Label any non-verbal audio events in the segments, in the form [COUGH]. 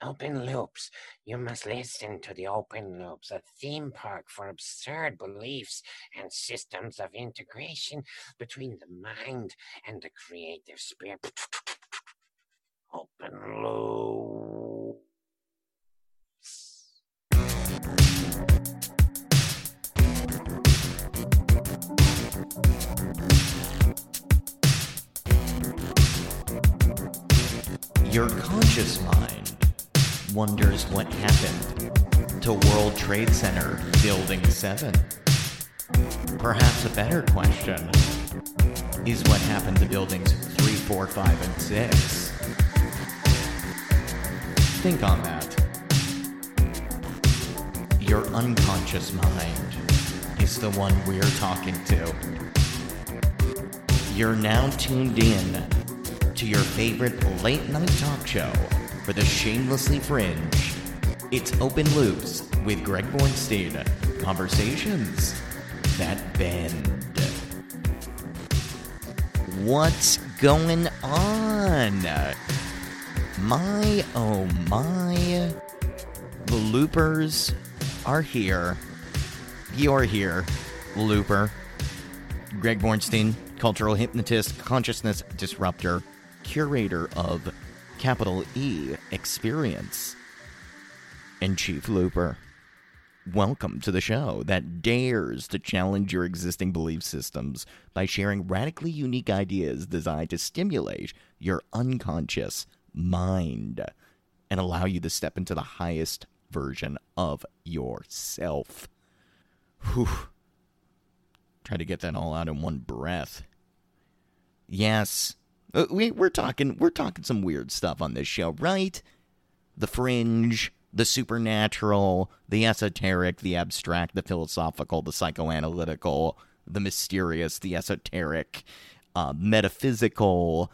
Open loops. You must listen to the open loops, a theme park for absurd beliefs and systems of integration between the mind and the creative spirit. Open loops. Your conscious mind wonders what happened to World Trade Center Building 7. Perhaps a better question is what happened to buildings 3, 4, 5, and 6. Think on that. Your unconscious mind is the one we're talking to. You're now tuned in to your favorite late night talk show for the shamelessly fringe. It's Open Loops with Greg Bornstein. Conversations that bend. What's going on? My oh my. The loopers are here. You're here, looper. Greg Bornstein, cultural hypnotist, consciousness disruptor, curator of capital E Experience, and Chief Looper. Welcome to the show that dares to challenge your existing belief systems by sharing radically unique ideas designed to stimulate your unconscious mind and allow you to step into the highest version of yourself. Whew. Try to get that all out in one breath. Yes, we, we're talking we're talking some weird stuff on this show, right? The fringe, the supernatural, the esoteric, the abstract, the philosophical, the psychoanalytical, the mysterious, the esoteric, uh, metaphysical.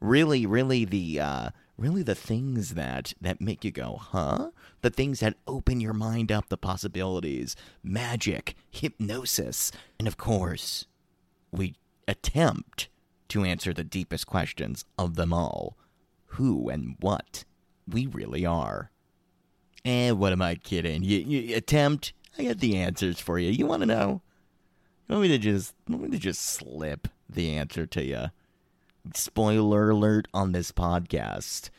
Really, really the uh, really the things that that make you go, huh? The things that open your mind up, the possibilities, magic, hypnosis, and of course, we attempt to answer the deepest questions of them all who and what we really are. Eh, what am I kidding? You, you attempt? I got the answers for you. You want to know? You want me to just want me to just slip the answer to you? Spoiler alert on this podcast,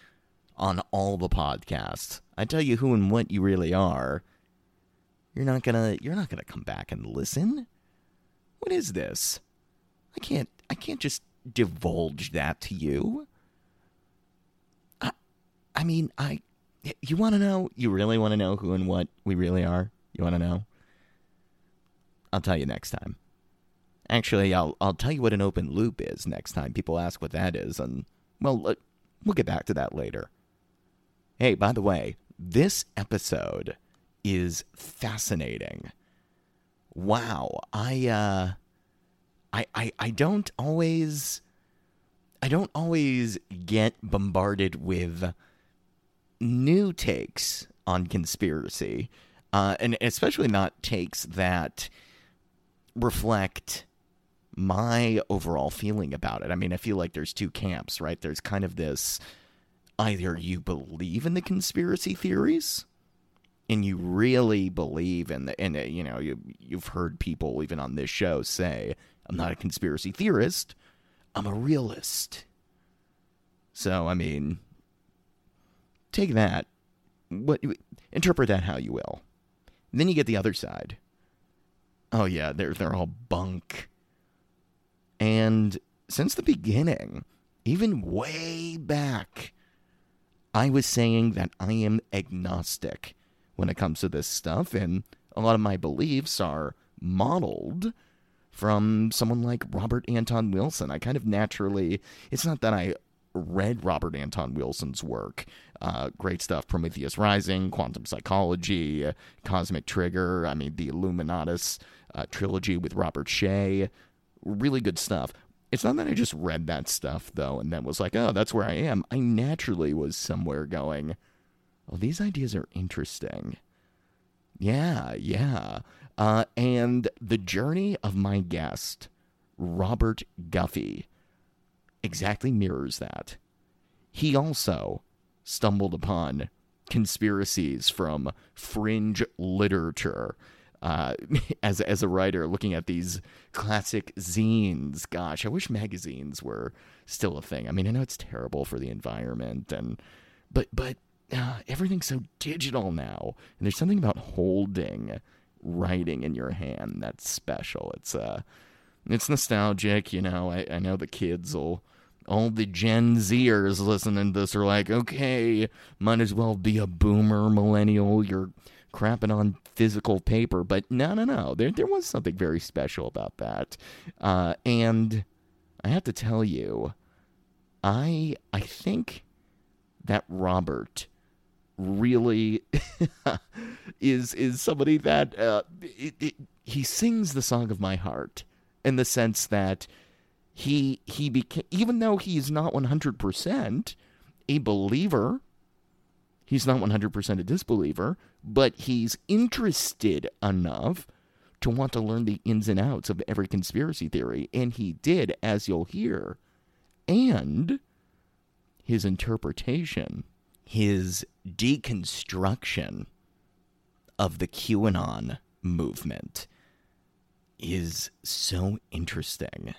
on all the podcasts. I tell you who and what you really are. You're not gonna you're not gonna come back and listen. What is this? I can't I can't just divulge that to you. I, I mean, I. You want to know? You really want to know who and what we really are? You want to know? I'll tell you next time. Actually, I'll I'll tell you what an open loop is next time people ask what that is, and well, we'll get back to that later. Hey, by the way, this episode is fascinating. Wow, I uh I, I, I don't always I don't always get bombarded with new takes on conspiracy, uh, and especially not takes that reflect my overall feeling about it. I mean, I feel like there's two camps, right? There's kind of this either you believe in the conspiracy theories and you really believe in the and you know you you've heard people even on this show say I'm not a conspiracy theorist. I'm a realist. So, I mean, take that. What interpret that how you will. And then you get the other side. Oh yeah, they're they're all bunk. And since the beginning, even way back, I was saying that I am agnostic when it comes to this stuff, and a lot of my beliefs are modeled from someone like Robert Anton Wilson. I kind of naturally, it's not that I read Robert Anton Wilson's work. Uh, great stuff Prometheus Rising, Quantum Psychology, Cosmic Trigger, I mean, the Illuminatus uh, trilogy with Robert Shea. really good stuff. It's not that I just read that stuff though and then was like, oh, that's where I am. I naturally was somewhere going, oh, these ideas are interesting. Yeah, yeah. Uh, and the journey of my guest, Robert Guffey, exactly mirrors that. He also stumbled upon conspiracies from fringe literature uh, [LAUGHS] as as a writer, looking at these classic zines. Gosh, I wish magazines were still a thing. I mean, I know it's terrible for the environment, and but but uh, everything's so digital now, and there's something about holding writing in your hand that's special. It's uh, it's nostalgic, you know. I, I know the kids will all the Gen Zers listening to this are like, okay, might as well be a boomer millennial. You're crapping on physical paper, but no, no, no. There, there was something very special about that, uh, and I have to tell you, I, I think that Robert really [LAUGHS] is is somebody that uh, it, it, he sings the song of my heart in the sense that he he became even though he is not 100% a believer he's not 100% a disbeliever but he's interested enough to want to learn the ins and outs of every conspiracy theory and he did as you'll hear and his interpretation his deconstruction of the QAnon movement is so interesting.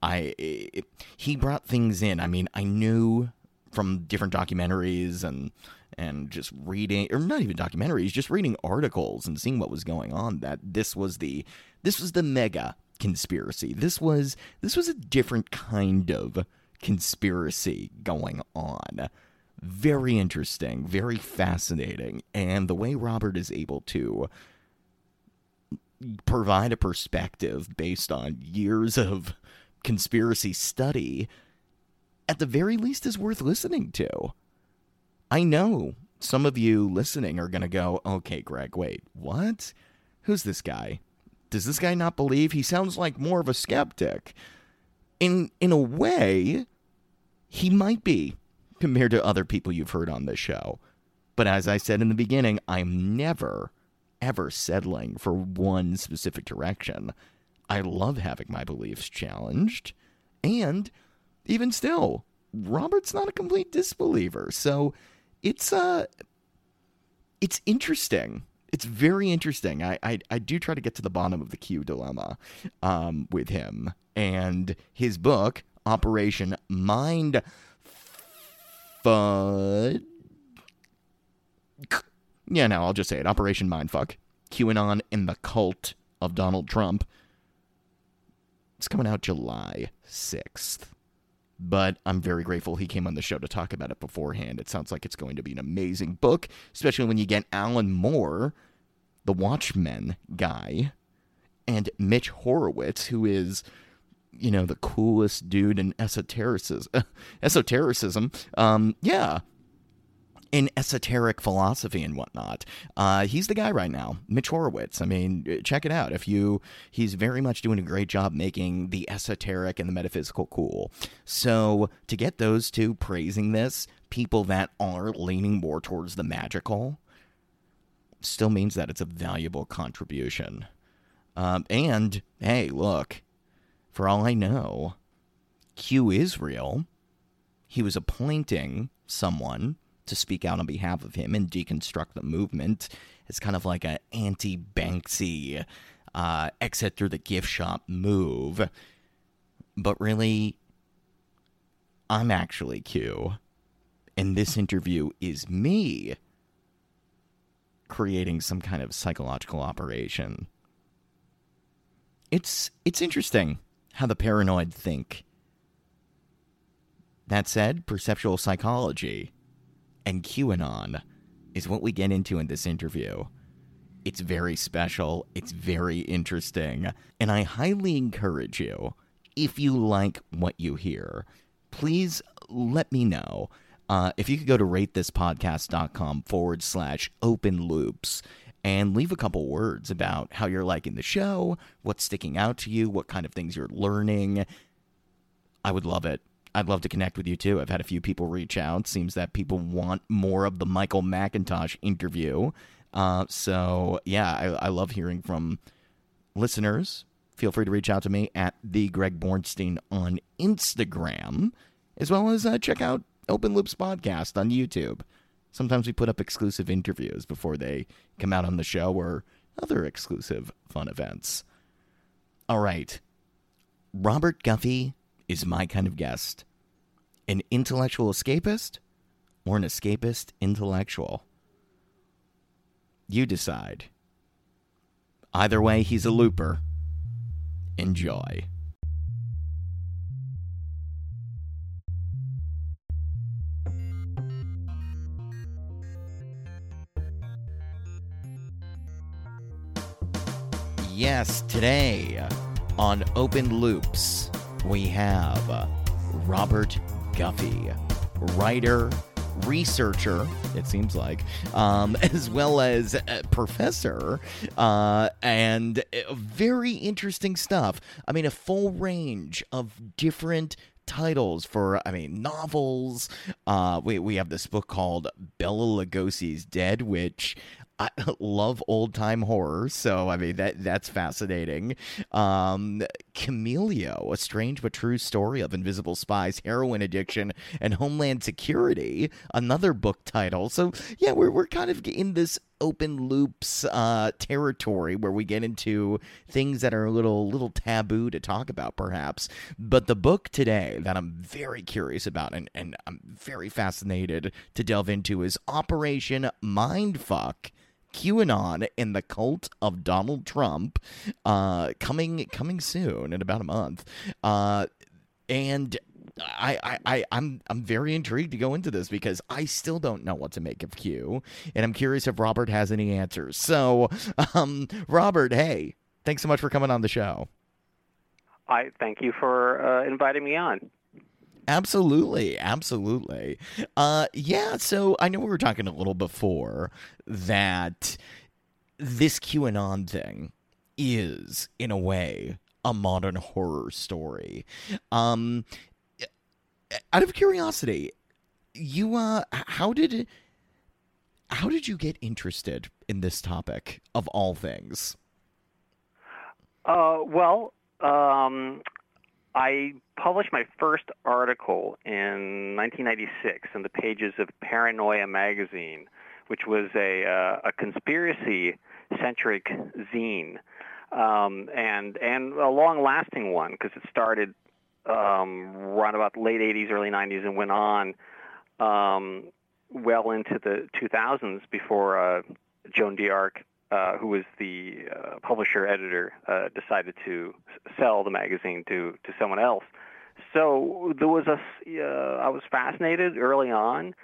I it, he brought things in. I mean, I knew from different documentaries and and just reading or not even documentaries, just reading articles and seeing what was going on that this was the this was the mega conspiracy. This was this was a different kind of conspiracy going on very interesting, very fascinating, and the way Robert is able to provide a perspective based on years of conspiracy study, at the very least, is worth listening to. I know some of you listening are going to go, okay, Greg, wait, what? Who's this guy? Does this guy not believe? He sounds like more of a skeptic. In in a way, he might be compared to other people you've heard on this show. But as I said in the beginning, I'm never, ever settling for one specific direction. I love having my beliefs challenged. And even still, Robert's not a complete disbeliever. So it's uh it's interesting. It's very interesting. I, I, I do try to get to the bottom of the Q dilemma um, with him and his book, Operation Mind Yeah, no, I'll just say it. Operation Mindfuck. QAnon and the cult of Donald Trump. It's coming out July 6th. But I'm very grateful he came on the show to talk about it beforehand. It sounds like it's going to be an amazing book, especially when you get Alan Moore, the Watchmen guy, and Mitch Horowitz, who is you know, the coolest dude in esotericism. [LAUGHS] esotericism. Um, yeah. In esoteric philosophy and whatnot, uh, he's the guy right now, Mitch Horowitz. I mean, check it out. If you, he's very much doing a great job making the esoteric and the metaphysical cool. So to get those two praising this, people that are leaning more towards the magical, still means that it's a valuable contribution. Um, and hey, look, for all I know, Q is real. He was appointing someone to speak out on behalf of him and deconstruct the movement. It's kind of like an anti Banksy uh, exit through the gift shop move. But really, I'm actually Q. And this interview is me creating some kind of psychological operation. It's it's interesting how the paranoid think. That said, perceptual psychology and QAnon is what we get into in this interview. It's very special, it's very interesting, and I highly encourage you, if you like what you hear, please let me know. Uh, if you could go to ratethispodcast.com forward slash open loops and leave a couple words about how you're liking the show, what's sticking out to you, what kind of things you're learning. I would love it. I'd love to connect with you too. I've had a few people reach out. Seems that people want more of the Michael McIntosh interview. Uh, so yeah, I, I love hearing from listeners. Feel free to reach out to me at the Greg Bornstein on Instagram, as well as uh, check out Open Loops podcast on YouTube. Sometimes we put up exclusive interviews before they come out on the show or other exclusive fun events. All right. Robert Guffey is my kind of guest. An intellectual escapist or an escapist intellectual? You decide. Either way, he's a looper. Enjoy. Yes, today on Open Loops, we have Robert Guffey, writer, researcher, it seems like, um, [LAUGHS] as well as professor, uh, and uh, very interesting stuff. I mean, a full range of different titles for I mean novels. Uh, we we have this book called Bela Lugosi's Dead, which I [LAUGHS] love old time horror, so I mean that that's fascinating. Um, Chameleo, a strange but true story of invisible spies, heroin addiction, and homeland security. Another book title. So yeah, we're we're kind of in this open loops uh, territory where we get into things that are a little little taboo to talk about, perhaps. But the book today that I'm very curious about and, and I'm very fascinated to delve into is Operation Mindfuck QAnon and the cult of Donald Trump, uh, coming coming soon in about a month, uh, and. I, I, I, I'm I'm very intrigued to go into this because I still don't know what to make of Q, and I'm curious if Robert has any answers. So, um, Robert, hey, thanks so much for coming on the show. I thank you for uh, inviting me on. Absolutely, absolutely. Uh, yeah. So I know we were talking a little before that this QAnon thing is, in a way, a modern horror story. Um, out of curiosity, you uh, how did how did you get interested in this topic of all things? Uh, well, um, I published my first article in 1996 in the pages of Paranoia magazine, which was a, uh, a conspiracy-centric zine, um, and and a long-lasting one because it started um, around about late 80s, early 90s, and went on um, well into the 2000s before uh, Joan d'Arc uh, who was the uh, publisher editor, uh, decided to sell the magazine to to someone else. So there was a. Uh, I was fascinated early on,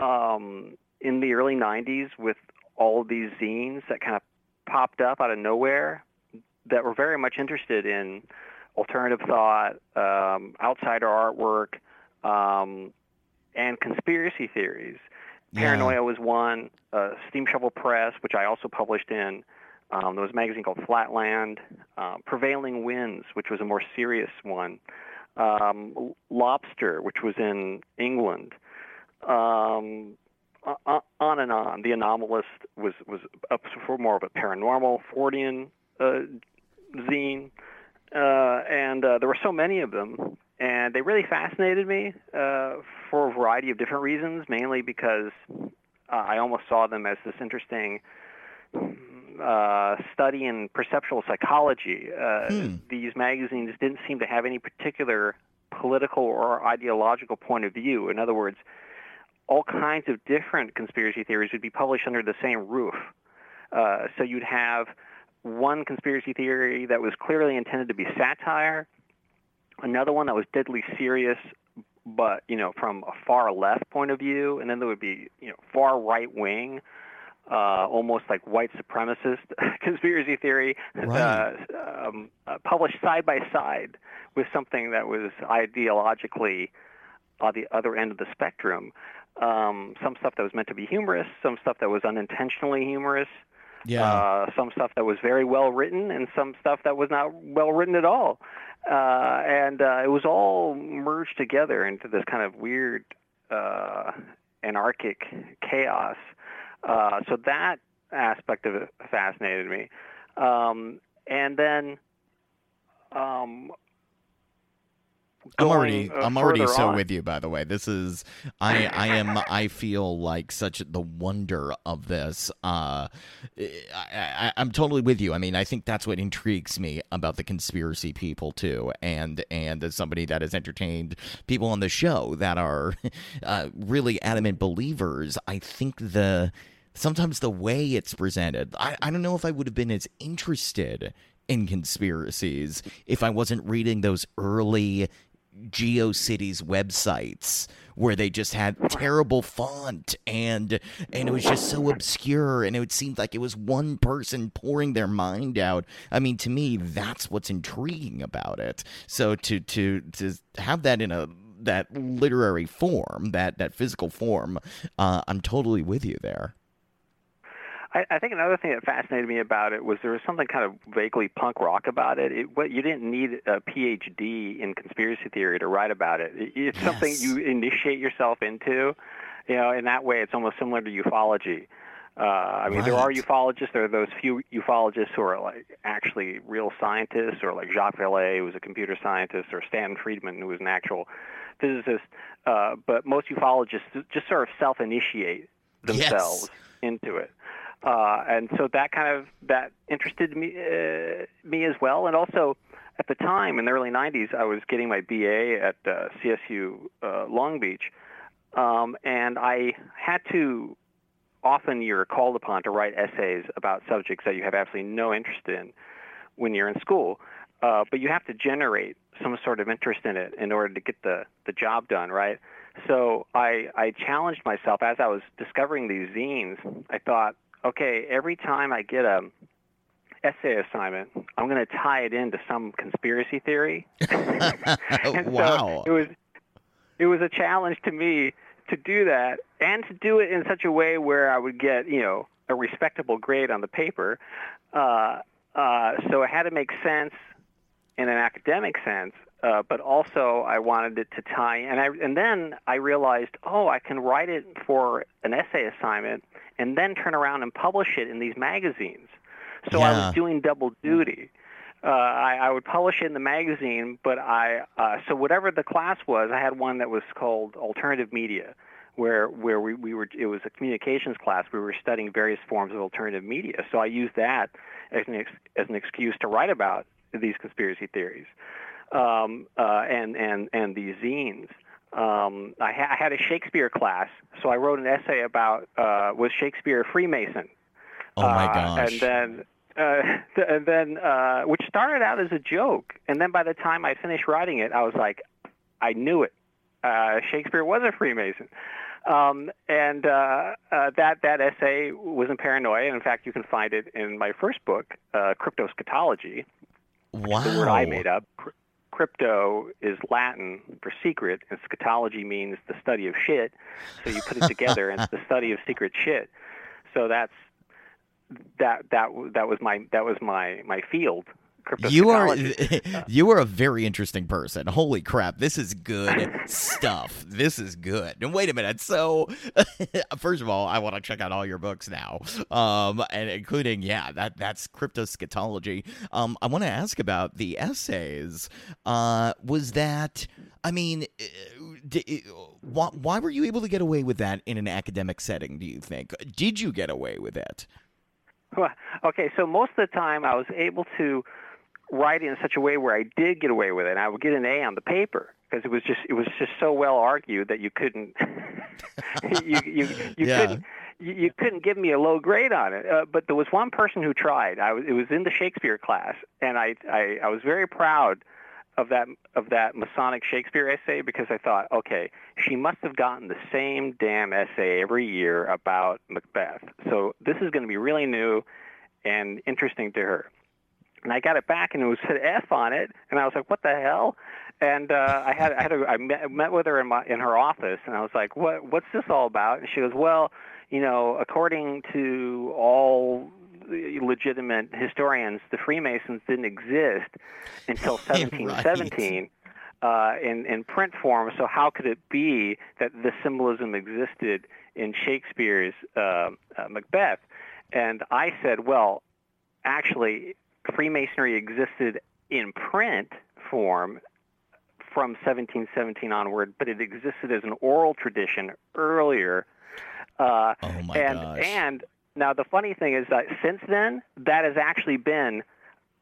um, in the early '90s, with all of these zines that kind of popped up out of nowhere, that were very much interested in alternative thought, um, outsider artwork, um, and conspiracy theories. Paranoia yeah. was one. Uh, Steam Shovel Press, which I also published in. Um, there was a magazine called Flatland. Uh, Prevailing Winds, which was a more serious one. Um, Lobster, which was in England. Um, on and on. The Anomalist was was up for more of a paranormal Fortean uh, zine, uh, and uh, there were so many of them and they really fascinated me uh, for a variety of different reasons. Mainly because uh, I almost saw them as this interesting uh, study in perceptual psychology. Uh, hmm. These magazines didn't seem to have any particular political or ideological point of view. In other words, all kinds of different conspiracy theories would be published under the same roof. Uh, so you'd have one conspiracy theory that was clearly intended to be satire another one that was deadly serious, but you know from a far left point of view, and then there would be you know far right wing. Uh, almost like white supremacist [LAUGHS] conspiracy theory, right. uh, um, uh, published side by side with something that was ideologically on the other end of the spectrum. Um, some stuff that was meant to be humorous, some stuff that was unintentionally humorous. Yeah. Uh, some stuff that was very well written, and some stuff that was not well written at all. Uh, and uh, it was all merged together into this kind of weird, uh, anarchic chaos. Uh, so that aspect of it fascinated me. Um, and then um, I'm already uh, I'm already so on- with you by the way. This is I I am I feel like such the wonder of this. Uh I, I I'm totally with you. I mean, I think that's what intrigues me about the conspiracy people too. And and as somebody that has entertained people on the show that are [LAUGHS] uh, really adamant believers, I think the sometimes the way it's presented, I, I don't know if I would have been as interested in conspiracies if I wasn't reading those early GeoCities websites where they just had terrible font and and it was just so obscure and it seemed like it was one person pouring their mind out. I mean, to me, that's what's intriguing about it. So to to to have that in a that literary form, that that physical form, uh, I'm totally with you there. I, I think another thing that fascinated me about it was there was something kind of vaguely punk rock about it. it what, you didn't need a PhD in conspiracy theory to write about it. it it's something you initiate yourself into. You know, in that way, it's almost similar to ufology. Uh, I mean, there are ufologists. There are those few ufologists who are like actually real scientists, or like Jacques Vallée, who was a computer scientist, or Stanton Friedman, who was an actual physicist. Uh, but most ufologists just sort of self-initiate themselves into it. Uh, and so that kind of that interested me uh, me as well. And also, at the time in the early '90s, I was getting my BA at uh, CSU uh, Long Beach, um, and I had to. Often, you're called upon to write essays about subjects that you have absolutely no interest in when you're in school, uh, but you have to generate some sort of interest in it in order to get the the job done, right? So I I challenged myself as I was discovering these zines. I thought, okay, every time I get a essay assignment, I'm going to tie it into some conspiracy theory. [LAUGHS] [LAUGHS] And so wow. it was it was a challenge to me to do that and to do it in such a way where I would get you know a respectable grade on the paper. Uh, uh, so it had to make sense in an academic sense, uh, but also I wanted it to tie. And I and then I realized, oh, I can write it for an essay assignment and then turn around and publish it in these magazines. So I was doing double duty. Uh, I, I would publish it in the magazine, but I uh, so whatever the class was, I had one that was called alternative media, where where we, we were it was a communications class. We were studying various forms of alternative media. So I used that as an ex, as an excuse to write about these conspiracy theories, um, uh, and and and these zines. Um, I, ha- I had a Shakespeare class, so I wrote an essay about uh, was Shakespeare a Freemason? Oh my Uh, gosh. And then, uh, [LAUGHS] th- and then, uh, which started out as a joke, and then by the time I finished writing it, I was like, I knew it. Uh, Shakespeare was a Freemason. Um, and uh, uh, that that essay was in Paranoia. And in fact, you can find it in my first book, uh, Cryptoscatology, wow. the word I made up. Cr- Crypto is Latin for secret, and scatology means the study of shit. So you put it together, and it's the [LAUGHS] study of secret shit. So that's that that that was my that was my my field. You are [LAUGHS] you are a very interesting person. Holy crap, this is good stuff. This is good. And wait a minute. So, [LAUGHS] first of all, I want to check out all your books now, um, and including yeah, that that's cryptoscatology. Um, I want to ask about the essays. Uh, was that? I mean, uh, why, why were you able to get away with that in an academic setting? Do you think? Did you get away with it? Well, okay, so most of the time I was able to write it in such a way where I did get away with it, and I would get an A on the paper because it was just it was just so well argued that you couldn't [LAUGHS] you you you Yeah. couldn't you, you couldn't give me a low grade on it. Uh, but there was one person who tried. I was it was in the Shakespeare class, and I I, I was very proud of that of that Masonic Shakespeare essay because I thought, okay, she must have gotten the same damn essay every year about Macbeth. So this is going to be really new and interesting to her. And I got it back, and it was said F on it, and I was like, "What the hell?" And uh, I had I had a, I met, met with her in my in her office, and I was like, "What what's this all about?" And she goes, "Well, you know, according to all legitimate historians, the Freemasons didn't exist until [LAUGHS] 1717 uh, in, in print form. So how could it be that the symbolism existed in Shakespeare's uh, uh, Macbeth? And I said, well, actually, Freemasonry existed in print form from 1717 onward, but it existed as an oral tradition earlier. Uh, oh my and, gosh! And now the funny thing is that since then, that has actually been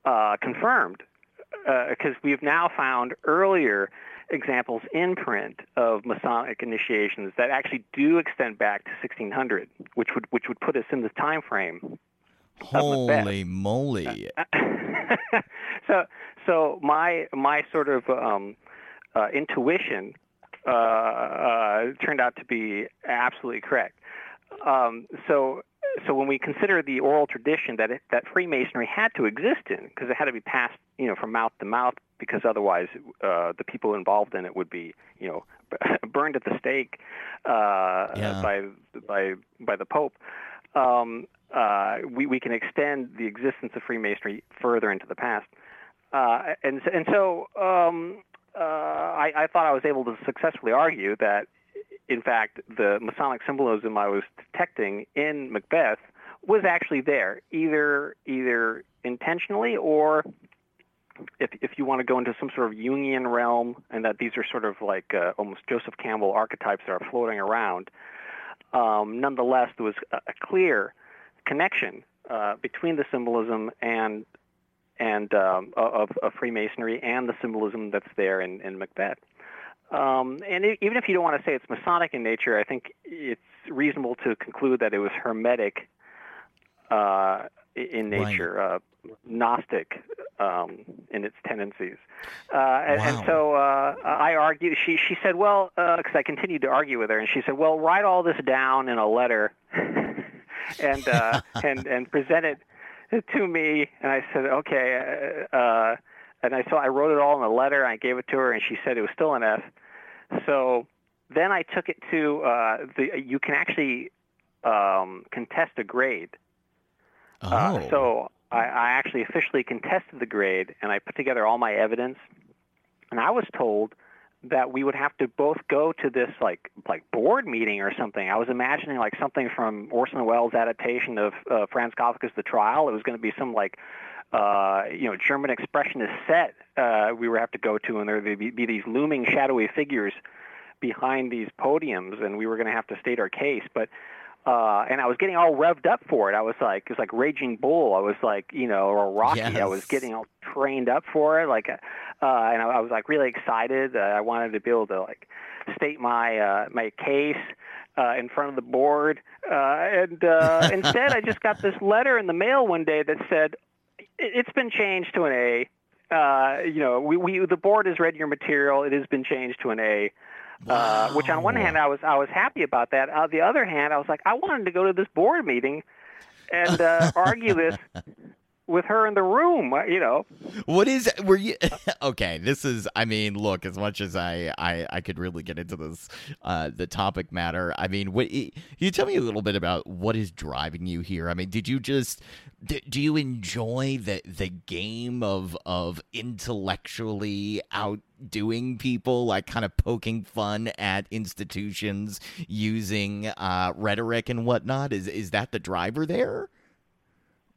uh, confirmed because uh, we've now found earlier examples in print of Masonic initiations that actually do extend back to 1600, which would which would put us in the time frame. Holy moly! [LAUGHS] so so my my sort of um, uh, intuition uh, uh, turned out to be absolutely correct. Um, so so when we consider the oral tradition that it, that Freemasonry had to exist in, because it had to be passed, you know, from mouth to mouth, because otherwise uh, the people involved in it would be, you know, [LAUGHS] burned at the stake uh, yeah. by by by the Pope. Um, uh, we we can extend the existence of Freemasonry further into the past, uh, and and so um, uh, I, I thought I was able to successfully argue that in fact, the Masonic symbolism I was detecting in Macbeth was actually there, either either intentionally or if if you want to go into some sort of Jungian realm, and that these are sort of like uh, almost Joseph Campbell archetypes that are floating around. Um, nonetheless, there was a, a clear connection uh, between the symbolism and and um, of, of Freemasonry and the symbolism that's there in, in Macbeth. Um, and it, even if you don't want to say it's Masonic in nature, I think it's reasonable to conclude that it was Hermetic uh, in nature, right. uh, Gnostic um, in its tendencies. Uh, and, wow. and, so uh, I argued. She she said, well, because uh, I continued to argue with her, and she said, well, write all this down in a letter, [LAUGHS] and uh, [LAUGHS] and and present it to me. And I said, okay. Uh, and I saw I wrote it all in a letter. I gave it to her, and she said it was still an F. So then I took it to uh, the. You can actually um, contest a grade. Oh. Uh, so I, I actually officially contested the grade, and I put together all my evidence. And I was told that we would have to both go to this like like board meeting or something. I was imagining like something from Orson Welles' adaptation of uh, Franz Kafka's The Trial. It was going to be some like uh, you know, German expressionist set uh, we would have to go to, and there would be, be these looming shadowy figures behind these podiums, and we were going to have to state our case. But uh, and I was getting all revved up for it. I was like, it was like Raging Bull. I was like, you know, or Rocky. Yes. I was getting all trained up for it. Like, uh, and I, I was like really excited. Uh, I wanted to be able to like state my uh, my case uh, in front of the board. Uh, and uh, [LAUGHS] instead, I just got this letter in the mail one day that said, it's been changed to an A. Uh, you know, we, we the board has read your material. It has been changed to an A. Uh, which on one hand I was I was happy about that. On the other hand, I was like I wanted to go to this board meeting and uh, argue this with her in the room. uh, You know, What is were you [LAUGHS] okay? This is I mean, look, as much as I I, I could really get into this uh the topic matter. I mean, what you tell me a little bit about what is driving you here? I mean, did you just do, do you enjoy the the game of of intellectually outdoing people, like kind of poking fun at institutions using uh rhetoric and whatnot? Is is that the driver there?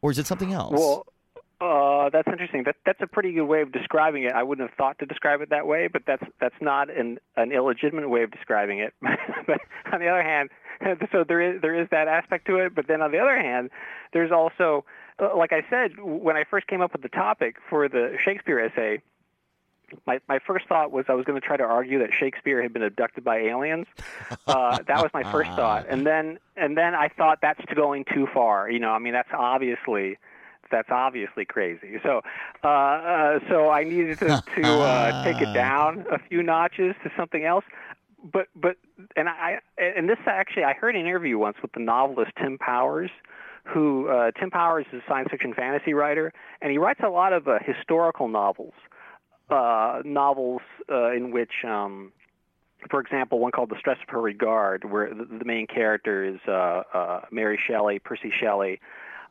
Or is it something else? well. Uh, that's interesting. That that's a pretty good way of describing it. I wouldn't have thought to describe it that way, but that's that's not an an illegitimate way of describing it. [LAUGHS] but on the other hand, [LAUGHS] so there is there is that aspect to it. But then on the other hand, there's also, uh, like I said, when I first came up with the topic for the Shakespeare essay, my my first thought was I was going to try to argue that Shakespeare had been abducted by aliens. Uh, [LAUGHS] that was my first thought, and then and then I thought that's going too far. You know, I mean that's obviously that's obviously crazy. So uh, uh, so I needed to [LAUGHS] to uh, take it down a few notches to something else. But but and I and this actually I heard an interview once with the novelist Tim Powers who uh, Tim Powers is a science fiction fantasy writer, and he writes a lot of uh, historical novels uh, novels uh, in which, um, for example, one called The Stress of Her Regard, where the, the main character is uh, uh, Mary Shelley, Percy Shelley,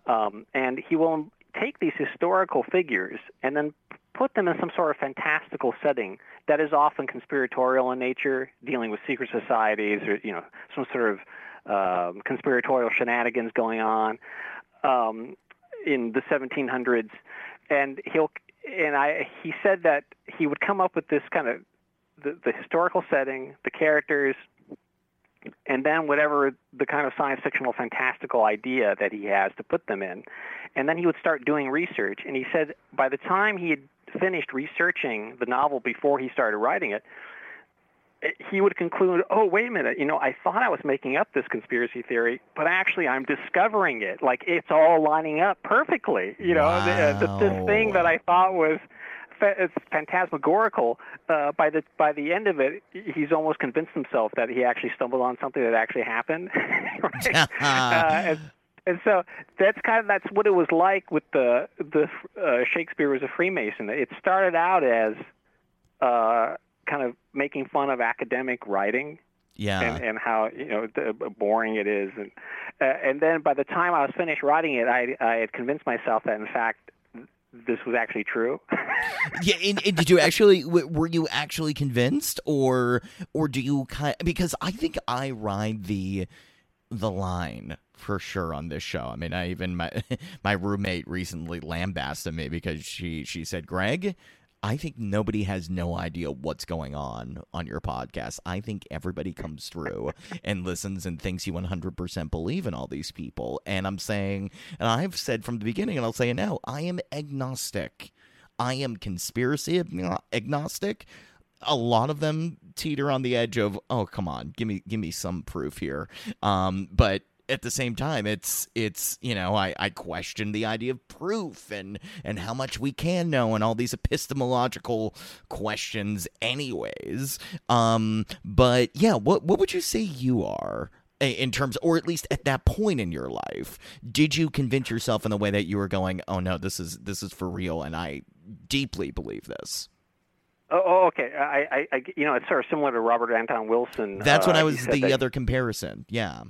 um, and he will take these historical figures and then put them in some sort of fantastical setting that is often conspiratorial in nature, dealing with secret societies or you know some sort of um, conspiratorial shenanigans going on um, in the 1700s, and he'll and I he said that he would come up with this kind of the, the historical setting, the characters, and then whatever the kind of science fictional fantastical idea that he has to put them in. And then he would start doing research. And he said by the time he had finished researching the novel before he started writing it, he would conclude, oh, wait a minute, you know, I thought I was making up this conspiracy theory, but actually I'm discovering it. Like it's all lining up perfectly. You know, wow. the, the, this thing that I thought was it's phantasmagorical. Uh, by the by the end of it, he's almost convinced himself that he actually stumbled on something that actually happened. [LAUGHS] [LAUGHS] uh, and, and so that's kind of that's what it was like with the the uh, Shakespeare was a Freemason. It started out as uh, kind of making fun of academic writing. Yeah. And, and how you know the, boring it is, and uh, and then by the time I was finished writing it, I I had convinced myself that in fact this was actually true. [LAUGHS] yeah, and, and, did you actually were you actually convinced, or or do you kind of, because I think I ride the the line for sure on this show. I mean, I even my [LAUGHS] my roommate recently lambasted me because she she said, "Greg, I think nobody has no idea what's going on on your podcast. I think everybody comes through and listens and thinks you 100% believe in all these people. And I'm saying, and I've said from the beginning, and I'll say it now, I am agnostic. I am conspiracy agnostic. A lot of them teeter on the edge of, oh, come on, give me give me some proof here. Um, but at the same time, it's it's you know I, I question the idea of proof and and how much we can know and all these epistemological questions, anyways. Um, but yeah, what what would you say you are? in terms or at least at that point in your life did you convince yourself in the way that you were going oh no this is this is for real and i deeply believe this Oh, oh okay. I, I, you know, it's sort of similar to Robert Anton Wilson. That's uh, what I was the that, other comparison. Yeah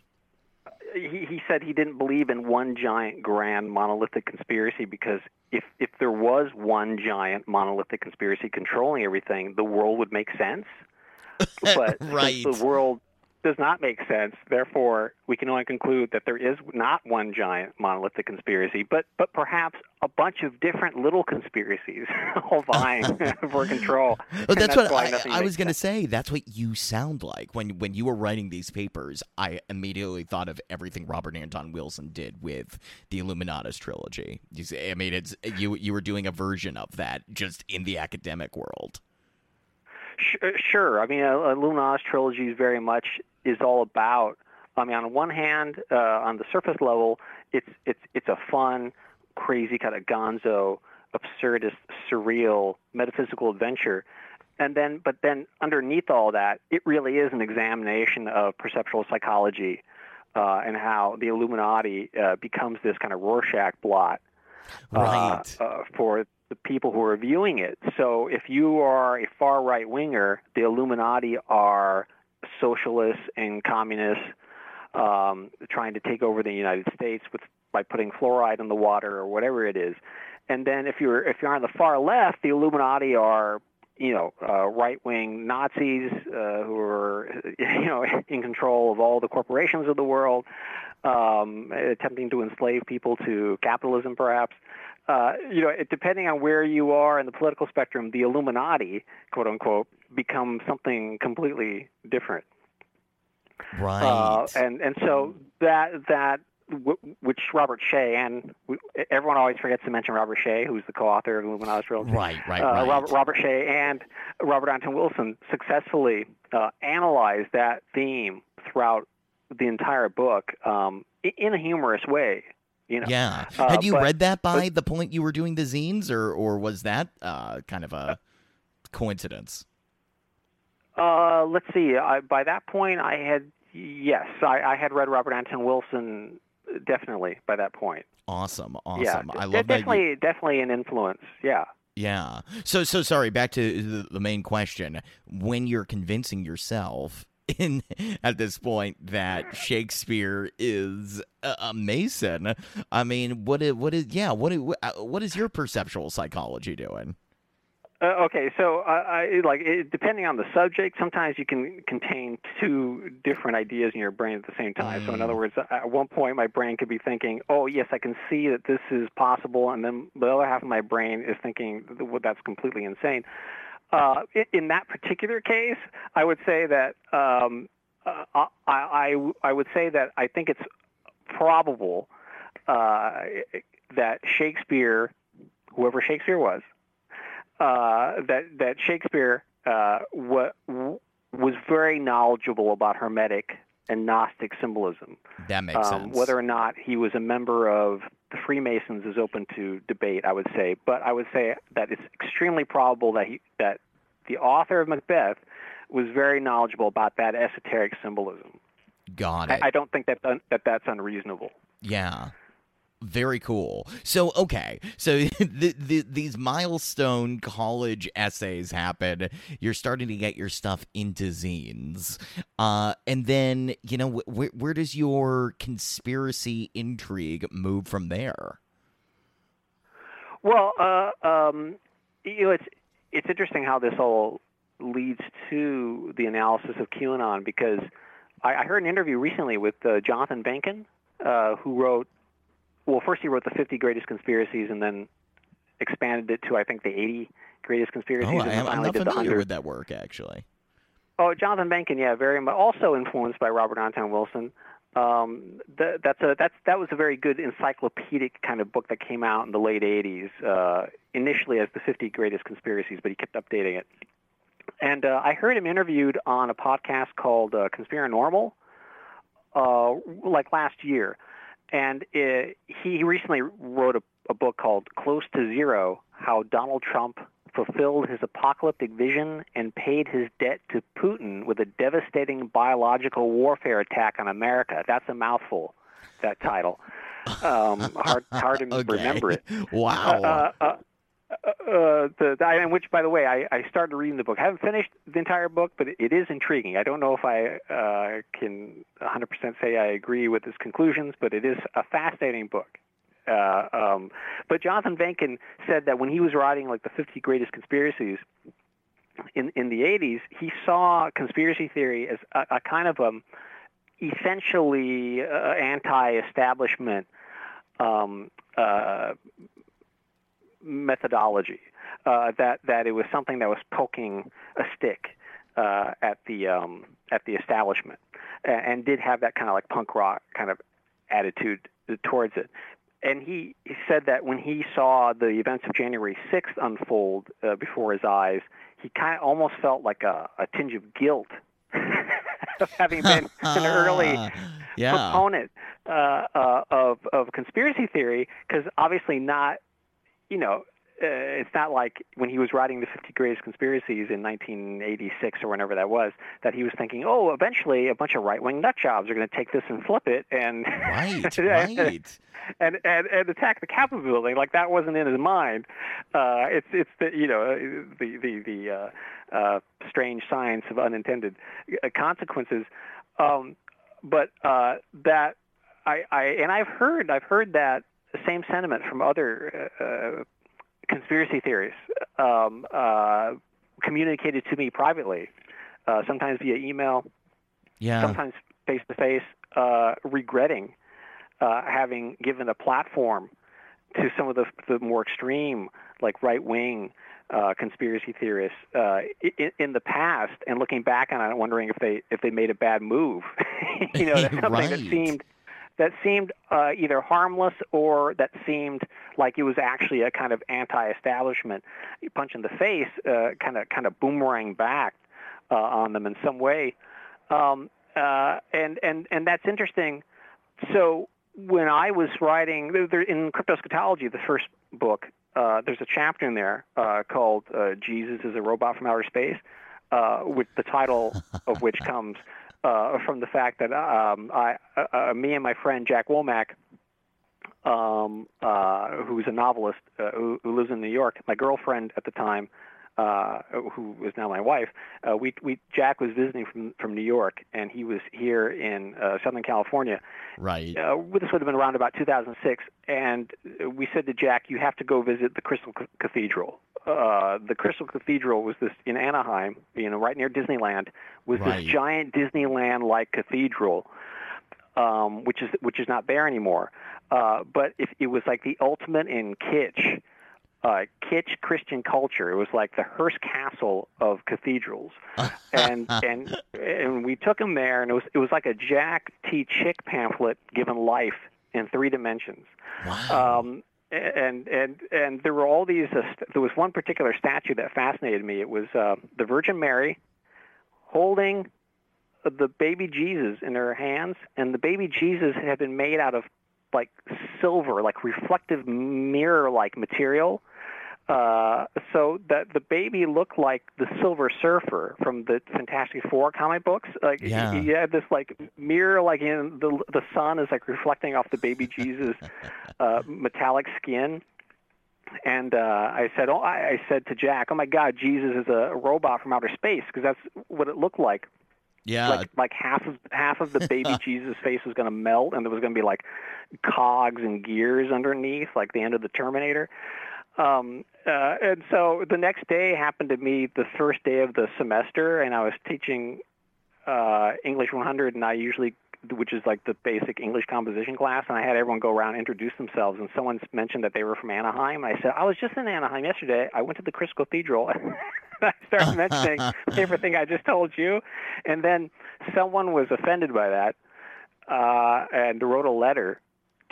he, he said he didn't believe in one giant grand monolithic conspiracy because if if there was one giant monolithic conspiracy controlling everything, the world would make sense. [LAUGHS] But right. the world does not make sense. Therefore, we can only conclude that there is not one giant monolithic conspiracy, but but perhaps a bunch of different little conspiracies [LAUGHS] all vying [LAUGHS] for control. Well, that's, that's, what I, I was going to say. That's what you sound like when when you were writing these papers. I immediately thought of everything Robert Anton Wilson did with the Illuminatus trilogy. You see, I mean, it's you you were doing a version of that just in the academic world. Uh, sure. I mean, uh, Illuminatus trilogy is very much is all about. I mean, on one hand, uh, on the surface level, it's it's it's a fun, crazy kind of gonzo, absurdist, surreal, metaphysical adventure. And then, but then underneath all that, it really is an examination of perceptual psychology uh, and how the Illuminati uh, becomes this kind of Rorschach blot uh, right. uh, for the people who are viewing it. So if you are a far right winger, the Illuminati are socialists and communists um, trying to take over the United States with by putting fluoride in the water or whatever it is. And then if you're if you're on the far left, the Illuminati are you know uh, right wing Nazis uh, who are [LAUGHS] you know [LAUGHS] in control of all the corporations of the world, um, attempting to enslave people to capitalism, perhaps uh, you know, it, depending on where you are in the political spectrum, the Illuminati, quote unquote, become something completely different. Right. Uh, and and so that that w- which Robert Shea and w- everyone always forgets to mention Robert Shea, who's the co-author of Illuminatus Trilogy. Right, right, uh, right. Robert, Robert Shea and Robert Anton Wilson successfully uh, analyzed that theme throughout the entire book um, in a humorous way. You know? Yeah. Uh, Had you but, read that by but, the point you were doing the zines, or or was that uh, kind of a coincidence? Uh, let's see. I, by that point, I had yes, I, I had read Robert Anton Wilson definitely by that point. Awesome, awesome. Yeah, I love definitely, you... definitely an influence. Yeah. Yeah. So so sorry. Back to the, the main question. When you're convincing yourself [LAUGHS] in at this point that Shakespeare is a, a Mason. I mean, what is what is yeah? What is, what is your perceptual psychology doing? Uh, okay, so uh, I, like it, depending on the subject, sometimes you can contain two different ideas in your brain at the same time. Mm. So in other mm. words, at one point my brain could be thinking, "Oh, yes, I can see that this is possible," and then the other half of my brain is thinking, "Well, that's completely insane." Uh, in, that particular case, I would say that um, uh, I, I I would say that I think it's probable uh, that Shakespeare, whoever Shakespeare was, uh, that that Shakespeare uh, wa- was very knowledgeable about Hermetic and Gnostic symbolism. That makes um, sense. Whether or not he was a member of the Freemasons is open to debate, I would say. But I would say that it's extremely probable that he, that the author of Macbeth was very knowledgeable about that esoteric symbolism. Got it. I, I don't think that that that's unreasonable. Yeah. Very cool. So, okay. So, [LAUGHS] the, the, these milestone college essays happen. You're starting to get your stuff into zines. Uh, and then, you know, wh- where does your conspiracy intrigue move from there? Well, uh, um, you know, it's, it's interesting how this all leads to the analysis of QAnon because I, I heard an interview recently with uh, Jonathan Vankin, uh, who wrote well, first he wrote the 50 greatest conspiracies, and then expanded it to I think the 80 greatest conspiracies. Oh, I'm, I'm not familiar with that work actually. Oh, Jonathan Vankin, yeah, very much. Also influenced by Robert Anton Wilson. Um, that, that's a that's that was a very good encyclopedic kind of book that came out in the late 80s. Uh, initially as the 50 greatest conspiracies, but he kept updating it. And uh, I heard him interviewed on a podcast called uh, Conspiranormal, uh, like last year and it, he recently wrote a, a book called Close to Zero How Donald Trump Fulfilled His Apocalyptic Vision and Paid His Debt to Putin with a Devastating Biological Warfare Attack on America. That's a mouthful, that title. Um, hard, hard to [LAUGHS] okay. remember it. Wow. Uh, uh, uh, uh, the, the, which, by the way, I, I started reading the book. I haven't finished the entire book, but it, it is intriguing. I don't know if I uh, can 100% say I agree with his conclusions, but it is a fascinating book. Uh, um, but Jonathan Vankin said that when he was writing like the 50 greatest conspiracies in in the 80s, he saw conspiracy theory as a, a kind of um, essentially uh, anti-establishment um, uh, methodology. Uh, that that it was something that was poking a stick uh, at the um, at the establishment, and, and did have that kind of like punk rock kind of attitude towards it. And he, he said that when he saw the events of January 6th unfold uh, before his eyes, he kind of almost felt like a, a tinge of guilt [LAUGHS] of having been [LAUGHS] an early yeah. proponent uh, uh, of of conspiracy theory, because obviously not you know, uh, it's not like when he was writing the 50 Greatest Conspiracies in 1986 or whenever that was, that he was thinking, oh, eventually a bunch of right-wing nut jobs are going to take this and flip it and right, [LAUGHS] right. And, and and attack the Capitol building. Like that wasn't in his mind. Uh, it's it's the you know the the the uh, uh, strange science of unintended uh, consequences. Um, but uh, that I, I and I've heard I've heard that same sentiment from other uh, uh, conspiracy theories um, uh, communicated to me privately, uh, sometimes via email, yeah. sometimes face to face, regretting uh, having given a platform to some of the, the more extreme, like right wing uh, conspiracy theorists uh, in, in, the past, and looking back on it, wondering if they if they made a bad move. [LAUGHS] you know, [LAUGHS] that's something right. that seemed that seemed uh, either harmless or that seemed like it was actually a kind of anti-establishment punch in the face, uh, kind of kind of boomerang back uh, on them in some way, um, uh, and and and that's interesting. So when I was writing in Cryptoscatology, the first book, uh, there's a chapter in there uh, called "Jesus is a Robot from Outer Space," with the title of which comes uh, [LAUGHS] from the fact that um, I, uh, uh, me and my friend Jack Womack, um, uh, who's a novelist uh, who, who lives in New York, my girlfriend at the time, uh, who is now my wife, uh, we we Jack was visiting from from New York, and he was here in uh, Southern California. Right. Uh, this would have been around about 2006, and we said to Jack, "You have to go visit the Crystal C- Cathedral." Uh, the Crystal Cathedral was this in Anaheim, you know, right near Disneyland, was Right. this giant Disneyland-like cathedral, um, which is which is not there anymore. Uh, but if it was like the ultimate in kitsch, uh, kitsch Christian culture. It was like the Hearst Castle of cathedrals, [LAUGHS] and and and we took him there, and it was it was like a Jack T. Chick pamphlet given life in three dimensions. Wow. Um, and and and there were all these. Uh, st- there was one particular statue that fascinated me. It was uh, the Virgin Mary holding the baby Jesus in her hands, and the baby Jesus had been made out of like silver, like reflective mirror-like material. Uh, so that the baby looked like the Silver Surfer from the Fantastic Four comic books. Like Yeah. he, he had this like mirror, like in the the sun is like reflecting off the baby Jesus [LAUGHS] uh, metallic skin. And uh, I said, oh, I, I said to Jack, oh my God, Jesus is a robot from outer space because that's what it looked like yeah. like like half of half of the baby [LAUGHS] Jesus face was going to melt, and there was going to be like cogs and gears underneath, like the end of the Terminator. Um, uh, and so the next day happened to be the first day of the semester, and I was teaching uh, English 100, and I usually, which is like the basic English composition class, and I had everyone go around and introduce themselves. And someone mentioned that they were from Anaheim, and I said, I was just in Anaheim yesterday. I went to the Crystal Cathedral. [LAUGHS] [LAUGHS] I started mentioning [LAUGHS] everything I just told you, and then someone was offended by that uh, and wrote a letter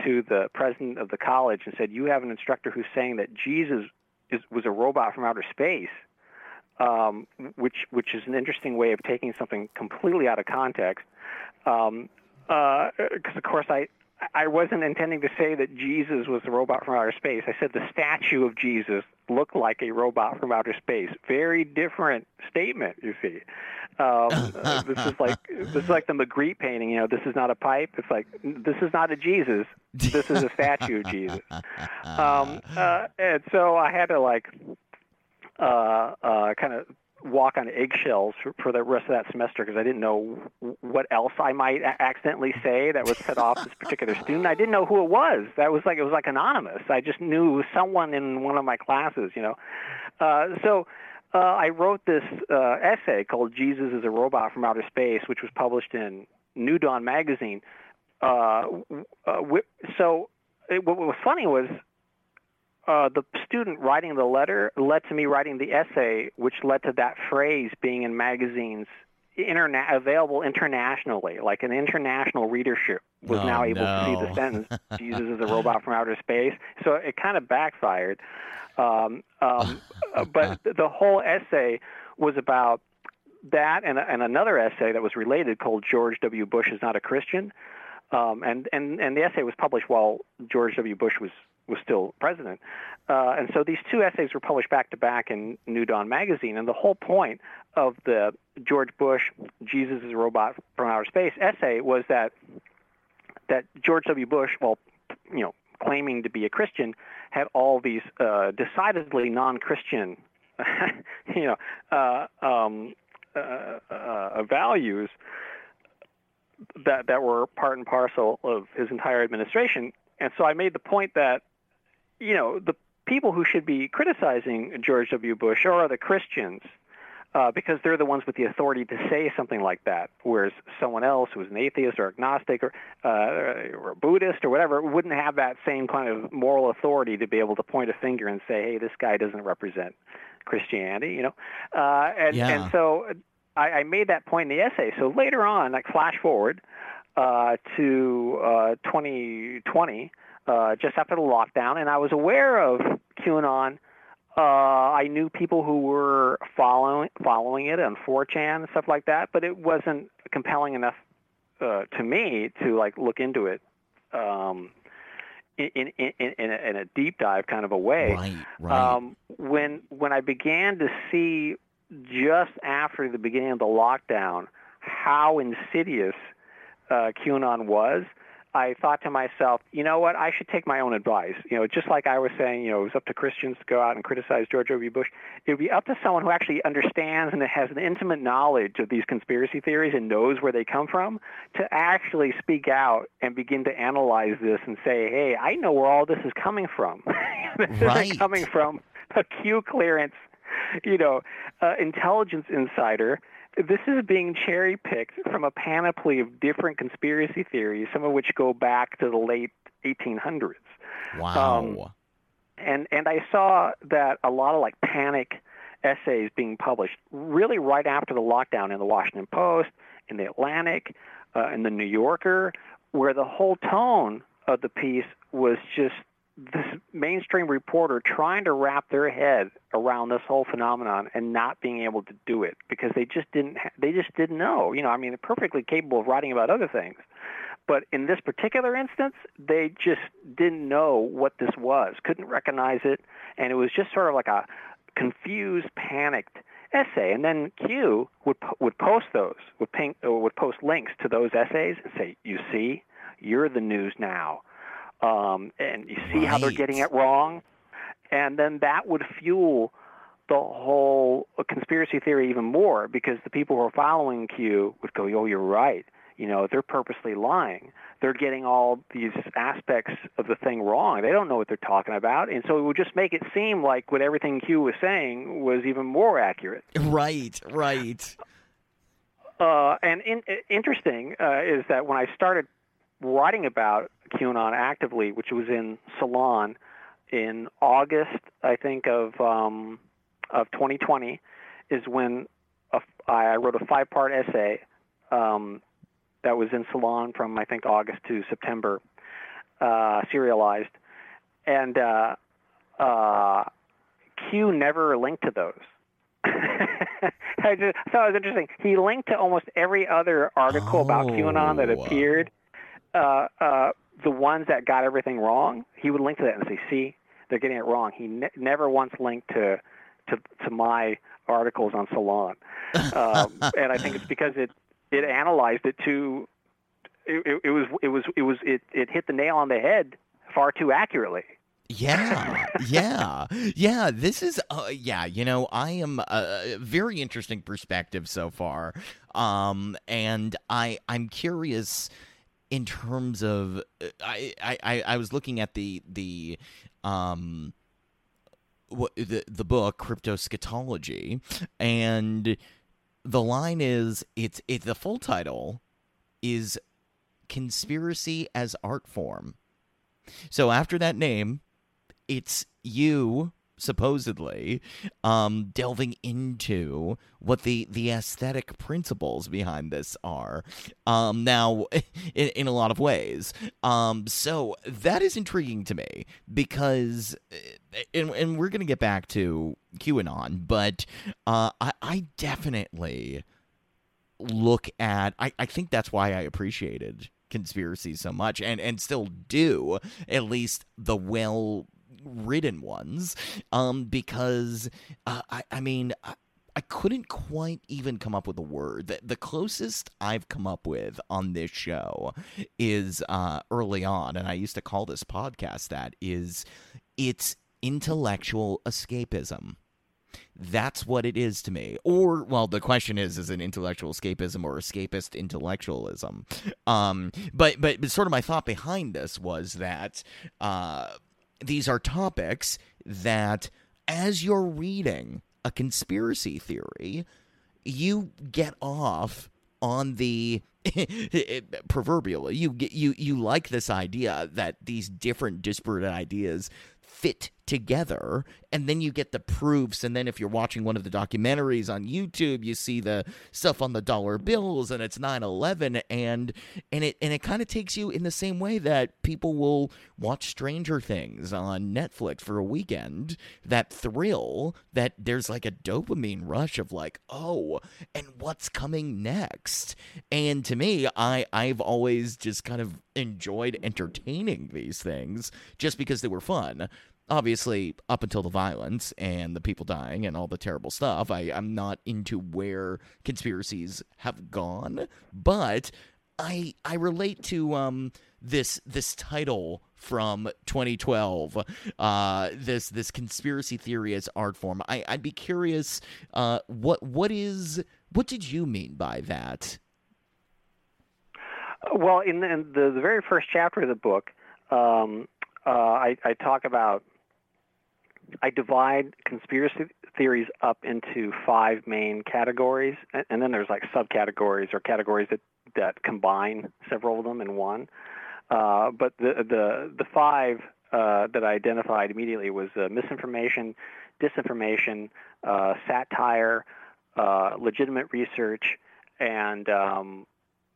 to the president of the college and said, "You have an instructor who's saying that Jesus is, was a robot from outer space." Um, which which is an interesting way of taking something completely out of context. Um, because of course I I wasn't intending to say that Jesus was a robot from outer space. I said the statue of Jesus looked like a robot from outer space. Very different statement, you see. Um, [LAUGHS] this is like this is like the Magritte painting. You know, this is not a pipe. It's like this is not a Jesus. This is a statue of Jesus. [LAUGHS] Um, uh, and so I had to like uh, uh, kind of walk on eggshells for, for the rest of that semester because I didn't know what else I might accidentally say that would set off this particular student. I didn't know who it was. That was like it was like anonymous. I just knew it was someone in one of my classes, you know. Uh, so uh, I wrote this uh, essay called "Jesus is a Robot from Outer Space," which was published in New Dawn magazine. Uh, uh, so it, what was funny was uh, the student writing the letter led to me writing the essay, which led to that phrase being in magazines interna- available internationally, like an international readership was Oh, now able to see the sentence [LAUGHS] "Jesus is a robot from outer space." So it kind of backfired. Um, um, uh, but [LAUGHS] the whole essay was about that and, and another essay that was related called George W. Bush is not a Christian. Um, and, and, and the essay was published while George W. Bush was, was still president. Uh, and so these two essays were published back to back in New Dawn magazine. And the whole point of the George Bush, Jesus is a Robot from Outer Space essay was that, that George W. Bush, while you know, claiming to be a Christian, had all these uh, decidedly non-Christian, [LAUGHS] you know, uh, um, uh, uh, values that that were part and parcel of his entire administration. And so I made the point that, you know, the people who should be criticizing George W. Bush are the Christians. Uh, because they're the ones with the authority to say something like that, whereas someone else who's an atheist or agnostic or, uh, or a Buddhist or whatever wouldn't have that same kind of moral authority to be able to point a finger and say, "Hey, this guy doesn't represent Christianity," you know. Uh, and Yeah. and so I, I made that point in the essay. So later on, like flash forward uh, to uh, 2020, uh, just after the lockdown, and I was aware of QAnon. Uh, I knew people who were following following it on 4chan and stuff like that, but it wasn't compelling enough uh, to me to like look into it um, in, in, in, in, a, in a deep dive kind of a way Right, right. um, when when I began to see just after the beginning of the lockdown how insidious uh, QAnon was, I thought to myself, you know what? I should take my own advice. You know, just like I was saying, you know, it was up to Christians to go out and criticize George W. Bush. It would be up to someone who actually understands and has an intimate knowledge of these conspiracy theories and knows where they come from to actually speak out and begin to analyze this and say, hey, I know where all this is coming from. [LAUGHS] this Right. isn't coming from a Q clearance, you know, uh, intelligence insider this is being cherry picked from a panoply of different conspiracy theories, some of which go back to the late 1800s. Wow. Um, And and I saw that a lot of like panic essays being published really right after the lockdown in the Washington Post, in the Atlantic, uh, in the New Yorker, where the whole tone of the piece was just this mainstream reporter trying to wrap their head around this whole phenomenon and not being able to do it because they just didn't ha- they just didn't know. You know i mean they're perfectly capable of writing about other things. But in this particular instance they just didn't know what this was couldn't recognize it and it was just sort of like a confused panicked essay. And then q would po- would post those would ping or would post links to those essays and say you see you're the news now um, and you see how they're getting it wrong, and then that would fuel the whole conspiracy theory even more because the people who are following Q would go, "Oh, you're right. You know, they're purposely lying. They're getting all these aspects of the thing wrong. They don't know what they're talking about, and so it would just make it seem like what everything Q was saying was even more accurate." Right, right. Uh, and in, interesting uh, is that when I started writing about QAnon actively, which was in Salon in August, I think of um, of 2020, is when a, I wrote a five-part essay um, that was in Salon from I think August to September, uh, serialized, and uh, uh, Q never linked to those. [LAUGHS] I just thought it was interesting. He linked to almost every other article about QAnon that Oh. appeared. Uh, uh, the ones that got everything wrong, he would link to that and say, "See, they're getting it wrong." He ne- never once linked to to to my articles on Salon, [LAUGHS] um, and I think it's because it it analyzed it too. It, it, it was it was it was it it hit the nail on the head far too accurately. Yeah, yeah, yeah. This is, uh, yeah. You know, I am a very interesting perspective so far, um, and I I'm curious in terms of uh, I I I- was looking at the the um what the the book cryptoscatology and the line is it's it the full title is conspiracy as art form. So after that name it's you supposedly um delving into what the the aesthetic principles behind this are um now [LAUGHS] in, in a lot of ways. Um so that is intriguing to me because uh, and, and we're gonna get back to qanon but uh i i definitely look at I, I think that's why I appreciated conspiracy so much and and still do at least the well written ones um because uh, I I mean I, I couldn't quite even come up with a word. The, the closest I've come up with on this show is uh, early on, and I used to call this podcast that is it's intellectual escapism. That's what it is to me. Or, well, the question is, is it intellectual escapism or escapist intellectualism? Um, but, but, but sort of my thought behind this was that uh, these are topics that, as you're reading a conspiracy theory, you get off on the [LAUGHS] proverbially you you you like this idea that these different disparate ideas fit together and then you get the proofs. And then if you're watching one of the documentaries on YouTube you see the stuff on the dollar bills and it's 9/11 and and it and it kind of takes you in the same way that people will watch Stranger Things on Netflix for a weekend that thrill that there's like a dopamine rush of like oh and what's coming next? And to me I I've always just kind of enjoyed entertaining these things just because they were fun obviously up until the violence and the people dying and all the terrible stuff I, i'm not into where conspiracies have gone but i i relate to um this this title from 2012, uh, this this conspiracy theory as art form. I, I'd be curious, uh, what what is what did you mean by that? Well, in the, in the, the very first chapter of the book, um, uh, I, I talk about I divide conspiracy theories up into five main categories, and, then there's like subcategories or categories that that combine several of them in one. Uh, but the the the five uh, that I identified immediately was uh, misinformation, disinformation, uh, satire, uh, legitimate research, and um,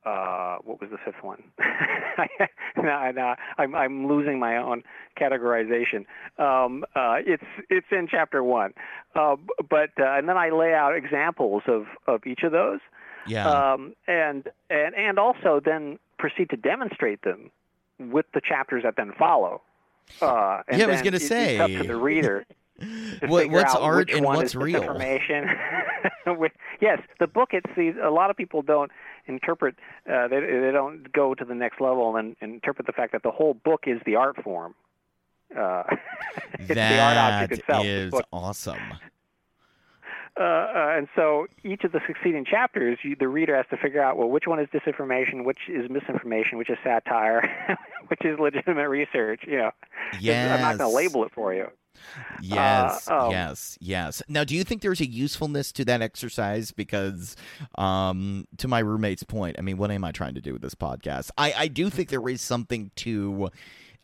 uh, what was the fifth one? [LAUGHS] no, no, I'm, I'm losing my own categorization. Um, uh, it's it's in chapter one, uh, but uh, and then I lay out examples of, of each of those, Yeah. um, and and and also then proceed to demonstrate them with the chapters that then follow. Uh, and Yeah, I was gonna it- it's up say. to the reader. What- what's art and what's real? Information. [LAUGHS] yes, the book. It's the, a lot of people don't interpret. Uh, they they don't go to the next level and, and interpret the fact that the whole book is the art form. Uh, [LAUGHS] it's the art That object itself. is awesome. Uh, uh, and so each of the succeeding chapters, you, the reader has to figure out, well, which one is disinformation, which is misinformation, which is satire, [LAUGHS] which is legitimate research. You know, Yes. I'm not going to label it for you. Yes, um, yes, yes. Now, do you think there's a usefulness to that exercise? Because, um, to my roommate's point, I mean, what am I trying to do with this podcast? I, I do think there is something to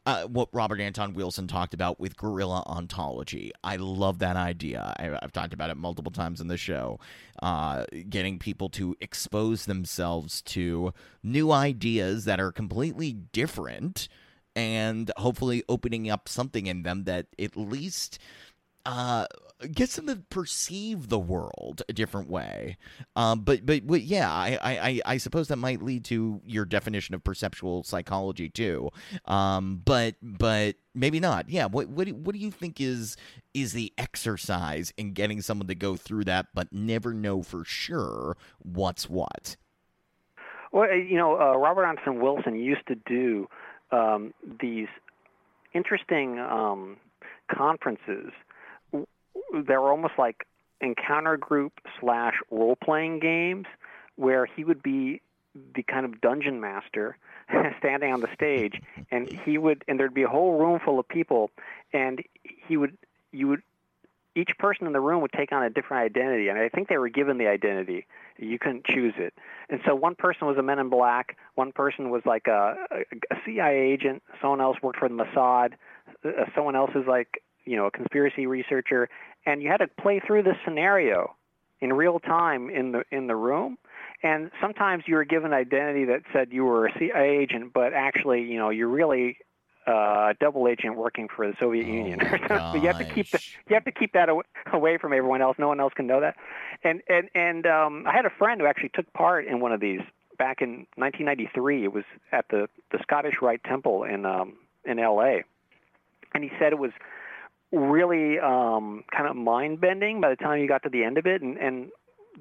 uh, what Robert Anton Wilson talked about with guerrilla ontology. I love that idea. I, I've talked about it multiple times in the show. Uh, getting people to expose themselves to new ideas that are completely different and hopefully opening up something in them that at least uh, gets them to perceive the world a different way. Um, but, but but yeah, I, I I suppose that might lead to your definition of perceptual psychology too. Um, but but maybe not. Yeah. What what what do you think is is the exercise in getting someone to go through that, but never know for sure what's what? Well, you know, uh, Robert Anton Wilson used to do um, these interesting um, conferences. They were almost like encounter group slash role playing games where he would be the kind of dungeon master [LAUGHS] standing on the stage and he would and there'd be a whole room full of people and he would you would each person in the room would take on a different identity and i think they were given the identity you couldn't choose it. And so one person was a men in black one person was like a, a, cia agent someone else worked for the mossad uh, someone else is like you know a conspiracy researcher. And you had to play through this scenario in real time in the in the room. And sometimes you were given identity that said you were a CIA agent, but actually, you know, you're really uh, a double agent working for the Soviet Oh Union. [LAUGHS] so you have to keep the, you have to keep that aw- away from everyone else. No one else can know that. And and and um, I had a friend who actually took part in one of these back in 1993. It was at the the Scottish Rite Temple in um, in L.A. And he said it was really um, kind of mind bending by the time you got to the end of it. And, and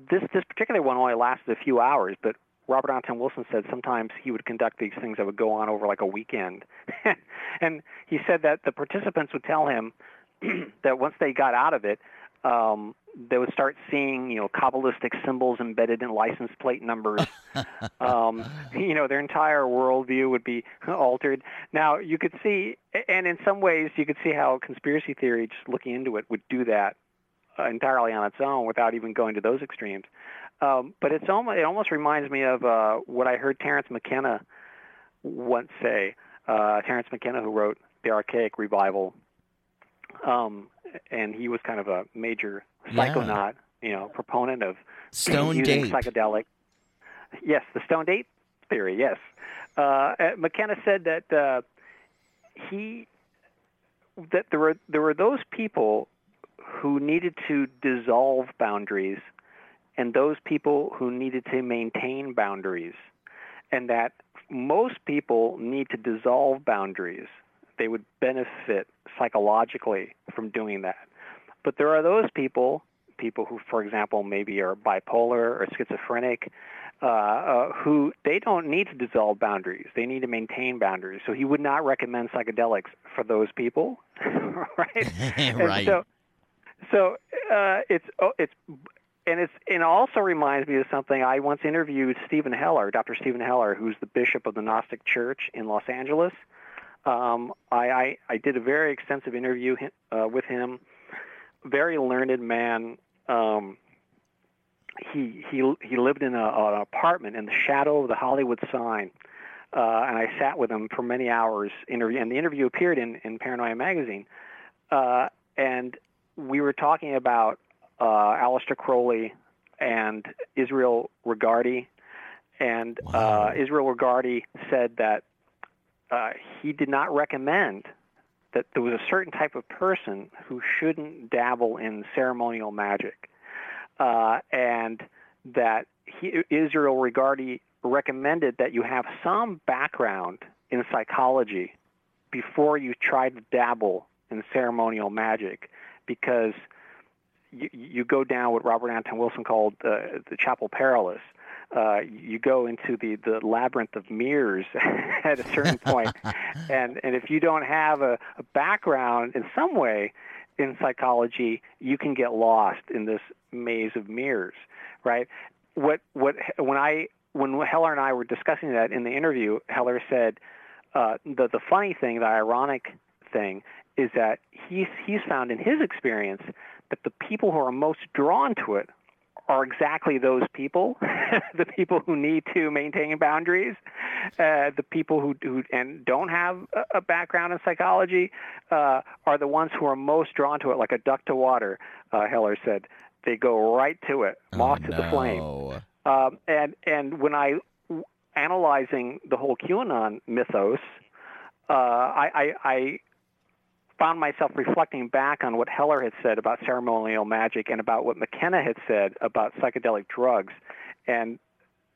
this this particular one only lasted a few hours, but Robert Anton Wilson said sometimes he would conduct these things that would go on over like a weekend. [LAUGHS] and he said that the participants would tell him [CLEARS THROAT] that once they got out of it, um, they would start seeing, you know, Kabbalistic symbols embedded in license plate numbers. [LAUGHS] um, you know, their entire worldview would be altered. Now, you could see, and in some ways, you could see how conspiracy theory, just looking into it, would do that uh, entirely on its own without even going to those extremes. Um, but it's almost, it almost reminds me of uh, what I heard Terence McKenna once say. Uh, Terence McKenna, who wrote The Archaic Revival, um, and he was kind of a major Yeah. psychonaut, you know, proponent of Stone using date. psychedelic. Yes, the stoned ape theory. Yes, uh, McKenna said that uh, he that there were there were those people who needed to dissolve boundaries, and those people who needed to maintain boundaries, and that most people need to dissolve boundaries. They would benefit psychologically from doing that. But there are those people, people who, for example, maybe are bipolar or schizophrenic, uh, uh, who they don't need to dissolve boundaries; they need to maintain boundaries. So he would not recommend psychedelics for those people, [LAUGHS] right? [LAUGHS] And right. so, so uh, it's oh, it's and it's and it also reminds me of something. I once interviewed Stephan Hoeller, Dr. Stephan Hoeller, who's the bishop of the Gnostic Church in Los Angeles. Um, I, I I did a very extensive interview uh, with him. Very learned man. Um, he he he lived in a, an apartment in the shadow of the Hollywood sign, uh, and I sat with him for many hours. Interview and the interview appeared in in Paranoia magazine, uh, and we were talking about uh, Aleister Crowley and Israel Regardie, and Wow. uh, Israel Regardie said that uh, he did not recommend that there was a certain type of person who shouldn't dabble in ceremonial magic, uh, and that he, Israel Regardie recommended that you have some background in psychology before you try to dabble in ceremonial magic, because you, you go down what Robert Anton Wilson called uh, the chapel perilous. Uh, you go into the, the labyrinth of mirrors [LAUGHS] at a certain point, [LAUGHS] and and if you don't have a, a background in some way in psychology, you can get lost in this maze of mirrors, right? What what when I when Hoeller and I were discussing that in the interview, Hoeller said uh, the the funny thing, the ironic thing, is that he's he's found in his experience that the people who are most drawn to it are exactly those people, [LAUGHS] the people who need to maintain boundaries, uh, the people who, who and don't have a, a background in psychology uh, are the ones who are most drawn to it, like a duck to water. Uh, Hoeller said they go right to it, moth oh, to the flame. Um, and and when I w- analyzing the whole QAnon mythos, uh, I, I, I found myself reflecting back on what Hoeller had said about ceremonial magic and about what McKenna had said about psychedelic drugs, and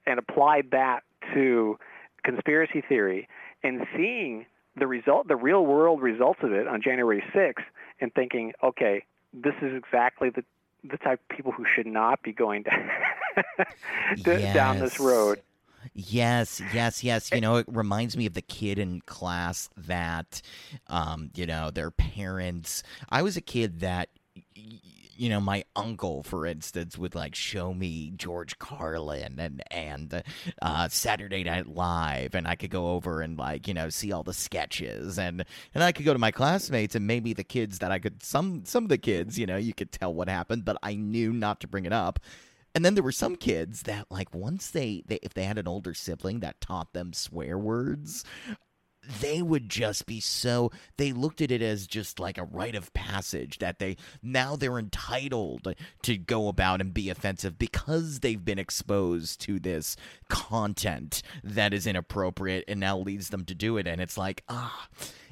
and applied that to conspiracy theory, and seeing the result, the real world results of it on January 6th, and thinking, okay, this is exactly the the type of people who should not be going down, [LAUGHS] down this road. Yes, yes, yes. You know, it reminds me of the kid in class that, um, you know, their parents. I was a kid that, you know, my uncle, for instance, would like show me George Carlin and and uh, Saturday Night Live, and I could go over and like you know see all the sketches, and and I could go to my classmates and maybe the kids that I could some some of the kids, you know, you could tell what happened, but I knew not to bring it up. And then there were some kids that, like, once they, they if they had an older sibling that taught them swear words, they would just be so they looked at it as just like a rite of passage that they now they're entitled to go about and be offensive because they've been exposed to this content that is inappropriate and now leads them to do it. And it's like ah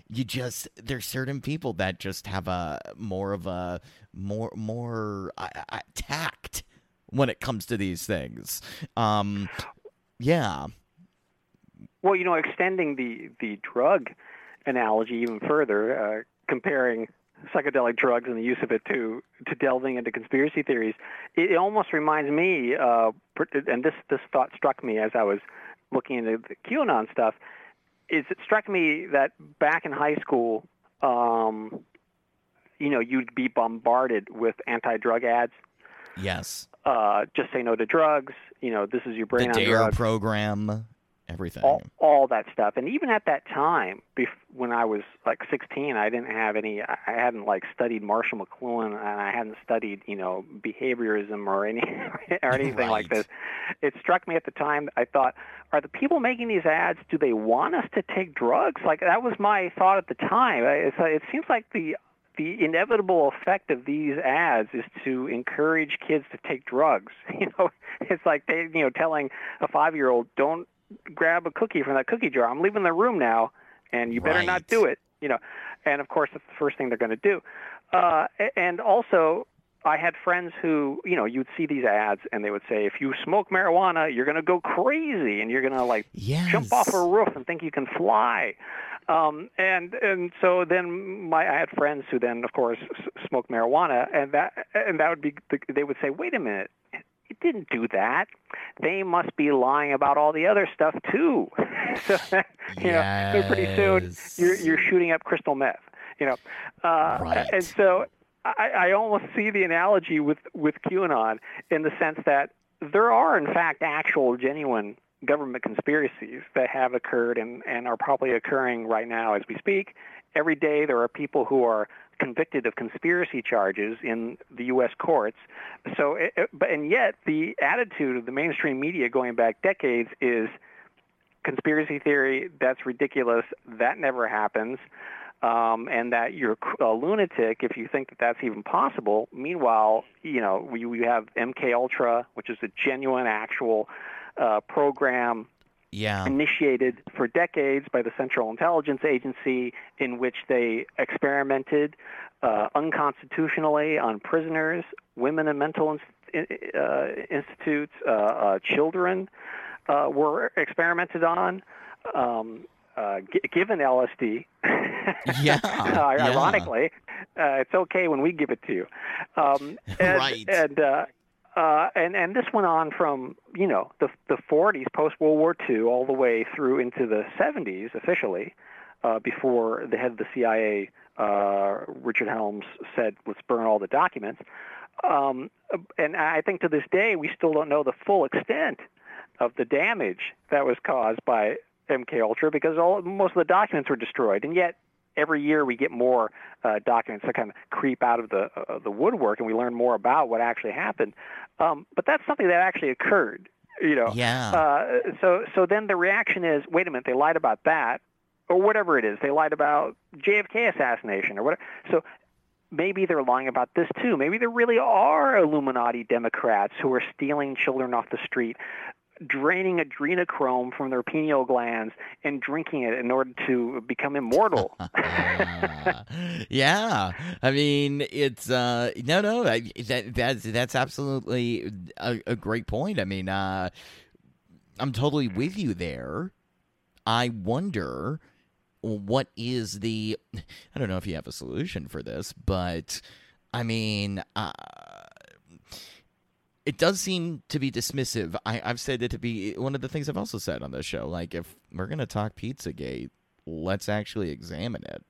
you just there's certain people that just have a more of a more more uh, tact when it comes to these things um yeah Well, you know, extending the the drug analogy even further, uh, comparing psychedelic drugs and the use of it to to delving into conspiracy theories, it, it almost reminds me. Uh, and this this thought struck me as I was looking into the QAnon stuff. Is it struck me that back in high school, um, you know, you'd be bombarded with anti-drug ads. Yes Uh, just say no to drugs. You know, this is your brain the on dare drugs program everything all, all that stuff. And even at that time, bef- when I was like 16, I didn't have any. I hadn't like studied Marshall McLuhan, and I hadn't studied, you know, behaviorism or any [LAUGHS] or anything like this. It struck me at the time. I thought, are the people making these ads? Do they want us to take drugs? Like that was my thought at the time. It's, it seems like the the inevitable effect of these ads is to encourage kids to take drugs. [LAUGHS] You know, it's like they, you know, telling a five-year-old, "Don't grab a cookie from that cookie jar. I'm leaving the room now, and you better not do it." You know, and of course that's the first thing they're going to do. Uh, and also, I had friends who, you know, you'd see these ads, and they would say, "If you smoke marijuana, you're going to go crazy, and you're going to like yes jump off a roof and think you can fly. Um, and and so then my I had friends who then of course smoked marijuana, and that and that would be the, they would say, wait a minute, it didn't do that. they must be lying about all the other stuff too. [LAUGHS] so, [LAUGHS] you know, so pretty soon you're you're shooting up crystal meth. You know, uh, Right. and so I, I almost see the analogy with with QAnon in the sense that there are in fact actual genuine government conspiracies that have occurred and, and are probably occurring right now as we speak. Every day there are people who are convicted of conspiracy charges in the U.S. courts. So, it, it- but and yet the attitude of the mainstream media going back decades is conspiracy theory. That's ridiculous. That never happens. Um, and that you're a lunatic if you think that that's even possible. Meanwhile, you know we, we have MK Ultra, which is a genuine, actual uh, program Yeah. initiated for decades by the Central Intelligence Agency, in which they experimented uh, unconstitutionally on prisoners, women in mental ins- uh, institutes, uh, uh, children uh, were experimented on. Um, uh, g- given LSD, [LAUGHS] Yeah, [LAUGHS] yeah. ironically, uh, it's okay when we give it to you. Um, and, [LAUGHS] Right. And uh, and and this went on from you know the the 40s, post World War II, all the way through into the 70s officially, uh, before the head of the CIA, uh, Richard Helms, said, "Let's burn all the documents." Um, and I think to this day we still don't know the full extent of the damage that was caused by MK Ultra because all most of the documents were destroyed, and yet every year we get more uh, documents that kind of creep out of the uh, the woodwork, and we learn more about what actually happened. Um, but that's something that actually occurred, you know. Yeah. Uh, so so then the reaction is, wait a minute, they lied about that, or whatever it is. They lied about JFK assassination or whatever. So maybe they're lying about this too. Maybe there really are Illuminati Democrats who are stealing children off the street, draining adrenochrome from their pineal glands and drinking it in order to become immortal. Ah, [LAUGHS] yeah, I mean it's uh no no that that's that's absolutely a, a great point. I mean uh I'm totally with you there. I wonder what is the I don't know if you have a solution for this, but I mean uh it does seem to be dismissive. I, I've said it to be one of the things I've also said on this show. Like, if we're gonna talk Pizzagate, let's actually examine it.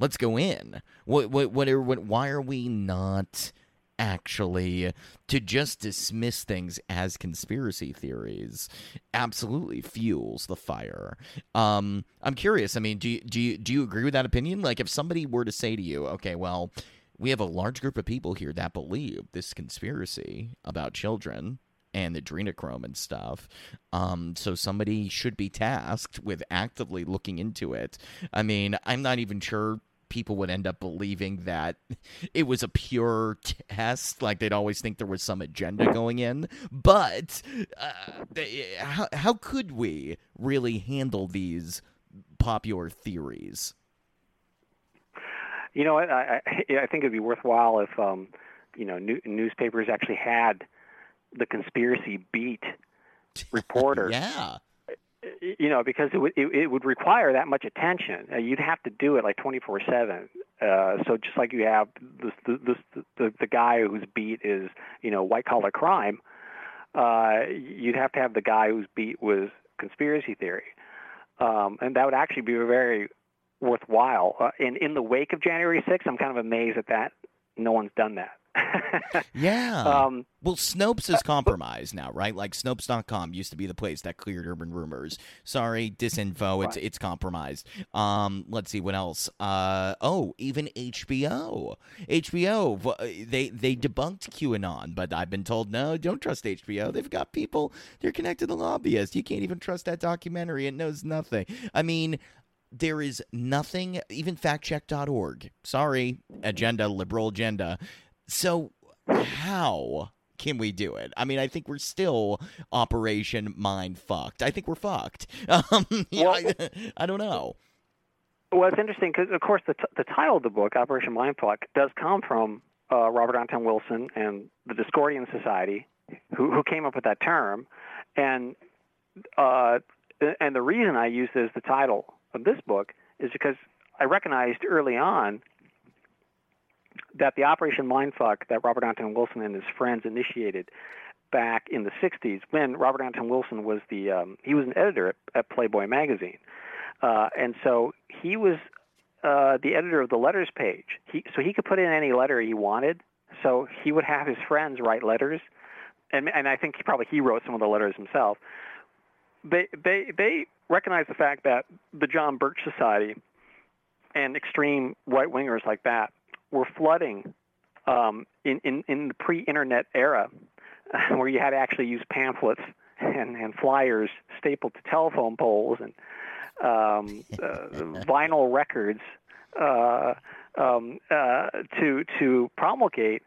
Let's go in. What? What? What? Are, what why are we not actually to just dismiss things as conspiracy theories? Absolutely fuels the fire. Um, I'm curious. I mean, do you, do you do you agree with that opinion? Like, if somebody were to say to you, okay, well we have a large group of people here that believe this conspiracy about children and adrenochrome and stuff. Um, so somebody should be tasked with actively looking into it. I mean, I'm not even sure people would end up believing that [LAUGHS] it was a pure test like they'd always think there was some agenda going in but uh, they, how, how could we really handle these popular theories You know. I, I, [LAUGHS] I think it'd be worthwhile if, um, you know, new, newspapers actually had the conspiracy beat reporter. [LAUGHS] yeah You know, because it would it, it would require that much attention. Uh, you'd have to do it like twenty four seven. Uh, so just like you have this, this, the the guy whose beat is you know white collar crime, uh, you'd have to have the guy whose beat was conspiracy theory, um, and that would actually be a very worthwhile. Uh, in in the wake of January 6th, I'm kind of amazed at that. No one's done that. [LAUGHS] yeah um, Well, Snopes is compromised now, right? Like Snopes.com used to be the place that cleared urban rumors. Sorry, disinfo. It's Right. it's compromised. Um, let's see what else. Uh, oh, even HBO. HBO. They they debunked QAnon, but I've been told no, don't trust HBO. They've got people. They're connected to lobbyists. You can't even trust that documentary. It knows nothing. I mean. There is nothing, even factcheck.org. Sorry, agenda, liberal agenda. So, how can we do it? I mean, I think we're still Operation Mind Fucked. I think we're fucked. [LAUGHS] Um, Well- I, I don't know. Well, it's interesting because, of course, the, t- the title of the book, Operation Mindfuck, does come from uh, Robert Anton Wilson and the Discordian Society, who, who came up with that term. And uh, and the reason I use it as the title of this book is because I recognized early on that the Operation Mindfuck that Robert Anton Wilson and his friends initiated back in the 60s when Robert Anton Wilson was the um, he was an editor at, at Playboy magazine, uh, and so he was uh, the editor of the letters page. He, so he could put in any letter he wanted. So he would have his friends write letters, and and I think he probably he wrote some of the letters himself. They they they recognized the fact that the John Birch Society and extreme right wingers like that were flooding um, in, in in the pre-internet era, [LAUGHS] where you had to actually use pamphlets and, and flyers stapled to telephone poles and um, [LAUGHS] uh, vinyl records uh, um, uh, to to promulgate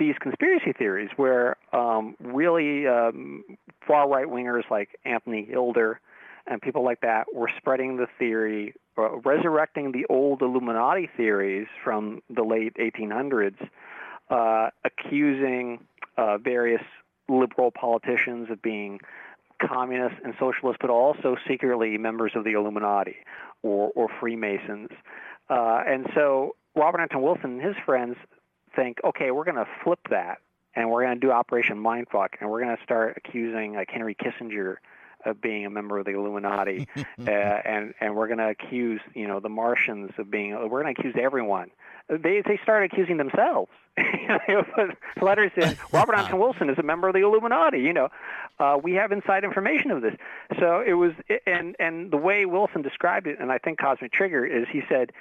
these conspiracy theories, where um, really um, far right wingers like Anthony Hilder and people like that were spreading the theory, uh, resurrecting the old Illuminati theories from the late 1800s, uh, accusing uh, various liberal politicians of being communists and socialists, but also secretly members of the Illuminati or, or Freemasons. Uh, and so Robert Anton Wilson and his friends think, okay, we're going to flip that, and we're going to do Operation Mindfuck, and we're going to start accusing like Henry Kissinger of being a member of the Illuminati, [LAUGHS] uh, and and we're going to accuse you know the Martians of being. We're going to accuse everyone. They they started accusing themselves. [LAUGHS] they put letters in. [LAUGHS] Robert Anton Wilson is a member of the Illuminati. You know, uh, we have inside information of this. So it was, and and the way Wilson described it, and I think Cosmic Trigger is he said.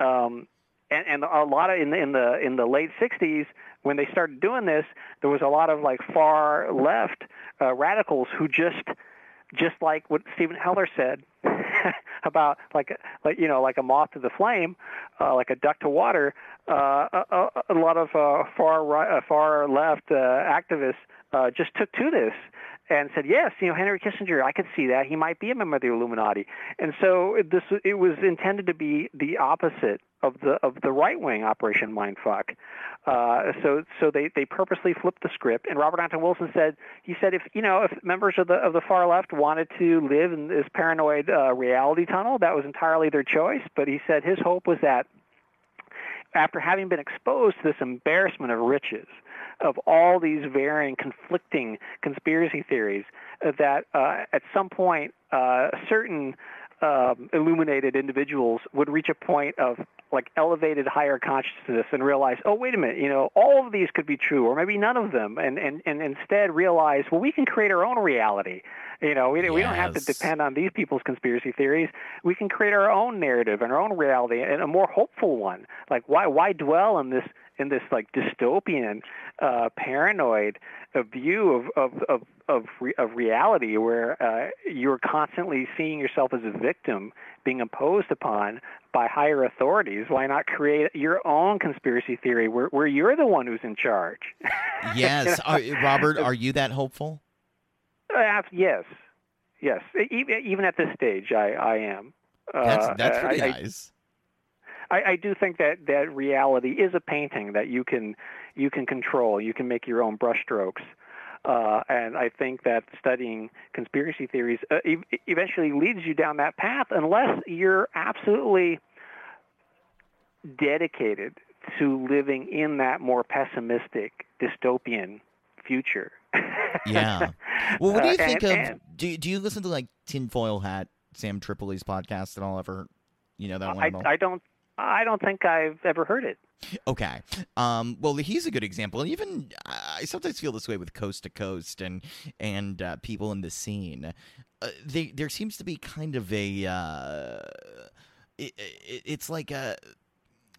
Um, and, and a lot of in the in the in the late 60s when they started doing this there was a lot of like far left uh, radicals who just just like what Stephan Hoeller said [LAUGHS] about like like you know like a moth to the flame, uh, like a duck to water. Uh, a, a lot of uh, far right, uh, far left uh, activists uh, just took to this and said, "Yes, you know Henry Kissinger, I could see that he might be a member of the Illuminati." And so this it was intended to be the opposite of the of the right wing Operation Mindfuck. Uh, so so they they purposely flipped the script. And Robert Anton Wilson said he said if you know if members of the of the far left wanted to live in this paranoid uh, reality tunnel, that was entirely their choice. But he said his hope was that after having been exposed to this embarrassment of riches of all these varying, conflicting conspiracy theories uh, that uh, at some point uh, certain um, illuminated individuals would reach a point of like elevated higher consciousness and realize, oh, wait a minute, you know, all of these could be true, or maybe none of them, and and, and instead realize, well, we can create our own reality. You know, we, yes. we don't have to depend on these people's conspiracy theories. We can create our own narrative and our own reality, and a more hopeful one. Like, why why dwell in this in this like dystopian, uh, paranoid uh, view of of of of, re- of reality, where uh, you're constantly seeing yourself as a victim being imposed upon by higher authorities. Why not create your own conspiracy theory where where you're the one who's in charge? [LAUGHS] Yes, you know? are, Robert, are you that hopeful? Uh, yes, yes. Even, even at this stage, I I am. That's that's pretty I, nice. I, I do think that that reality is a painting that you can you can control. You can make your own brushstrokes. Uh, and I think that studying conspiracy theories uh, e- eventually leads you down that path, unless you're absolutely dedicated to living in that more pessimistic dystopian future. [LAUGHS] yeah. Well, what do you Uh, think and- of? and- do Do you listen to like Tinfoil Hat, Sam Tripoli's podcast at all? Ever, you know that one? I. I don't I don't think I've ever heard it. Okay. Um, well, he's a good example. And even I sometimes feel this way with Coast to Coast and and uh, people in the scene. Uh, they, there seems to be kind of a. Uh, it, it, it's like a.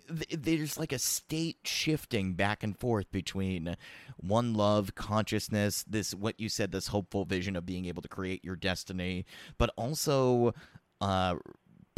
There's like a state shifting back and forth between one love, consciousness, this, what you said, this hopeful vision of being able to create your destiny, but also uh,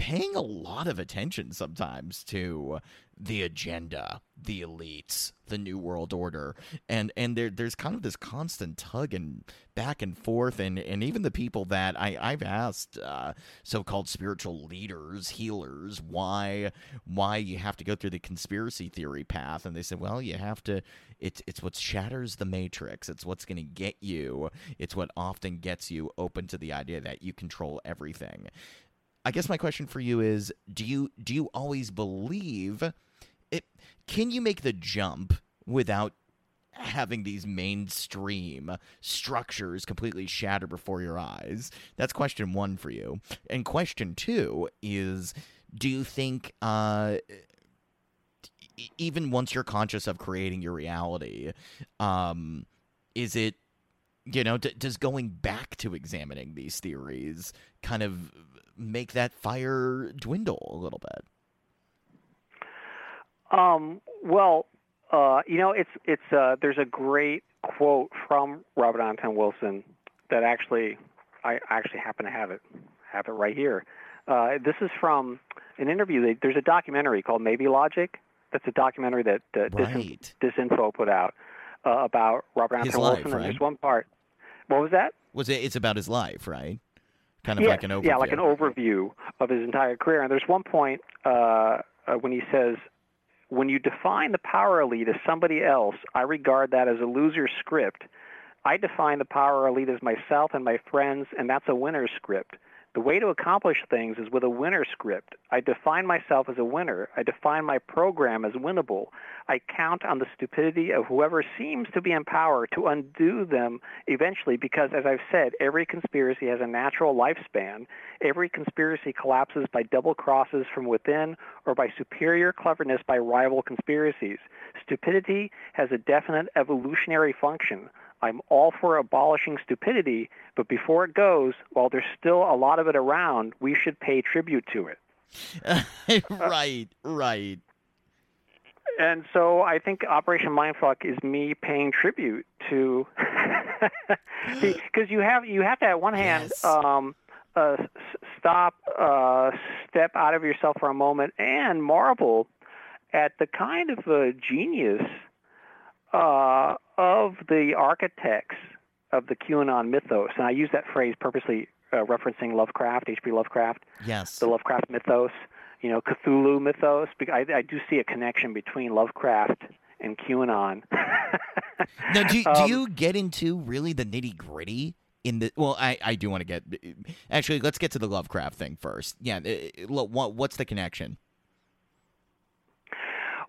paying a lot of attention sometimes to the agenda, the elites, the new world order, and and there there's kind of this constant tug and back and forth, and and even the people that I I've asked uh, so-called spiritual leaders, healers, why why you have to go through the conspiracy theory path, and they said, well, you have to. It's it's what shatters the matrix. It's what's going to get you. It's what often gets you open to the idea that you control everything. I guess my question for you is do you do you always believe it can you make the jump without having these mainstream structures completely shatter before your eyes. That's question one for you. And question two is do you think, uh, even once you're conscious of creating your reality, um, is it, you know, d- does going back to examining these theories kind of make that fire dwindle a little bit? Um, well, uh, you know, it's it's uh, there's a great quote from Robert Anton Wilson that actually I actually happen to have it have it right here. Uh, this is from an interview. There's a documentary called Maybe Logic. That's a documentary that uh, Right. Disinfo put out uh, about Robert His Anton life, Wilson. right? And there's one part. What was that? Was it? It's about his life, right? Kind of yeah, like an overview. Yeah, like an overview of his entire career. And there's one point uh, uh, when he says, "When you define the power elite as somebody else, I regard that as a loser script. I define the power elite as myself and my friends, and that's a winner script." The way to accomplish things is with a winner script. I define myself as a winner. I define my program as winnable. I count on the stupidity of whoever seems to be in power to undo them eventually because, as I've said, every conspiracy has a natural lifespan. Every conspiracy collapses by double crosses from within or by superior cleverness by rival conspiracies. Stupidity has a definite evolutionary function. I'm all for abolishing stupidity, but before it goes, while there's still a lot of it around, we should pay tribute to it. [LAUGHS] right, right. And so I think Operation Mindfuck is me paying tribute to [LAUGHS] because you have you have to at one hand Yes. um, uh, s- stop, uh, step out of yourself for a moment, and marvel at the kind of uh, genius uh, of the architects of the QAnon mythos. And I use that phrase purposely uh, referencing Lovecraft, H.P. Lovecraft Yes. the Lovecraft mythos, you know, Cthulhu mythos. I, I do see a connection between Lovecraft and QAnon. [LAUGHS] Now, do, do Um, you get into really the nitty gritty in the? Well, I, I do want to get. Actually, let's get to the Lovecraft thing first. Yeah, uh, lo- what what's the connection?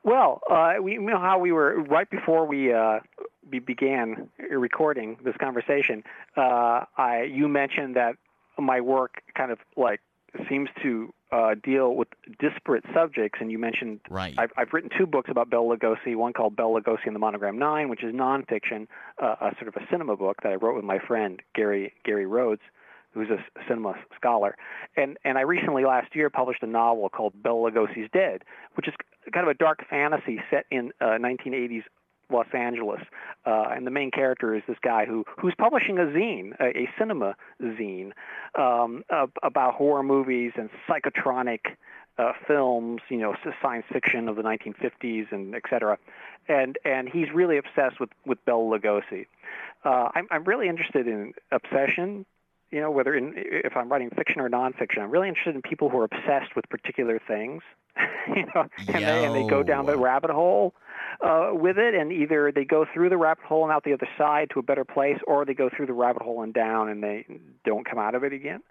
Well, uh, we you know how we were right before we uh, we began recording this conversation. Uh, I you mentioned that my work kind of like seems to uh, deal with disparate subjects, and you mentioned Right. I've, I've written two books about Bela Lugosi. One called Bela Lugosi and the Monogram Nine, which is nonfiction, uh, a sort of a cinema book that I wrote with my friend Gary Gary Rhodes, who's a cinema scholar. And and I recently last year published a novel called Bela Lugosi's Dead, which is kind of a dark fantasy set in uh, 1980s Los Angeles. Uh, and the main character is this guy who who's publishing a zine, a, a cinema zine, um, ab- about horror movies and psychotronic uh, films, you know, science fiction of the 1950s and et cetera. And and he's really obsessed with with Bela Lugosi. Uh, I'm I'm really interested in obsession. You know, whether in if I'm writing fiction or nonfiction, I'm really interested in people who are obsessed with particular things. [LAUGHS] you know, and they and they go down the rabbit hole uh, with it, and either they go through the rabbit hole and out the other side to a better place, or they go through the rabbit hole and down and they don't come out of it again.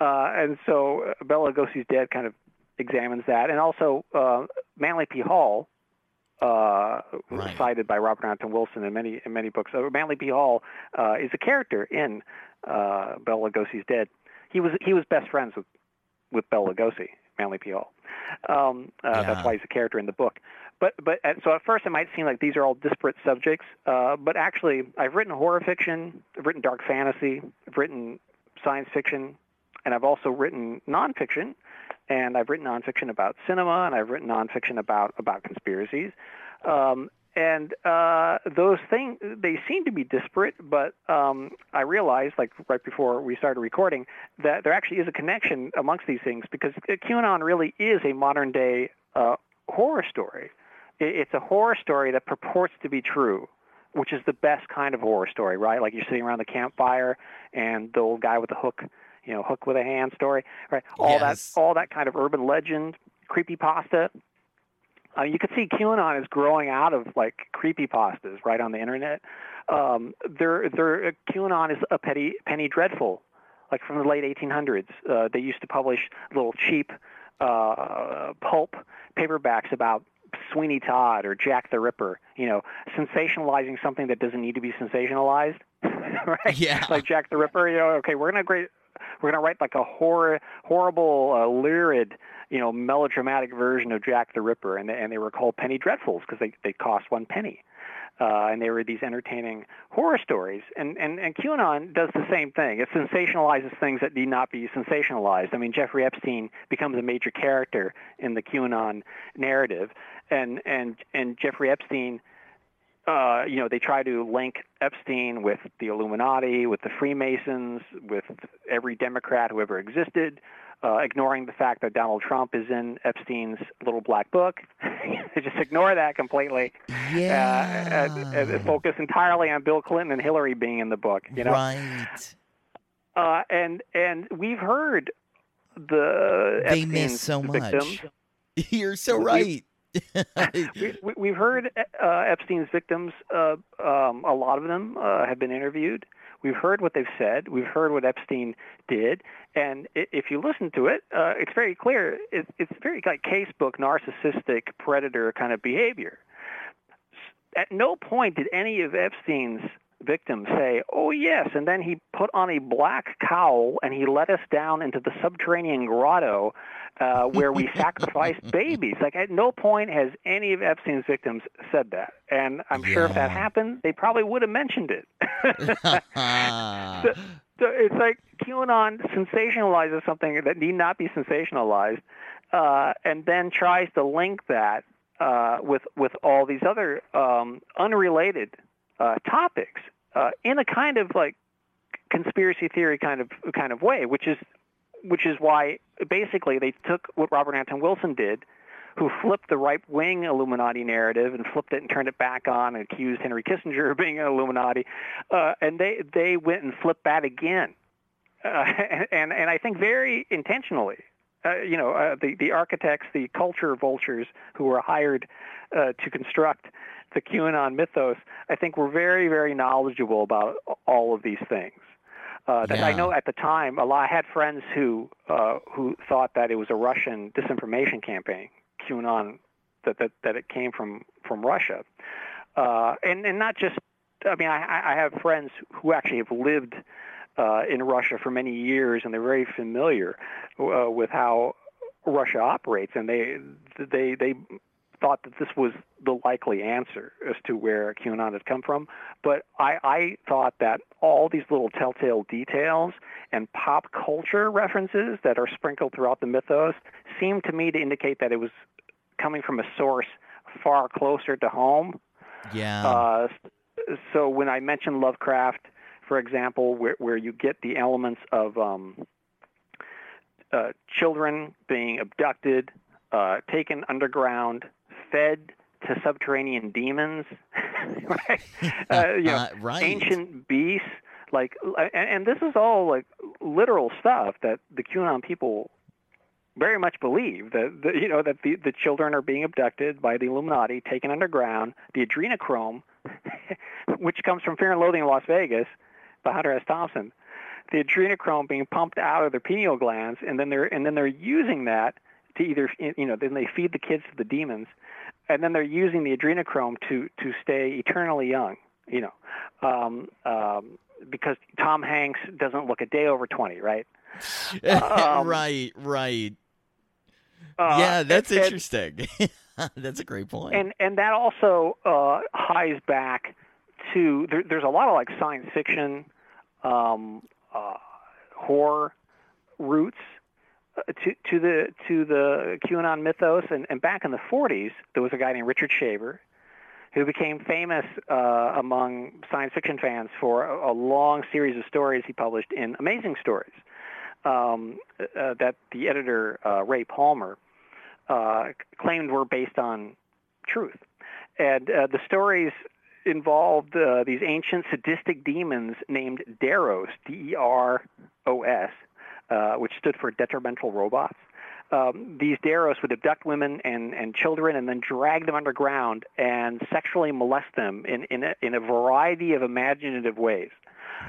Uh, and so Bela Lugosi's Dead kind of examines that, and also uh, Manly P. Hall, uh, Right. cited by Robert Anton Wilson in many in many books. So Manly P. Hall uh, is a character in uh, Bela Lugosi's Dead. He was he was best friends with with Bela Lugosi, Manly P. Hall. Um, uh, Yeah. That's why he's a character in the book. But but at, so at first it might seem like these are all disparate subjects, uh, but actually I've written horror fiction, I've written dark fantasy, I've written science fiction, and I've also written nonfiction, and I've written nonfiction about cinema, and I've written nonfiction about about conspiracies. Um, and uh, those things they seem to be disparate, but um, I realized, like right before we started recording, that there actually is a connection amongst these things because QAnon really is a modern day uh, horror story. It's a horror story that purports to be true, which is the best kind of horror story, right? Like you're sitting around the campfire and the old guy with the hook, you know, hook with a hand story, right? All Yes. that, all that kind of urban legend, creepy pasta. Uh, you can see QAnon is growing out of like creepy pastas right on the internet. Um, they're, they're, uh, QAnon is a petty, penny dreadful, like from the late 1800s. Uh, they used to publish little cheap uh, pulp paperbacks about Sweeney Todd or Jack the Ripper. You know, sensationalizing something that doesn't need to be sensationalized, [LAUGHS] right? Yeah. Like Jack the Ripper. You know, okay, we're gonna great, we're gonna write like a horror, horrible, uh, lurid, you know, melodramatic version of Jack the Ripper, and they, and they were called penny dreadfuls because they they cost one penny uh, and they were these entertaining horror stories. And, and, and QAnon does the same thing. It sensationalizes things that need not be sensationalized. I mean, Jeffrey Epstein becomes a major character in the QAnon narrative, and and and Jeffrey Epstein. Uh, you know, they try to link Epstein with the Illuminati, with the Freemasons, with every Democrat who ever existed uh, ignoring the fact that Donald Trump is in Epstein's little black book. they [LAUGHS] just ignore that completely. Yeah. Uh, and, and focus entirely on Bill Clinton and Hillary being in the book. You know. Right. Uh, and and we've heard the They Epstein's miss so victims. much. [LAUGHS] You're so right. we, [LAUGHS] we- we've heard uh, Epstein's victims. Uh, um, a lot of them uh, have been interviewed. We've heard what they've said. We've heard what Epstein did, and if you listen to it, uh, it's very clear. It, it's very like casebook narcissistic predator kind of behavior. At no point did any of Epstein's victims say, "Oh yes," and then he put on a black cowl and he led us down into the subterranean grotto uh, where we [LAUGHS] sacrificed babies. Like at no point has any of Epstein's victims said that. And I'm sure if that happened, they probably would have mentioned it. [LAUGHS] [LAUGHS] So, so it's like QAnon sensationalizes something that need not be sensationalized, uh, and then tries to link that uh, with with all these other um, unrelated uh, topics uh, in a kind of like conspiracy theory kind of kind of way, which is which is why basically they took what Robert Anton Wilson did, who flipped the right wing Illuminati narrative and flipped it and turned it back on and accused Henry Kissinger of being an Illuminati, uh, and they they went and flipped that again, uh, [LAUGHS] and and I think very intentionally. Uh, you know, uh, the the architects, the culture vultures who were hired uh, to construct the QAnon mythos, I think were very very knowledgeable about all of these things. Uh, that I know at the time, a lot. I had friends who uh, who thought that it was a Russian disinformation campaign, QAnon, that that, that it came from from Russia, uh, and and not just. I mean, I, I have friends who actually have lived uh, in Russia for many years, and they're very familiar uh, with how Russia operates, and they they they thought that this was the likely answer as to where QAnon had come from. But I, I thought that all these little telltale details and pop culture references that are sprinkled throughout the mythos seemed to me to indicate that it was coming from a source far closer to home. yeah. Uh, so when I mentioned Lovecraft, for example, where, where you get the elements of um, uh, children being abducted, uh, taken underground, fed to subterranean demons, [LAUGHS] right? [LAUGHS] Uh, you know, Uh, right. ancient beasts, like, and, and this is all like literal stuff that the QAnon people very much believe that the, you know that the the children are being abducted by the Illuminati, taken underground. The adrenochrome, [LAUGHS] which comes from Fear and Loathing in Las Vegas, by Hunter S. Thompson, the adrenochrome being pumped out of their pineal glands, and then they're and then they're using that to either you know then they feed the kids to the demons, and then they're using the adrenochrome to to stay eternally young. You know, um, um, because Tom Hanks doesn't look a day over twenty, right? [LAUGHS] um, right, right. Uh, yeah, that's interesting. [LAUGHS] that's a great point. and and that also uh, hies back to there, there's a lot of like science fiction, um, uh, horror roots uh, to to the to the QAnon mythos. And, and back in the 40s, there was a guy named Richard Shaver who became famous uh, among science fiction fans for a, a long series of stories he published in Amazing Stories um, uh, that the editor uh, Ray Palmer uh, claimed were based on truth. And uh, the stories involved uh, these ancient sadistic demons named Deros, D-E-R-O-S, uh, which stood for detrimental robots. Um, these Deros would abduct women and, and children and then drag them underground and sexually molest them in, in, a, in a variety of imaginative ways.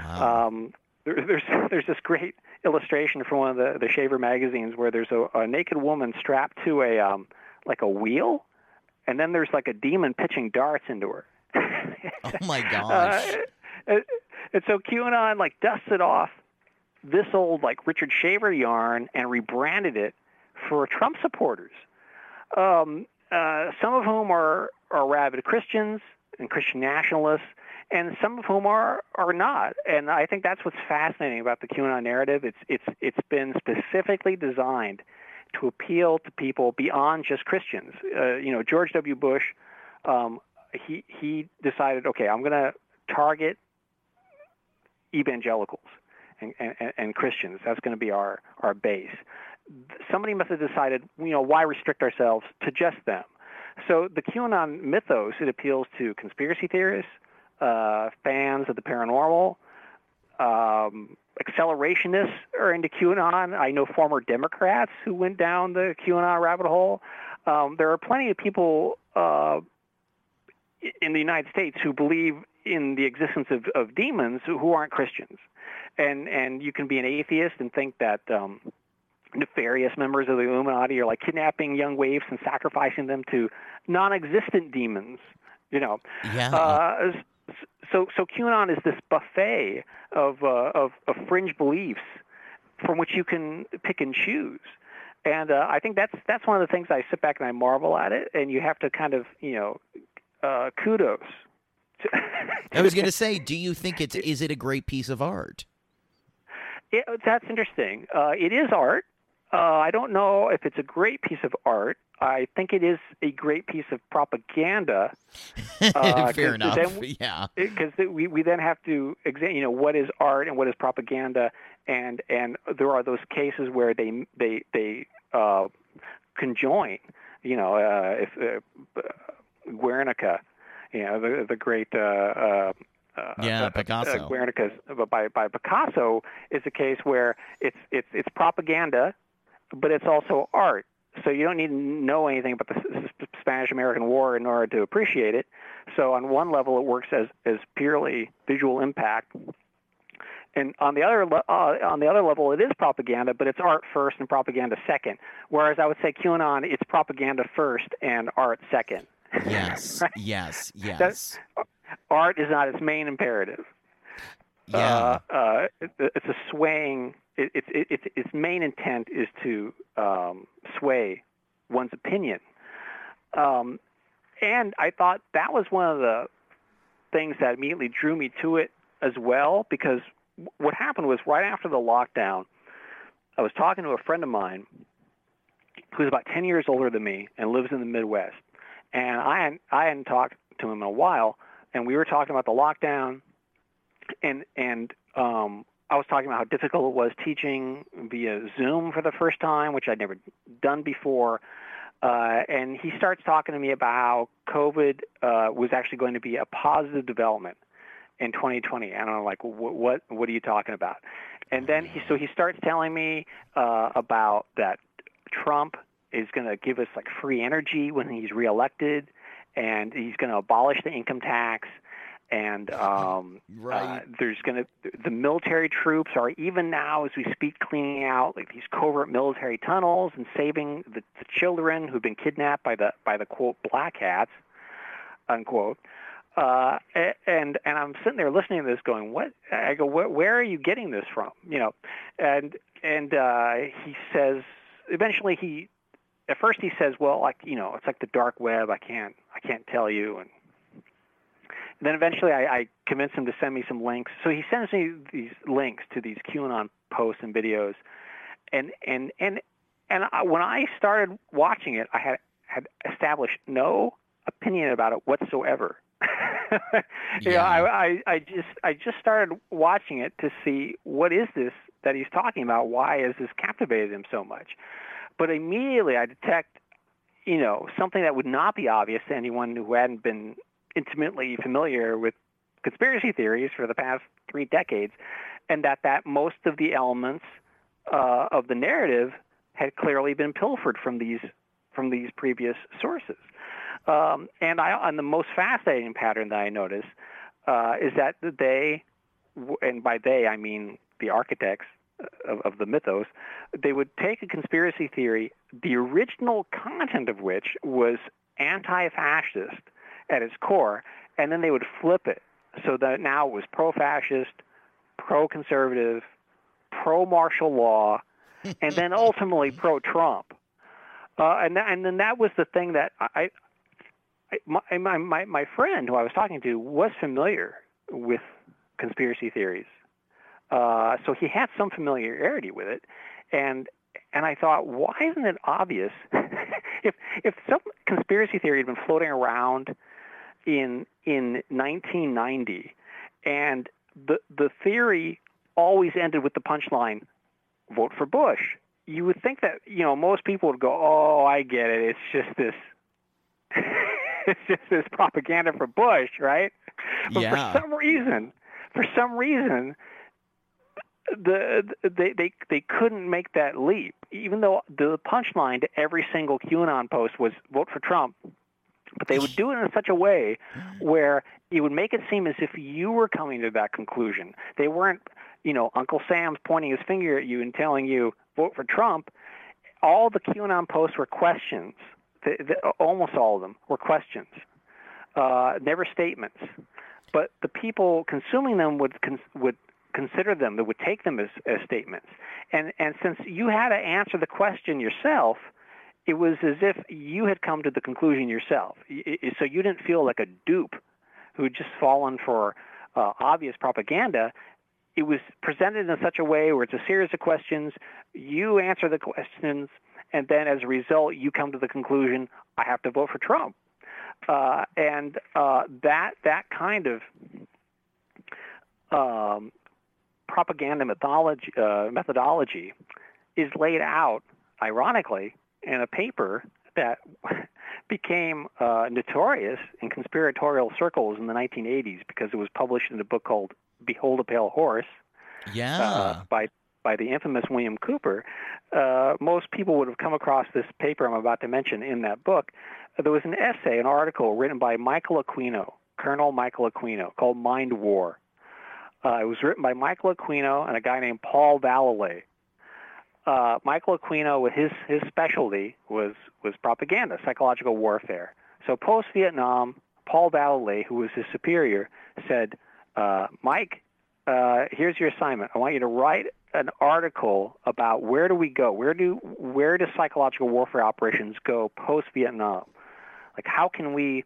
wow. Um, there, there's [LAUGHS] there's this great illustration from one of the the Shaver magazines where there's a, a naked woman strapped to a um, like a wheel, and then there's like a demon pitching darts into her. [LAUGHS] Oh my Uh, gosh. and, and so QAnon like dusted off this old like Richard Shaver yarn and rebranded it for Trump supporters. Um, uh, some of whom are are rabid Christians and Christian nationalists, and some of whom are are not. And I think that's what's fascinating about the QAnon narrative. It's it's it's been specifically designed to appeal to people beyond just Christians. Uh, you know, George W. Bush, um, he he decided, okay, I'm going to target evangelicals and, and, and Christians. That's going to be our our base. Somebody must have decided, you know, why restrict ourselves to just them? So the QAnon mythos it appeals to conspiracy theorists, uh, fans of the paranormal, um, accelerationists are into QAnon. I know former Democrats who went down the QAnon rabbit hole. Um, there are plenty of people uh, in the United States who believe in the existence of, of demons who aren't Christians, and and you can be an atheist and think that. Um, nefarious members of the Illuminati are like kidnapping young waifs and sacrificing them to non-existent demons. You know, Yeah. uh, so so QAnon is this buffet of, uh, of of fringe beliefs from which you can pick and choose. And uh, I think that's that's one of the things I sit back and I marvel at it, and you have to kind of you know uh, kudos. I was going [LAUGHS] to say, do you think it's is it a great piece of art? It, that's interesting. Uh, it is art. Uh, I don't know if it's a great piece of art. I think it is a great piece of propaganda [LAUGHS] Uh, Fair enough. [LAUGHS] yeah. because we we then have to examine, you know, what is art and what is propaganda, and and there are those cases where they they they uh, conjoin. You know, uh, if uh, Guernica, you know, the the great. Uh, uh, uh, Yeah, uh, Picasso. Uh, Guernica's by by Picasso is a case where it's it's it's propaganda, but it's also art. So you don't need to know anything about the Spanish-American War in order to appreciate it. So on one level, it works as as purely visual impact, and on the other uh, on the other level, it is propaganda, but it's art first and propaganda second. Whereas I would say QAnon, it's propaganda first and art second. Yes. [LAUGHS] Right? Yes. Yes. That's- Art is not its main imperative. yeah. Uh, uh, it, it's a swaying. It, it, it, its its main intent is to um, sway one's opinion. Um, and I thought that was one of the things that immediately drew me to it as well, because what happened was right after the lockdown, I was talking to a friend of mine who's about 10 years older than me and lives in the Midwest. And I hadn't, I hadn't talked to him in a while, and we were talking about the lockdown, and and um, I was talking about how difficult it was teaching via Zoom for the first time, which I'd never done before. Uh, and he starts talking to me about how COVID uh, was actually going to be a positive development in 2020, and I'm like, what what, are you talking about? And then he so he starts telling me uh, about that Trump is going to give us like free energy when he's reelected, and he's going to abolish the income tax, and [LAUGHS] um, Right. uh, there's going to the military troops are even now as we speak cleaning out like these covert military tunnels and saving the, the children who've been kidnapped by the by the quote black hats unquote. Uh, and and I'm sitting there listening to this, going, "What?" I go, "Where, where are you getting this from?" You know, and and uh, he says, eventually he, at first he says, "Well, like you know, it's like the dark web. I can't I can't tell you." And then eventually I, I convinced him to send me some links. So he sends me these links to these QAnon posts and videos, and and and and I, when I started watching it, I had had established no opinion about it whatsoever. [LAUGHS] you know, Yeah. I, I I just I just started watching it to see what is this that he's talking about? Why has this captivated him so much? But immediately I detect, you know, something that would not be obvious to anyone who hadn't been intimately familiar with conspiracy theories for the past three decades, and that that most of the elements uh, of the narrative had clearly been pilfered from these from these previous sources. Um, and I, and the most fascinating pattern that I notice uh, is that they, and by they I mean the architects of, of the mythos, they would take a conspiracy theory, the original content of which was anti-fascist at its core, and then they would flip it so that now it was pro-fascist, pro-conservative, pro-martial law, [LAUGHS] and then ultimately pro-Trump. Uh, and and then that was the thing that I, I my my my friend who I was talking to was familiar with conspiracy theories, uh, so he had some familiarity with it, and and I thought, why isn't it obvious [LAUGHS] if if some conspiracy theory had been floating around in in 1990, and the the theory always ended with the punchline, vote for Bush. You would think that you know most people would go, oh, I get it. It's just this. [LAUGHS] it's just this propaganda for Bush, right? But Yeah. for some reason, for some reason, the they they they couldn't make that leap, even though the punchline to every single QAnon post was vote for Trump. But they would do it in such a way where it would make it seem as if you were coming to that conclusion. They weren't, you know, Uncle Sam's pointing his finger at you and telling you vote for Trump. All the QAnon posts were questions. The, the, almost all of them were questions, uh, never statements. But the people consuming them would would consider them, that would take them as, as statements. And and since you had to answer the question yourself, it was as if you had come to the conclusion yourself. So you didn't feel like a dupe who had just fallen for uh, obvious propaganda. It was presented in such a way where it's a series of questions. You answer the questions, and then as a result, you come to the conclusion, I have to vote for Trump. Uh, and uh, that that kind of um, propaganda methodology, uh, methodology is laid out, ironically, in a paper that [LAUGHS] became uh, notorious in conspiratorial circles in the 1980s because it was published in a book called "Behold a Pale Horse" Yeah. uh, by by the infamous William Cooper. Uh, most people would have come across this paper I'm about to mention in that book. There was an essay, an article written by Michael Aquino, Colonel Michael Aquino, called "Mind War." Uh, it was written by Michael Aquino and a guy named Paul Vallely. Uh, Michael Aquino, with his his specialty was was propaganda, psychological warfare. So post Vietnam, Paul Vallely, who was his superior, said, uh, "Mike, uh, here's your assignment. I want you to write an article about where do we go? Where do where do psychological warfare operations go post Vietnam? Like how can we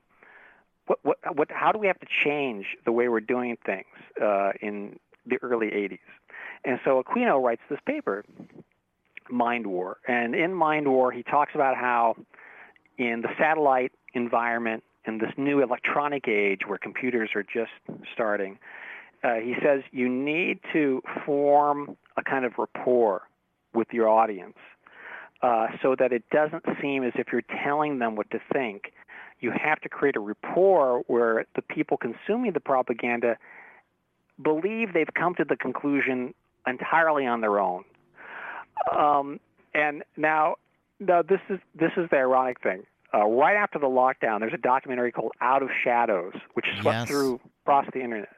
what, what, what, how do we have to change the way we're doing things uh, in the early 80s? And so Aquino writes this paper, Mind War. And in Mind War, he talks about how in the satellite environment, in this new electronic age where computers are just starting, uh, he says you need to form a kind of rapport with your audience uh, so that it doesn't seem as if you're telling them what to think. You have to create a rapport where the people consuming the propaganda believe they've come to the conclusion entirely on their own. Um, and now, now this is this is the ironic thing. Uh, right after the lockdown, there's a documentary called Out of Shadows, which swept Yes. through across the internet.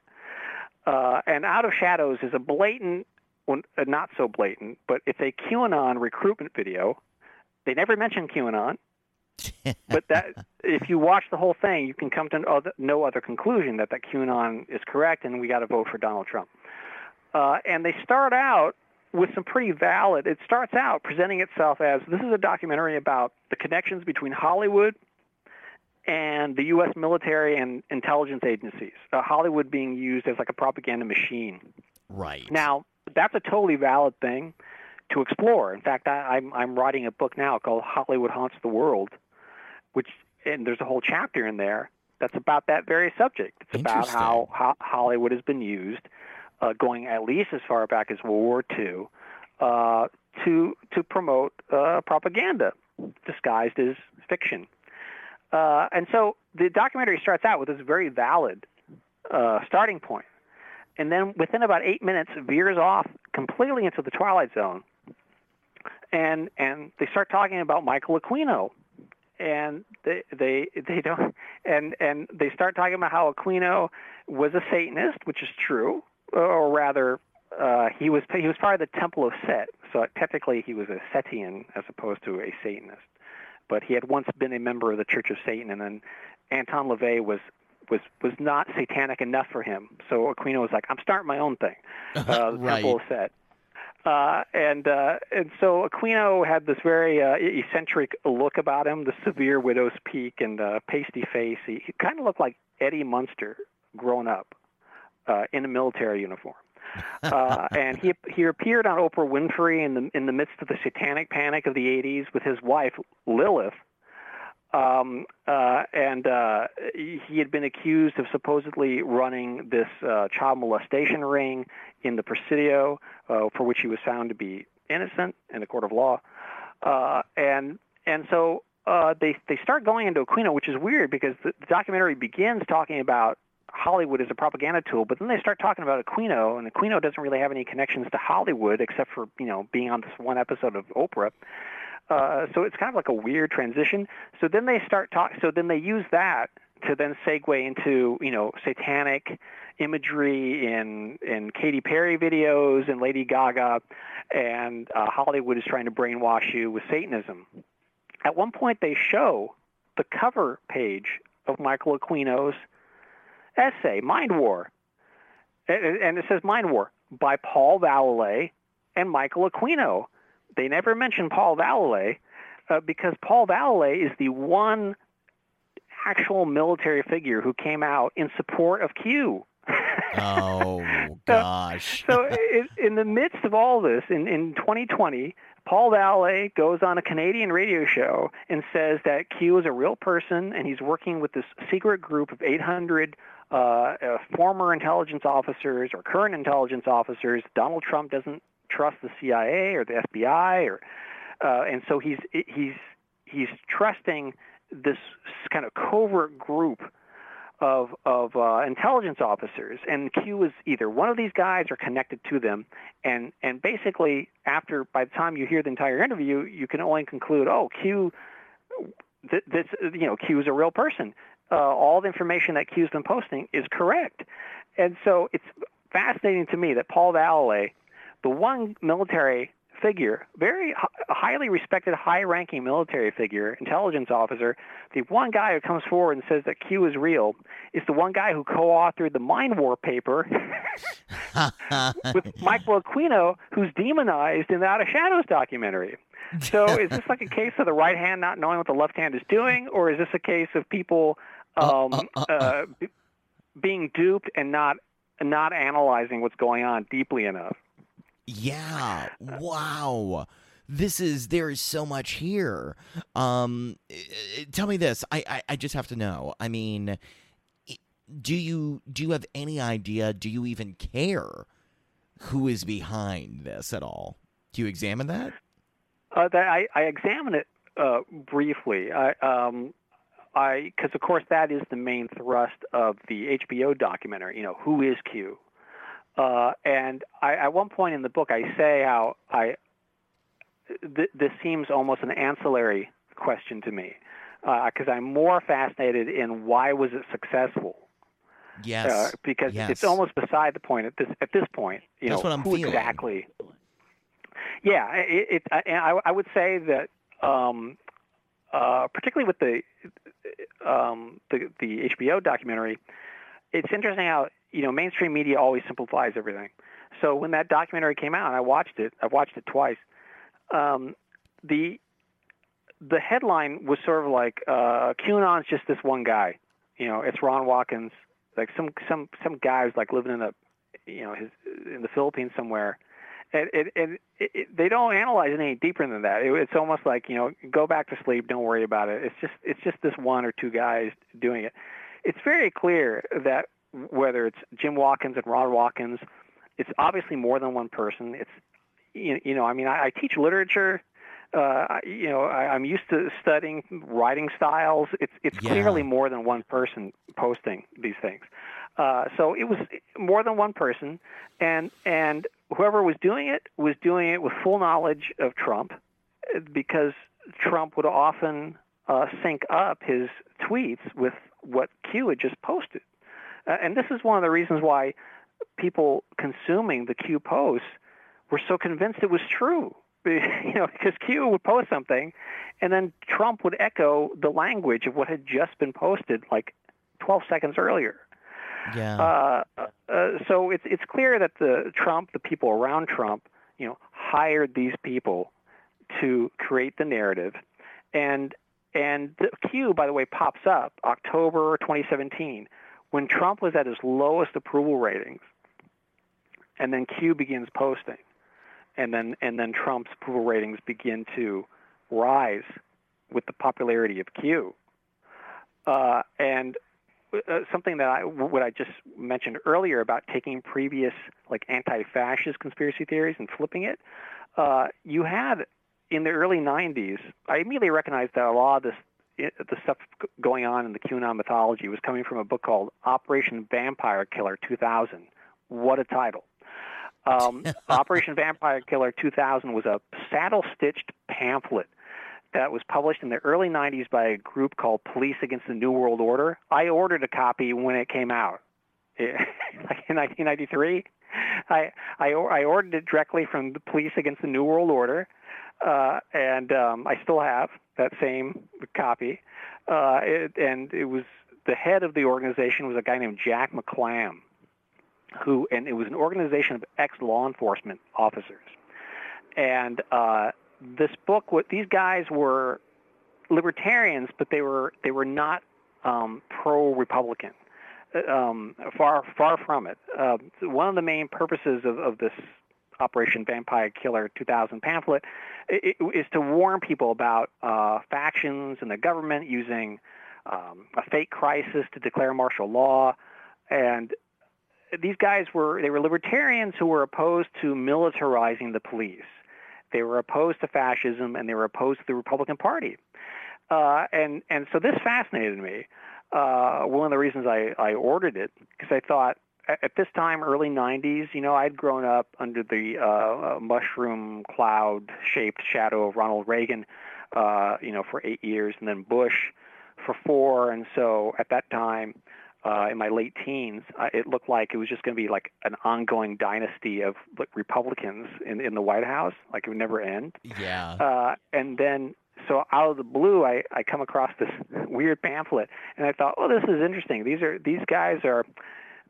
Uh, and Out of Shadows is a blatant, well, uh, not so blatant, but it's a QAnon recruitment video. They never mention QAnon, [LAUGHS] but that if you watch the whole thing, you can come to no other, no other conclusion that that QAnon is correct, and we got to vote for Donald Trump. Uh, and they start out with some pretty valid. It starts out presenting itself as this is a documentary about the connections between Hollywood and the U.S. military and intelligence agencies. Uh, Hollywood being used as like a propaganda machine. right. Now, that's a totally valid thing to explore. In fact, I, I'm I'm writing a book now called Hollywood Haunts the World, which and there's a whole chapter in there that's about that very subject. It's about how, how Hollywood has been used, uh, going at least as far back as World War II, uh, to to promote uh, propaganda disguised as fiction. Uh, and so the documentary starts out with this very valid uh, starting point and then within about eight minutes veers off completely into the twilight zone and and they start talking about michael aquino and they they they don't and and they start talking about how aquino was a satanist which is true or rather uh, he was he was part of the temple of set so technically he was a setian as opposed to a satanist but he had once been a member of the Church of Satan, and then Anton LaVey was was was not satanic enough for him. So Aquino was like, "I'm starting my own thing." [LAUGHS] Uh, the Right. temple said. Uh, and uh, and so Aquino had this very uh, eccentric look about him, the severe widow's peak and uh, pasty face. He, he kind of looked like Eddie Munster grown up uh, in a military uniform. [LAUGHS] uh, and he he appeared on Oprah Winfrey in the in the midst of the satanic panic of the '80s with his wife Lilith. Um, uh, and uh, he had been accused of supposedly running this uh, child molestation ring in the Presidio, uh, for which he was found to be innocent in a court of law. Uh, and and so uh, they they start going into Aquino, which is weird because the, the documentary begins talking about Hollywood as a propaganda tool, but then they start talking about Aquino, and Aquino doesn't really have any connections to Hollywood except for you know being on this one episode of Oprah. Uh, so it's kind of like a weird transition. So then they start talk. So then they use that to then segue into you know satanic imagery in in Katy Perry videos and Lady Gaga, and uh, Hollywood is trying to brainwash you with Satanism. At one point, they show the cover page of Michael Aquino's essay, Mind War, and, it says Mind War by Paul Vallely and Michael Aquino. They never mention Paul Vallely uh, because Paul Vallely is the one actual military figure who came out in support of Q. [LAUGHS] Oh gosh. so in, in the midst of all this, in, in 2020, Paul Vallely goes on a Canadian radio show and says that Q is a real person and he's working with this secret group of 800 uh, uh, former intelligence officers or current intelligence officers. Donald Trump doesn't trust the CIA or the FBI, or uh, and so he's he's he's trusting this kind of covert group of of uh, intelligence officers, and Q is either one of these guys or connected to them, and and basically after by the time you hear the entire interview, you can only conclude, oh, Q, th- this you know Q is a real person. Uh, all the information that Q's been posting is correct, and so it's fascinating to me that Paul Vallely, the one military figure, very hi- highly respected, high-ranking military figure, intelligence officer, the one guy who comes forward and says that Q is real is the one guy who co-authored the Mind War paper with [LAUGHS] Michael Aquino, who's demonized in the Out of Shadows documentary. So is this like a case of the right hand not knowing what the left hand is doing, or is this a case of people um, uh, uh, uh. uh, b- being duped and not not analyzing what's going on deeply enough? Yeah. Wow. This is there is so much here. Um, eh, tell me this. I, I I just have to know. I mean, do you do you have any idea? Do you even care who is behind this at all? Do you examine that? Uh, that I, I examined it uh, briefly. I, um, I, because of course that is the main thrust of the HBO documentary. You know, who is Q? Uh, and I, at one point in the book, I say how I th- this seems almost an ancillary question to me because I'm more fascinated in why was it successful Yes. uh, because yes. it's almost beside the point at this at this point. You That's know, what I'm who feeling. exactly? Yeah, it, it, I, I would say that um, uh, particularly with the um, the the HBO documentary, it's interesting how you know mainstream media always simplifies everything. So when that documentary came out, I watched it. I've watched it twice. Um, the the headline was sort of like uh, QAnon's just this one guy. You know, it's Ron Watkins, like some some some guy who's like living in a you know his in the Philippines somewhere. And, and, it, it, they don't analyze it any deeper than that. It, it's almost like you know, go back to sleep. Don't worry about it. It's just it's just this one or two guys doing it. It's very clear that whether it's Jim Watkins and Ron Watkins, it's obviously more than one person. It's you, you know, I mean, I, I teach literature. Uh, I- you know, I, I'm used to studying writing styles. It's it's Yeah. clearly more than one person posting these things. Uh, so it was more than one person, and and whoever was doing it was doing it with full knowledge of Trump, because Trump would often uh, sync up his tweets with what Q had just posted, and this is one of the reasons why people consuming the Q posts were so convinced it was true. [LAUGHS] you know, because Q would post something, and then Trump would echo the language of what had just been posted like 12 seconds earlier. Yeah. Uh, uh, so it's it's clear that the Trump, the people around Trump, you know, hired these people to create the narrative, and and the Q, by the way, pops up October 2017 when Trump was at his lowest approval ratings, and then Q begins posting, and then and then Trump's approval ratings begin to rise with the popularity of Q, uh, and uh, something that I what I just mentioned earlier about taking previous like anti-fascist conspiracy theories and flipping it. Uh, you had in the early '90s. I immediately recognized that a lot of this the stuff going on in the QAnon mythology was coming from a book called Operation Vampire Killer 2000. What a title! Um, [LAUGHS] Operation Vampire Killer 2000 was a saddle-stitched pamphlet that was published in the early 90s by a group called Police Against the New World Order. I ordered a copy when it came out, [LAUGHS] like in 1993. I, I I ordered it directly from the Police Against the New World Order, uh, and um, I still have that same copy. Uh, it, and it was the head of the organization was a guy named Jack McLamb, who and it was an organization of ex law enforcement officers, and uh, this book, what these guys were libertarians, but they were they were not um, pro-Republican. Um, far far from it. Uh, one of the main purposes of, of this Operation Vampire Killer 2000 pamphlet is to warn people about uh, factions and the government using um, a fake crisis to declare martial law, and these guys were they were libertarians who were opposed to militarizing the police. They were opposed to fascism and they were opposed to the Republican Party. Uh, and and so this fascinated me. Uh, one of the reasons I, I ordered it because I thought at this time, early 90s, you know, I'd grown up under the uh, mushroom cloud-shaped shadow of Ronald Reagan, uh, you know, for eight years, and then Bush for four. And so at that time, uh, in my late teens, uh, it looked like it was just going to be like an ongoing dynasty of like, Republicans in in the White House, like it would never end. Yeah. Uh, and then, so out of the blue, I I come across this [LAUGHS] weird pamphlet, and I thought, oh, this is interesting. These are these guys are,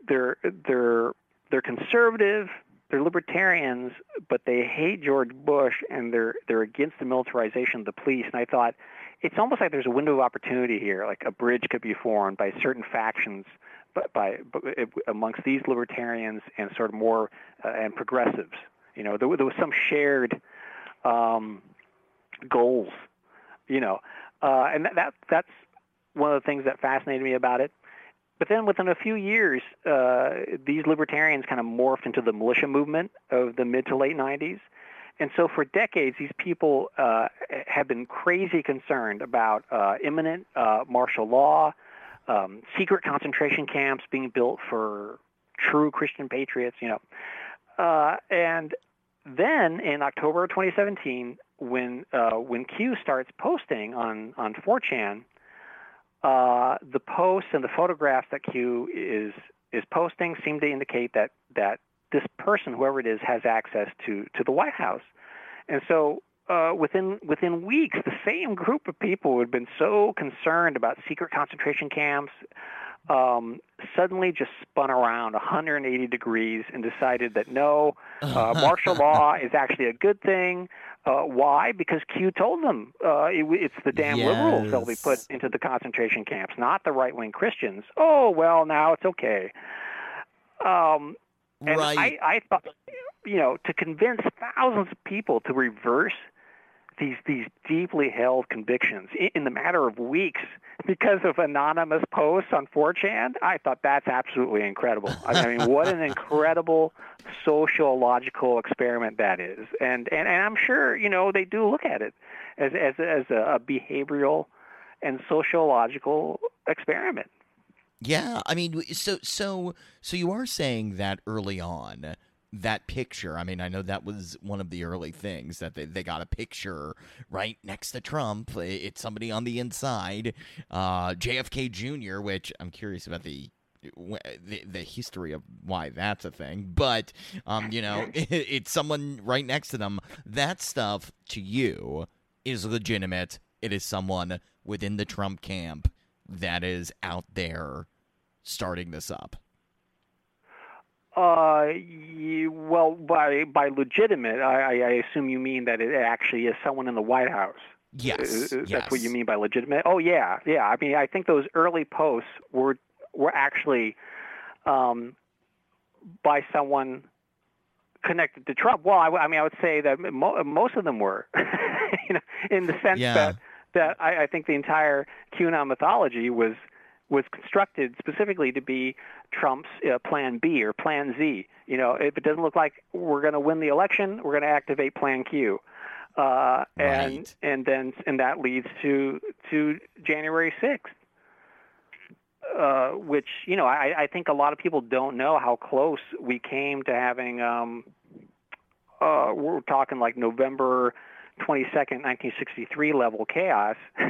they're they're they're conservative. They're libertarians, but they hate George Bush and they're they're against the militarization of the police. And I thought, it's almost like there's a window of opportunity here. Like a bridge could be formed by certain factions, but by, by amongst these libertarians and sort of more uh, and progressives. You know, there, there was some shared um, goals. You know, uh, and that, that that's one of the things that fascinated me about it. But then within a few years, uh, these libertarians kind of morphed into the militia movement of the mid to late 90s. And so for decades, these people uh, have been crazy concerned about uh, imminent uh, martial law, um, secret concentration camps being built for true Christian patriots, you know. Uh, and then in October of 2017, when uh, when Q starts posting on on 4chan, uh, the posts and the photographs that Q is is posting seem to indicate that that this person, whoever it is, has access to to the White House. And so uh, within within weeks, the same group of people who had been so concerned about secret concentration camps um, suddenly just spun around 180 degrees and decided that no, uh, [LAUGHS] martial law is actually a good thing. Uh, why? Because Q told them uh, it, it's the damn yes. liberals they'll be put into the concentration camps, not the right wing Christians. Oh well, now it's okay. Um, and right. I, I thought, you know, to convince thousands of people to reverse these these deeply held convictions in, the matter of weeks because of anonymous posts on 4chan, I thought that's absolutely incredible. I mean, [LAUGHS] what an incredible sociological experiment that is, and and, and I'm sure you know they do look at it as as as a, a behavioral and sociological experiment. Yeah, I mean, so so so you are saying that early on that picture. I mean, I know that was one of the early things that they, they got a picture right next to Trump. It's somebody on the inside, uh, JFK Jr., which I'm curious about the the, the history of why that's a thing, but um, you know, [LAUGHS] it, it's someone right next to them. That stuff to you is legitimate. It is someone within the Trump camp that is out there starting this up. Uh, well, by by legitimate, I, I assume you mean that it actually is someone in the White House. Yes, Uh, uh, yes. That's what you mean by legitimate. Oh yeah, yeah. I mean, I think those early posts were were actually um, by someone connected to Trump. Well, I, I mean, I would say that mo- most of them were, [LAUGHS] you know, in the sense Yeah. that that I, I think the entire QAnon mythology was was constructed specifically to be Trump's uh, Plan B or Plan Z. You know, if it doesn't look like we're going to win the election, we're going to activate Plan Q, uh, and and then and that leads to to January sixth. Uh, which you know, I, I think a lot of people don't know how close we came to having. Um, uh, we're talking like November twenty second, nineteen sixty three level chaos. [LAUGHS] you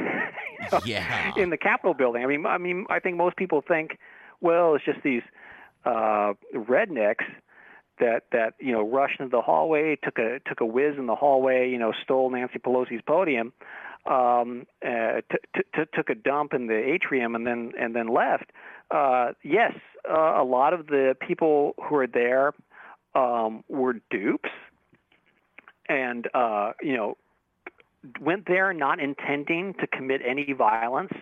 know, Yeah. in the Capitol building. I mean, I mean, I think most people think, well, it's just these uh, rednecks that that you know rushed into the hallway, took a took a whiz in the hallway, you know, stole Nancy Pelosi's podium, um, uh, t- t- t- took a dump in the atrium, and then and then left. Uh, yes, uh, a lot of the people who are there um, were dupes, and uh, you know went there not intending to commit any violence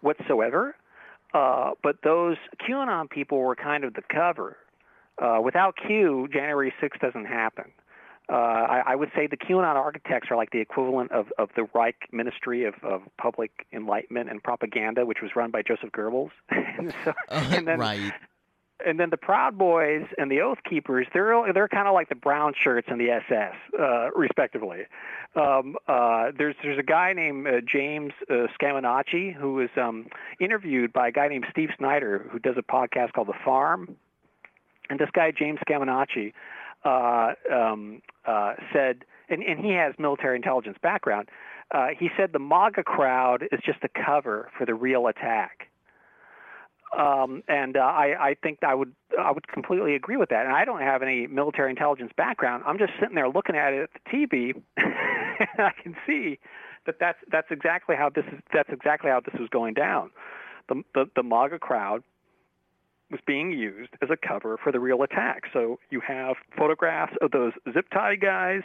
whatsoever. Uh, but those QAnon people were kind of the cover. Uh, without Q, January 6th doesn't happen. Uh, I, I would say the QAnon architects are like the equivalent of, of the Reich Ministry of, of Public Enlightenment and Propaganda, which was run by Joseph Goebbels. [LAUGHS] and, so, [LAUGHS] and then right. And then the Proud Boys and the Oath Keepers, they're they're kind of like the brown shirts and the SS, uh, respectively. Um, uh, there's there's a guy named uh, James uh, Scaminaci who was um, interviewed by a guy named Steve Snyder who does a podcast called The Farm, and this guy James Scaminaci uh, um, uh, said, and, and he has military intelligence background. Uh, he said the MAGA crowd is just a cover for the real attack um, and uh, I, I think I would I would completely agree with that. And I don't have any military intelligence background. I'm just sitting there looking at it at the TV, [LAUGHS] and I can see that that's that's exactly how this is that's exactly how this was going down. The the, the MAGA crowd was being used as a cover for the real attack. So you have photographs of those zip tie guys.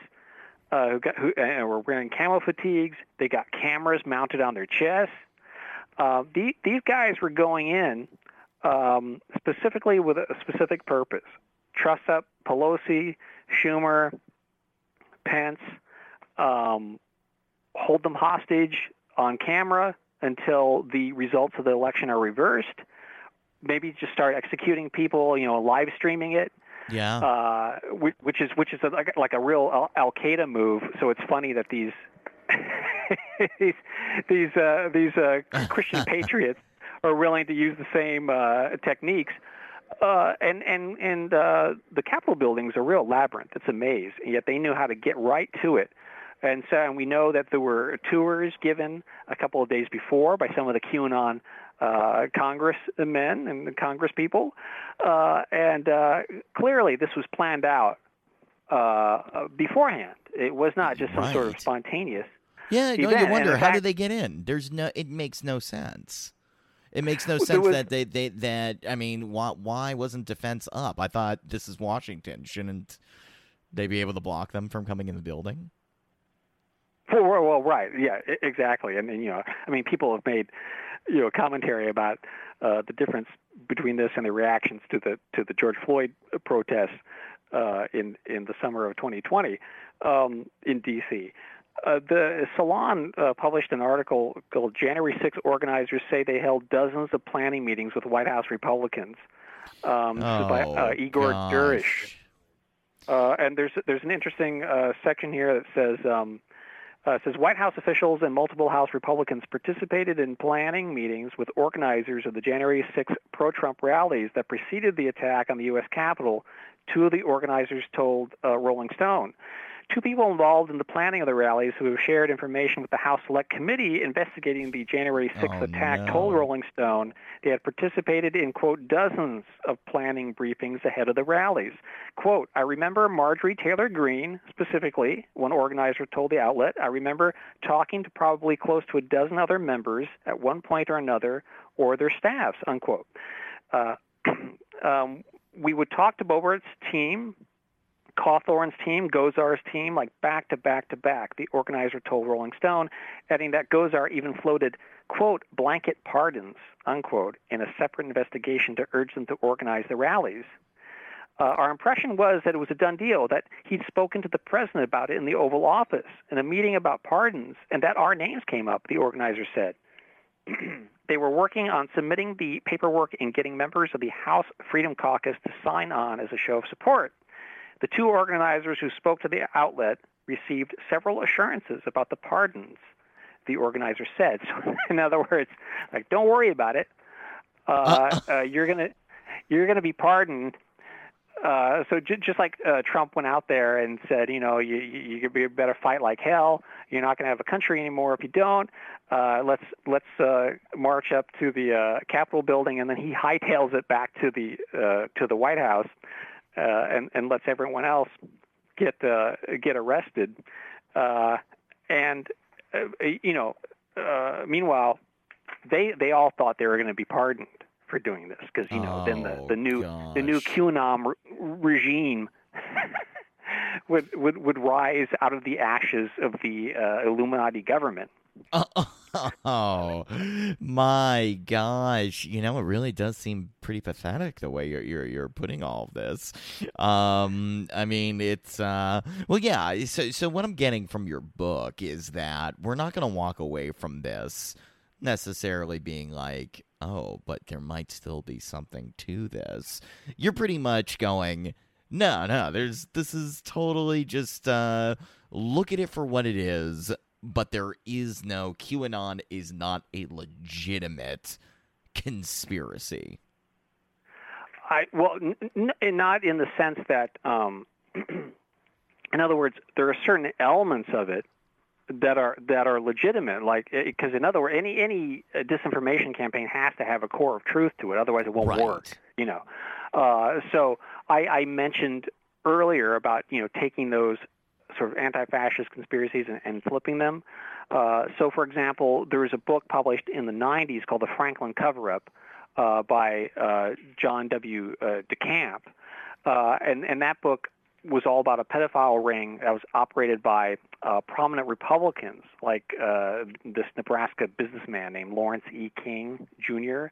Uh, who, got, who uh, were wearing camo fatigues? They got cameras mounted on their chests. Uh, the, these guys were going in um, specifically with a specific purpose: truss up Pelosi, Schumer, Pence, um, hold them hostage on camera until the results of the election are reversed. Maybe just start executing people, you know, live streaming it Yeah. uh, which, which is which is a, like, like a real Al Qaeda move. So it's funny that these [LAUGHS] these these uh, these uh, Christian [LAUGHS] patriots are willing to use the same uh, techniques. Uh, and and and uh, the Capitol building is a real labyrinth. It's a maze, and yet they knew how to get right to it. And so, and we know that there were tours given a couple of days before by some of the QAnon uh, congressmen and the congress people, uh, and uh, clearly this was planned out uh, beforehand. It was not just some sort of spontaneous. Yeah, no, you wonder how fact- did they get in? There's no. It makes no sense. It makes no [LAUGHS] sense was- that they, they that I mean, why why wasn't defense up? I thought this is Washington. Shouldn't they be able to block them from coming in the building? Well, well, right, yeah, exactly. And then you know, I mean, people have made you know commentary about uh, the difference between this and the reactions to the to the George Floyd protests uh, in in the summer of 2020 um, in D.C. Uh, the Salon uh, published an article called "January 6 Organizers Say They Held Dozens of Planning Meetings with White House Republicans." Um, is by uh, Oh, Igor gosh. Derysh. Uh, and there's there's an interesting uh, section here that says um, uh, says White House officials and multiple House Republicans participated in planning meetings with organizers of the January 6 pro-Trump rallies that preceded the attack on the U.S. Capitol. Two of the organizers told uh, Rolling Stone. Two people involved in the planning of the rallies who have shared information with the House Select Committee investigating the January 6th Oh, attack no. told Rolling Stone they had participated in, quote, dozens of planning briefings ahead of the rallies. Quote, I remember Marjorie Taylor Greene, specifically, one organizer told the outlet. I remember talking to probably close to a dozen other members at one point or another or their staffs, unquote. Uh, [CLEARS THROAT] um, we would talk to Boebert's team, Cawthorn's team, Gosar's team, like back to back to back, the organizer told Rolling Stone, adding that Gosar even floated, quote, blanket pardons, unquote, in a separate investigation to urge them to organize the rallies. Uh, our impression was that it was a done deal, that he'd spoken to the president about it in the Oval Office in a meeting about pardons, and that our names came up, the organizer said. [CLEARS THROAT] they were working on submitting the paperwork and getting members of the House Freedom Caucus to sign on as a show of support. The two organizers who spoke to the outlet received several assurances about the pardons, the organizer said. [LAUGHS] So, in other words, like, don't worry about it. Uh, uh, you're gonna you're gonna be pardoned. Uh, so j- just like uh, Trump went out there and said, you know, you you, you better fight like hell. You're not going to have a country anymore if you don't. Uh, let's let's uh, march up to the uh, Capitol building, and then he hightails it back to the uh, to the White House, uh, and and lets everyone else get uh, get arrested. Uh, and uh, you know, uh, meanwhile, they they all thought they were going to be pardoned for doing this because you know then the, Oh, the new the new gosh. QAnon re- regime [LAUGHS] would, would would rise out of the ashes of the uh, Illuminati government. [LAUGHS] Oh my gosh! You know, it really does seem pretty pathetic the way you're you're you're putting all of this. Um, I mean, it's uh, well, yeah. So so what I'm getting from your book is that we're not going to walk away from this necessarily being like, oh, but there might still be something to this. You're pretty much going, no, no. There's this is totally just uh, look at it for what it is but there is no QAnon is not a legitimate conspiracy. I well, n- n- not in the sense that, um, [CLEARS THROAT] in other words, there are certain elements of it that are that are legitimate. Like because in other words, any any uh, disinformation campaign has to have a core of truth to it, otherwise it won't Right. work. You know, uh, so I, I mentioned earlier about you know taking those sort of anti-fascist conspiracies and, and flipping them. Uh, so, for example, there was a book published in the 90s called The Franklin Cover-Up uh, by uh, John W. Uh, DeCamp, uh, and and that book was all about a pedophile ring that was operated by uh, prominent Republicans, like this Nebraska businessman named Lawrence E. King Jr.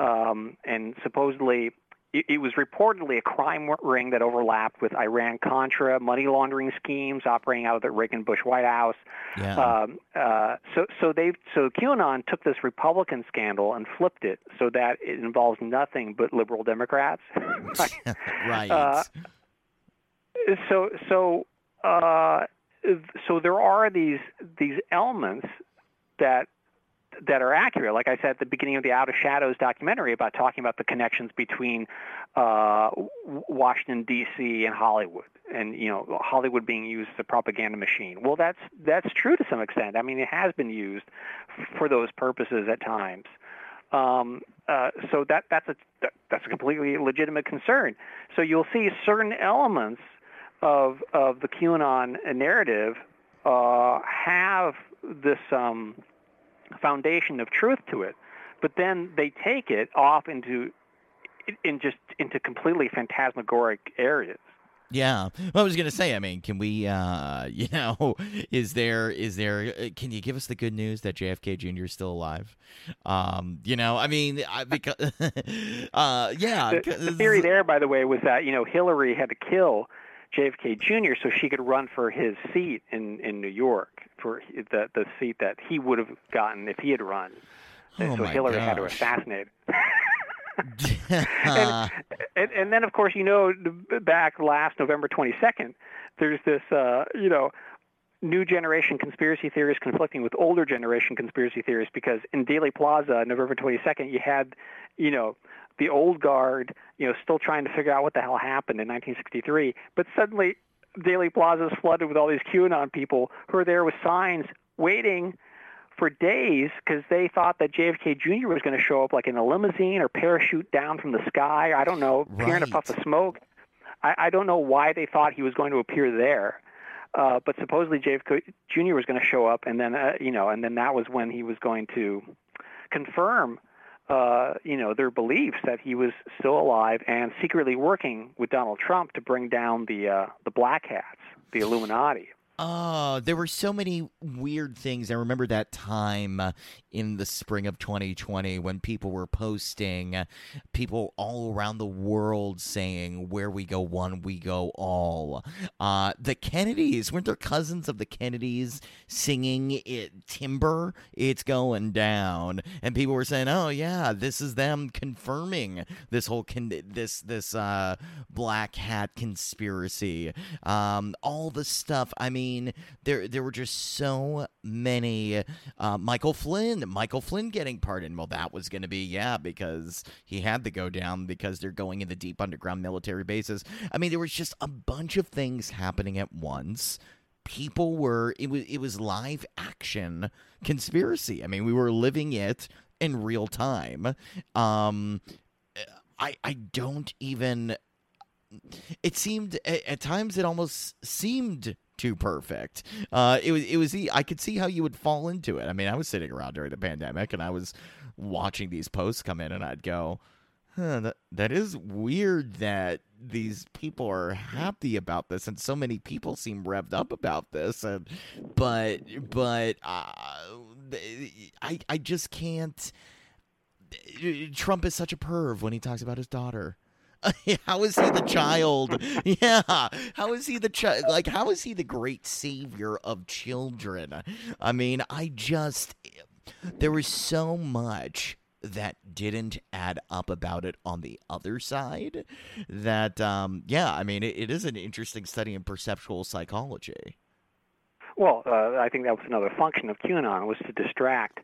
Um, and supposedly it, it was reportedly a crime ring that overlapped with Iran Contra money laundering schemes operating out of the Reagan Bush White House. Yeah. Um, uh, so so they so QAnon took this Republican scandal and flipped it so that it involves nothing but liberal Democrats. [LAUGHS] [LAUGHS] right. uh, so so uh, so there are these these elements that that are accurate. Like I said at the beginning of the Out of Shadows documentary about talking about the connections between uh, Washington D.C. and Hollywood, and you know Hollywood being used as a propaganda machine. Well, that's that's true to some extent. I mean, it has been used for those purposes at times. Um, uh, so that that's a that's a completely legitimate concern. So you'll see certain elements of of the QAnon narrative uh, have this um, foundation of truth to it, but then they take it off into in just into completely phantasmagoric areas. Yeah. Well, I was gonna say. I mean, can we? uh [LAUGHS] You know, is there? Is there? uh, Can you give us the good news that JFK Jr. is still alive? Um, you know, I mean, I, because, [LAUGHS] uh, yeah. The, the theory [LAUGHS] there, by the way, was that you know Hillary had to kill JFK Jr. so she could run for his seat in in New York for the the seat that he would have gotten if he had run. Oh so my Hillary had to assassinate. [LAUGHS] and, and, and then, of course, you know, back last November 22nd, there's this, uh, you know, new generation conspiracy theorists conflicting with older generation conspiracy theorists because in Dealey Plaza, November 22nd, you had, you know, the old guard, you know, still trying to figure out what the hell happened in 1963, but suddenly Dealey Plaza is flooded with all these QAnon people who are there with signs waiting for days because they thought that JFK Jr. was going to show up like in a limousine or parachute down from the sky. I don't know, appear in a puff of smoke. I, I don't know why they thought he was going to appear there. Uh, but supposedly JFK Jr. was going to show up, and then uh, you know, and then that was when he was going to confirm, uh, you know, their beliefs that he was still alive and secretly working with Donald Trump to bring down the uh, the black hats, the Illuminati. Oh, there were so many weird things. I remember that time uh, in the spring of 2020 when people were posting, uh, people all around the world saying, Where we go one, we go all. Uh, the Kennedys, weren't there cousins of the Kennedys singing it, Timber? It's going down. And people were saying, Oh, yeah, this is them confirming this whole, con- this, this, uh, black hat conspiracy. Um, all the stuff. I mean, mean, there there were just so many. Uh, Michael Flynn, Michael Flynn getting pardoned. Well, that was going to be yeah because he had to go down because they're going in the deep underground military bases. I mean, there was just a bunch of things happening at once. People were it was it was live action conspiracy. I mean, we were living it in real time. Um, I I don't even it seemed at, at, times it almost seemed too perfect. Uh, it was it was I could see how you would fall into it. I mean, I was sitting around during the pandemic and I was watching these posts come in, and I'd go, huh, that that is weird that these people are happy about this, and so many people seem revved up about this, and but but uh, I I just can't. Trump is such a perv when he talks about his daughter. [LAUGHS] how is he the child? [LAUGHS] Yeah. How is he the child? Like, how is he the great savior of children? I mean, I just. There was so much that didn't add up about it on the other side that um yeah i mean it, it is an interesting study in perceptual psychology well uh, i think that was another function of qanon was to distract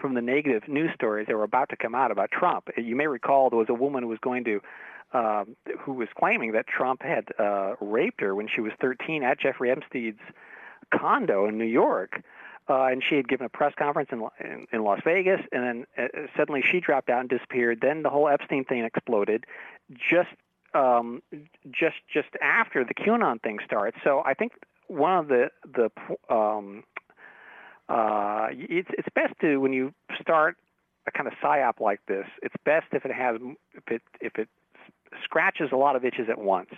from the negative news stories that were about to come out about trump you may recall there was a woman who was going to um, who was claiming that Trump had uh, raped her when she was 13 at Jeffrey Epstein's condo in New York. Uh, and she had given a press conference in, in, in Las Vegas, and then uh, suddenly she dropped out and disappeared. Then the whole Epstein thing exploded, just um, just just after the QAnon thing starts. So I think one of the the um, uh, it's it's best to when you start a kind of psyop like this, it's best if it has if it if it scratches a lot of itches at once.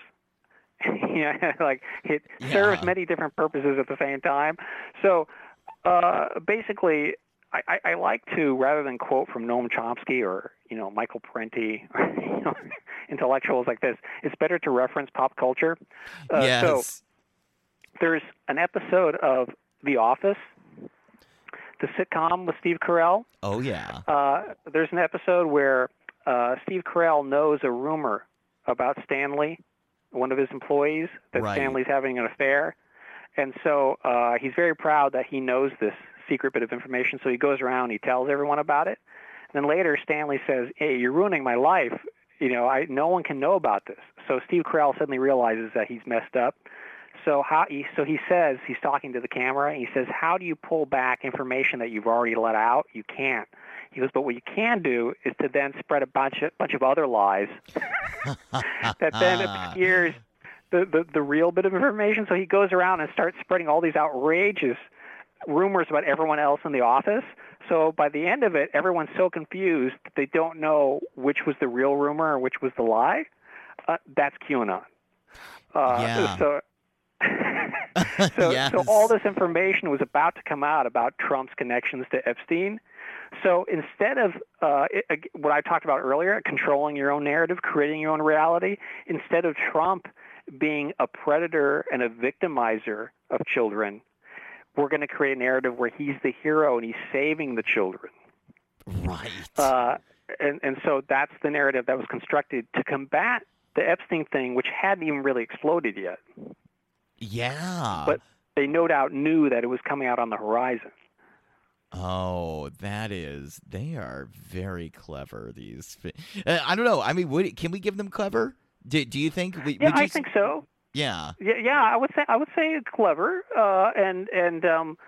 [LAUGHS] you know, [LAUGHS] like it yeah. serves many different purposes at the same time. So uh, basically, I, I, I like to rather than quote from Noam Chomsky or you know Michael Parenti or you know, intellectuals like this, it's better to reference pop culture. Uh, yes. So there's an episode of The Office the sitcom with Steve Carell. Oh yeah. Uh, there's an episode where uh, Steve Carell knows a rumor about Stanley, one of his employees, that right. Stanley's having an affair, and so uh, he's very proud that he knows this secret bit of information. So he goes around, he tells everyone about it. And then later, Stanley says, "Hey, you're ruining my life. You know, I no one can know about this." So Steve Carell suddenly realizes that he's messed up. So how he so he says he's talking to the camera. And he says, "How do you pull back information that you've already let out? You can't." He goes, but what you can do is to then spread a bunch of bunch of other lies [LAUGHS] that then obscures the, the the real bit of information. So he goes around and starts spreading all these outrageous rumors about everyone else in the office. So by the end of it, everyone's so confused that they don't know which was the real rumor and which was the lie. Uh, that's QAnon. Uh, yeah. So [LAUGHS] so, yes. so all this information was about to come out about Trump's connections to Epstein, so instead of uh, it, what I talked about earlier, controlling your own narrative, creating your own reality, instead of Trump being a predator and a victimizer of children, we're going to create a narrative where he's the hero and he's saving the children. Right. Uh, and, and so that's the narrative that was constructed to combat the Epstein thing, which hadn't even really exploded yet. Yeah. But they no doubt knew that it was coming out on the horizon. Oh, that is. They are very clever. These. Uh, I don't know. I mean, would, can we give them clever? Do, do you think? yeah, I think so. Yeah. Yeah, yeah, I would say I would say clever, uh, and and um,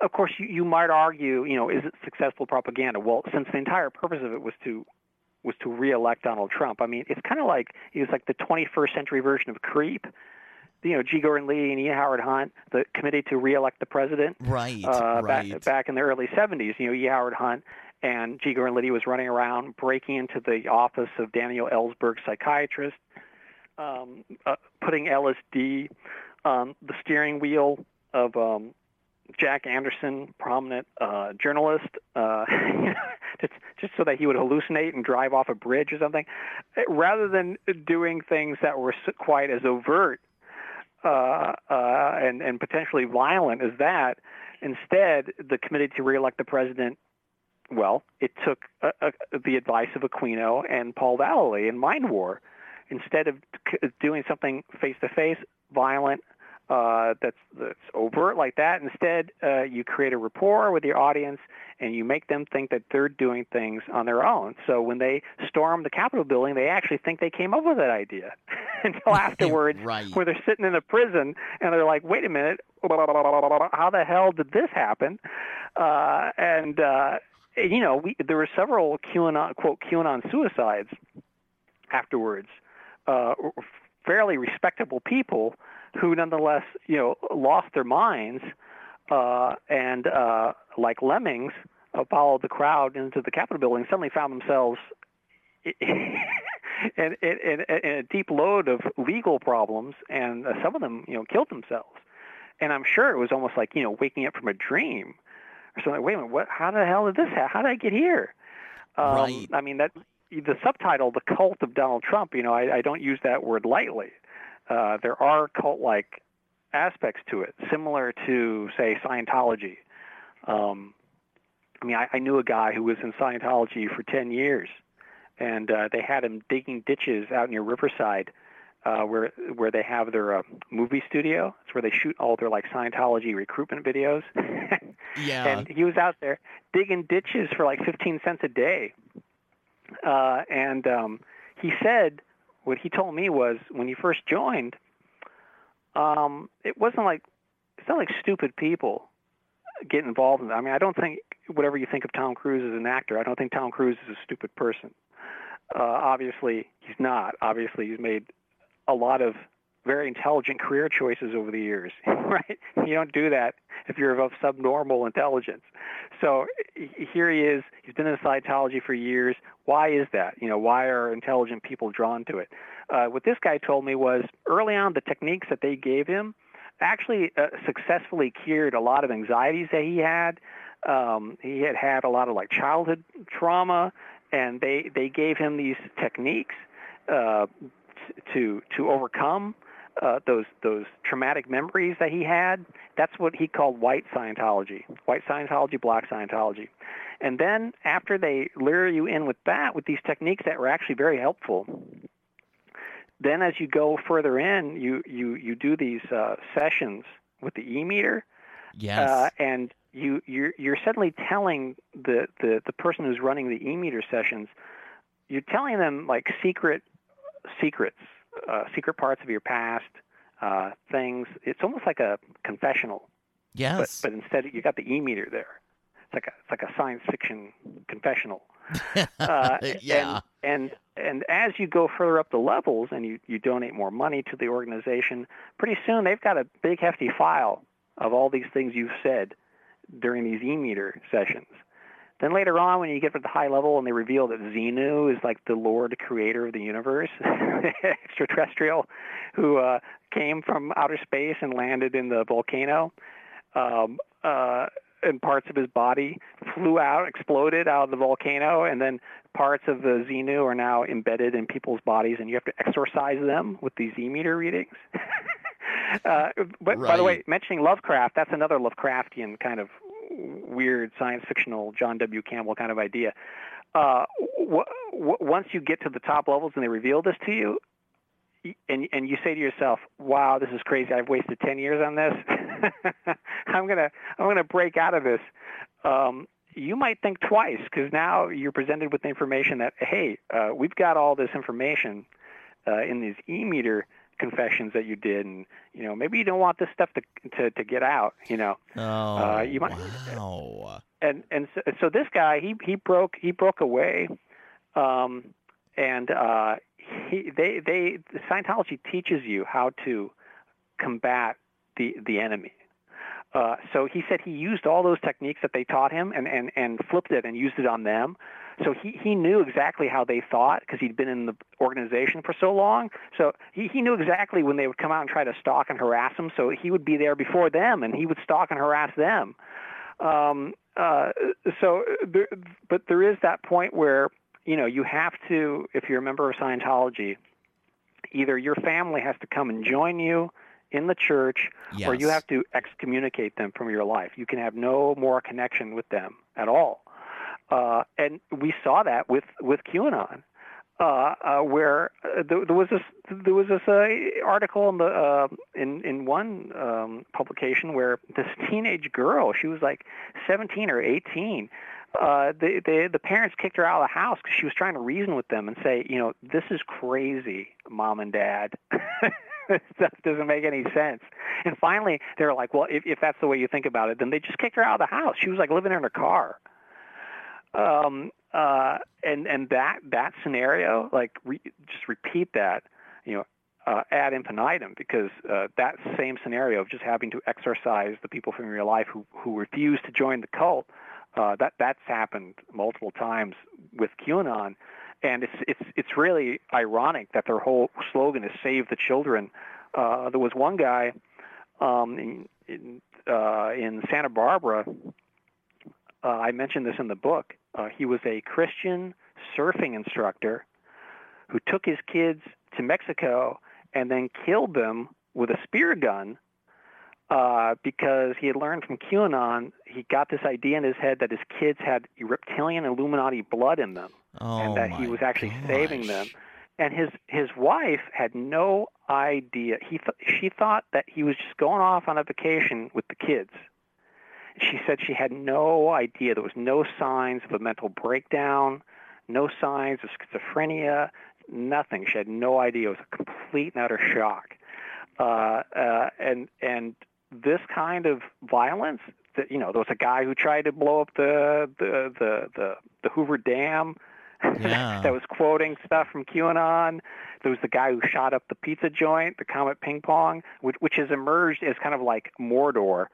of course you, you might argue, you know, is it successful propaganda? Well, since the entire purpose of it was to was to reelect Donald Trump. I mean, it's kind of like it was like the 21st century version of Creep. You know, G. Gordon Liddy and E. Howard Hunt, the committee to reelect the president. Right. Uh, right. back back in the early 70s, you know, E. Howard Hunt and G. Gordon Liddy was running around breaking into the office of Daniel Ellsberg, psychiatrist, um, uh, putting LSD on the steering wheel of um, Jack Anderson, prominent uh, journalist, uh, [LAUGHS] just just so that he would hallucinate and drive off a bridge or something, rather than doing things that were quite as overt uh, uh, and and potentially violent as that. Instead, the committee to reelect the president well, it took uh, uh, the advice of Aquino and Paul Vallely in Mind War. Instead of doing something face to face, violent, uh, that's that's overt like that, instead uh, you create a rapport with your audience and you make them think that they're doing things on their own. So when they storm the Capitol building, they actually think they came up with that idea. [LAUGHS] Until [LAUGHS] afterwards, Right. where they're sitting in a prison and they're like, "Wait a minute, how the hell did this happen?" Uh, and uh, you know, we, there were several QAnon quote QAnon suicides afterwards. Uh, fairly respectable people who, nonetheless, you know, lost their minds uh, and, uh, like lemmings, uh, followed the crowd into the Capitol building. Suddenly found themselves [LAUGHS] in, in, in, in a deep load of legal problems, and uh, some of them, you know, killed themselves. And I'm sure it was almost like you know waking up from a dream or something. Wait a minute, what? How the hell did this happen? How did I get here? Um, Right. I mean that the subtitle, "The Cult of Donald Trump." You know, I, I don't use that word lightly. Uh, there are cult-like aspects to it, similar to say Scientology. Um, I mean, I, I knew a guy who was in Scientology for ten years, and uh, they had him digging ditches out near Riverside, uh, where where they have their uh, movie studio. It's where they shoot all their like Scientology recruitment videos. [LAUGHS] Yeah. and he was out there digging ditches for like 15 cents a day. Uh, and um, he said what he told me was when he first joined, um, it wasn't like it's not like stupid people get involved in that. I mean, I don't think whatever you think of Tom Cruise as an actor, I don't think Tom Cruise is a stupid person. Uh, obviously, he's not. Obviously, he's made a lot of very intelligent career choices over the years, [LAUGHS] right? You don't do that if you're of subnormal intelligence. So here he is. He's been in Scientology for years. Why is that? You know, why are intelligent people drawn to it? Uh, what this guy told me was early on, the techniques that they gave him actually uh, successfully cured a lot of anxieties that he had. Um, he had had a lot of like childhood trauma, and they they gave him these techniques uh, to to overcome uh, those those traumatic memories that he had. That's what he called white Scientology, white Scientology, black Scientology. And then after they lure you in with that, with these techniques that were actually very helpful, then as you go further in, you you you do these uh, sessions with the e meter, yes. uh, and you you're you're suddenly telling the, the the person who's running the e meter sessions, you're telling them like secret secrets, uh, secret parts of your past, uh, things. It's almost like a confessional, but yes. but instead you got the e meter there. It's like a it's like a science fiction confessional. [LAUGHS] Uh, yeah. and, and and as you go further up the levels and you, you donate more money to the organization, pretty soon they've got a big hefty file of all these things you've said during these e-meter sessions. Then later on, when you get to the high level and they reveal that Xenu is like the Lord creator of the universe, [LAUGHS] extraterrestrial, who uh, came from outer space and landed in the volcano, um, uh, and parts of his body flew out, exploded out of the volcano, and then parts of the Xenu are now embedded in people's bodies, and you have to exorcise them with these Z-meter readings. [LAUGHS] uh, but by the way, mentioning Lovecraft, that's another Lovecraftian kind of weird science fictional John W. Campbell kind of idea. Uh, w- w- once you get to the top levels and they reveal this to you, and and you say to yourself, "Wow, this is crazy! I've wasted ten years on this. [LAUGHS] I'm gonna I'm gonna break out of this." Um, you might think twice because now you're presented with the information that hey, uh, we've got all this information uh, in these e-meter confessions that you did, and you know maybe you don't want this stuff to to, to get out. You know, Oh, you might- wow. and and so, so this guy he he broke he broke away, um, and uh, he they they Scientology teaches you how to combat the the enemy. Uh, so he said he used all those techniques that they taught him and, and, and flipped it and used it on them. So he, he knew exactly how they thought because he'd been in the organization for so long. So he, he knew exactly when they would come out and try to stalk and harass him. So he would be there before them and he would stalk and harass them. Um, uh, so, there, but there is that point where you know you have to, if you're a member of Scientology, either your family has to come and join you in the church, Yes. or you have to excommunicate them from your life. You can have no more connection with them at all. Uh, and we saw that with with QAnon, uh, uh, where uh, there, was this there was this uh, article in the uh, in in one um, publication where this teenage girl, she was like 17 or 18. Uh, the, the the parents kicked her out of the house because she was trying to reason with them and say, you know, this is crazy, mom and dad. [LAUGHS] Stuff doesn't make any sense. And finally, they were like, well, if, if that's the way you think about it, then they just kicked her out of the house. She was like living in her car. Um, uh, and and that that scenario, like, re, just repeat that, you know, uh, ad infinitum, because uh, that same scenario of just having to exorcise the people from your life who who refuse to join the cult, uh, that that's happened multiple times with QAnon, and it's it's it's really ironic that their whole slogan is "Save the Children." Uh, there was one guy um, in in, uh, in Santa Barbara. Uh, I mentioned this in the book. Uh, he was a Christian surfing instructor who took his kids to Mexico and then killed them with a spear gun uh, because he had learned from QAnon. He got this idea in his head that his kids had reptilian Illuminati blood in them oh, and that he was actually saving them. And his his wife had no idea. He th- she thought that he was just going off on a vacation with the kids. She said she had no idea. There was no signs of a mental breakdown, no signs of schizophrenia, nothing. She had no idea. It was a complete and utter shock. Uh, uh, and and this kind of violence, that you know, there was a guy who tried to blow up the the the the, the Hoover Dam. Yeah. [LAUGHS] that was quoting stuff from QAnon. There was the guy who shot up the pizza joint, the Comet Ping Pong, which, which has emerged as kind of like Mordor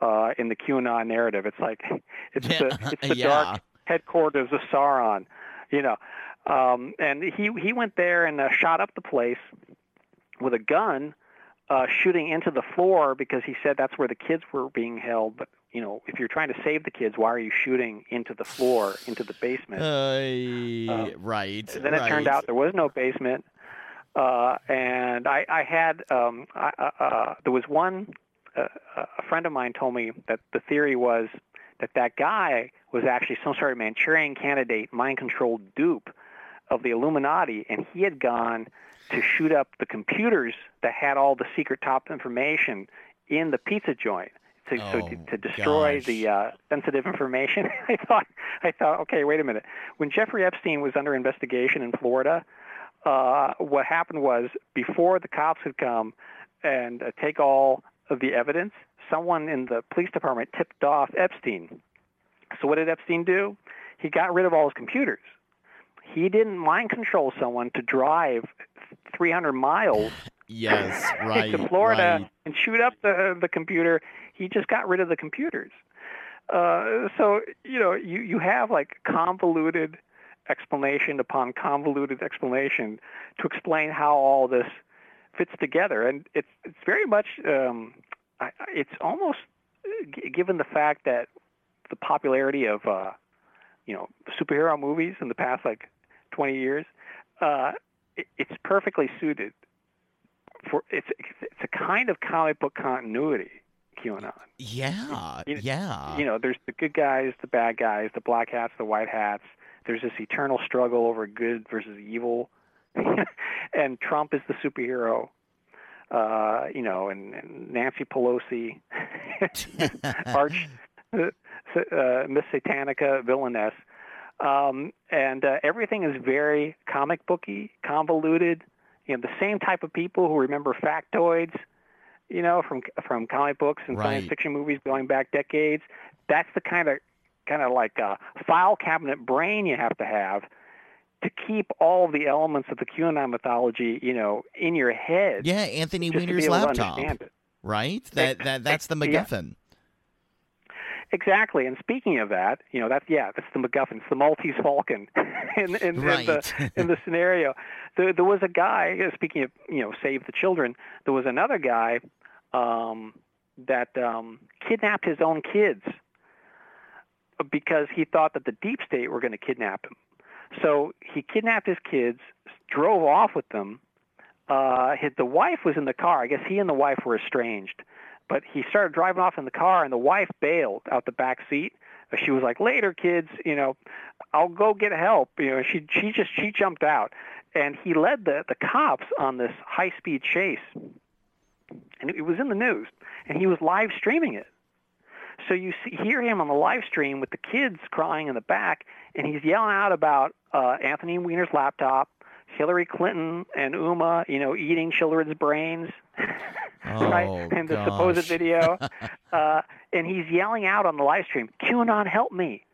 uh, in the QAnon narrative. It's like [LAUGHS] it's the [LAUGHS] it's the yeah. dark headquarters of Sauron, you know. Um, and he he went there and uh, shot up the place with a gun, uh, shooting into the floor because he said that's where the kids were being held. But you know, if you're trying to save the kids, why are you shooting into the floor, into the basement? Uh, right. then it turned out there was no basement, uh, and I, I had um, I, uh, uh, there was one uh, a friend of mine told me that the theory was that that guy was actually some sort of Manchurian candidate, mind controlled dupe of the Illuminati, and he had gone to shoot up the computers that had all the secret top information in the pizza joint. To, so to, Oh, to destroy gosh. the uh, sensitive information, [LAUGHS] I thought, I thought, okay, wait a minute. When Jeffrey Epstein was under investigation in Florida, uh, what happened was before the cops had come and uh, take all of the evidence, someone in the police department tipped off Epstein. So what did Epstein do? He got rid of all his computers. He didn't mind control someone to drive 300 miles [LAUGHS] Yes, [LAUGHS] right. to Florida right. and shoot up the the computer. He just got rid of the computers. Uh, so you know, you you have like convoluted explanation upon convoluted explanation to explain how all this fits together, and it's it's very much um, I, it's almost given the fact that the popularity of uh, you know superhero movies in the past like 20 years, uh, it, it's perfectly suited for it's it's a kind of comic book continuity QAnon. Yeah, You- yeah. You know, there's the good guys, the bad guys, the black hats, the white hats. There's this eternal struggle over good versus evil, [LAUGHS] and Trump is the superhero. Uh, you know, and, and Nancy Pelosi, [LAUGHS] Arch, uh, uh, Miss Satanica, villainess, um, and uh, everything is very comic booky, convoluted. You know, the same type of people who remember factoids, you know, from from comic books and science fiction movies going back decades. That's the kind of kind of like a file cabinet brain you have to have to keep all the elements of the QAnon mythology, you know, in your head. Yeah, Anthony just to be Weiner's laptop, right? That that that's the yeah. MacGuffin. Exactly. And speaking of that, you know, that's yeah, that's the MacGuffin. It's the Maltese Falcon [LAUGHS] in, in, Right. in the in the scenario. There, there was a guy. uh, Speaking of you know, save the children. There was another guy um, that um, kidnapped his own kids because he thought that the deep state were going to kidnap him. So he kidnapped his kids, drove off with them. Uh, his, the wife was in the car. I guess he and the wife were estranged. But he started driving off in the car, and the wife bailed out the back seat. Uh, She was like, "Later, kids. You know, I'll go get help." You know, she she just she jumped out, and he led the the cops on this high speed chase, and it was in the news, and he was live streaming it. So you see, hear him on the live stream with the kids crying in the back, and he's yelling out about uh, Anthony Weiner's laptop, Hillary Clinton and Huma, you know, eating children's brains, [LAUGHS] right? Oh, And the gosh. supposed [LAUGHS] video, uh, and he's yelling out on the live stream, "QAnon, help me!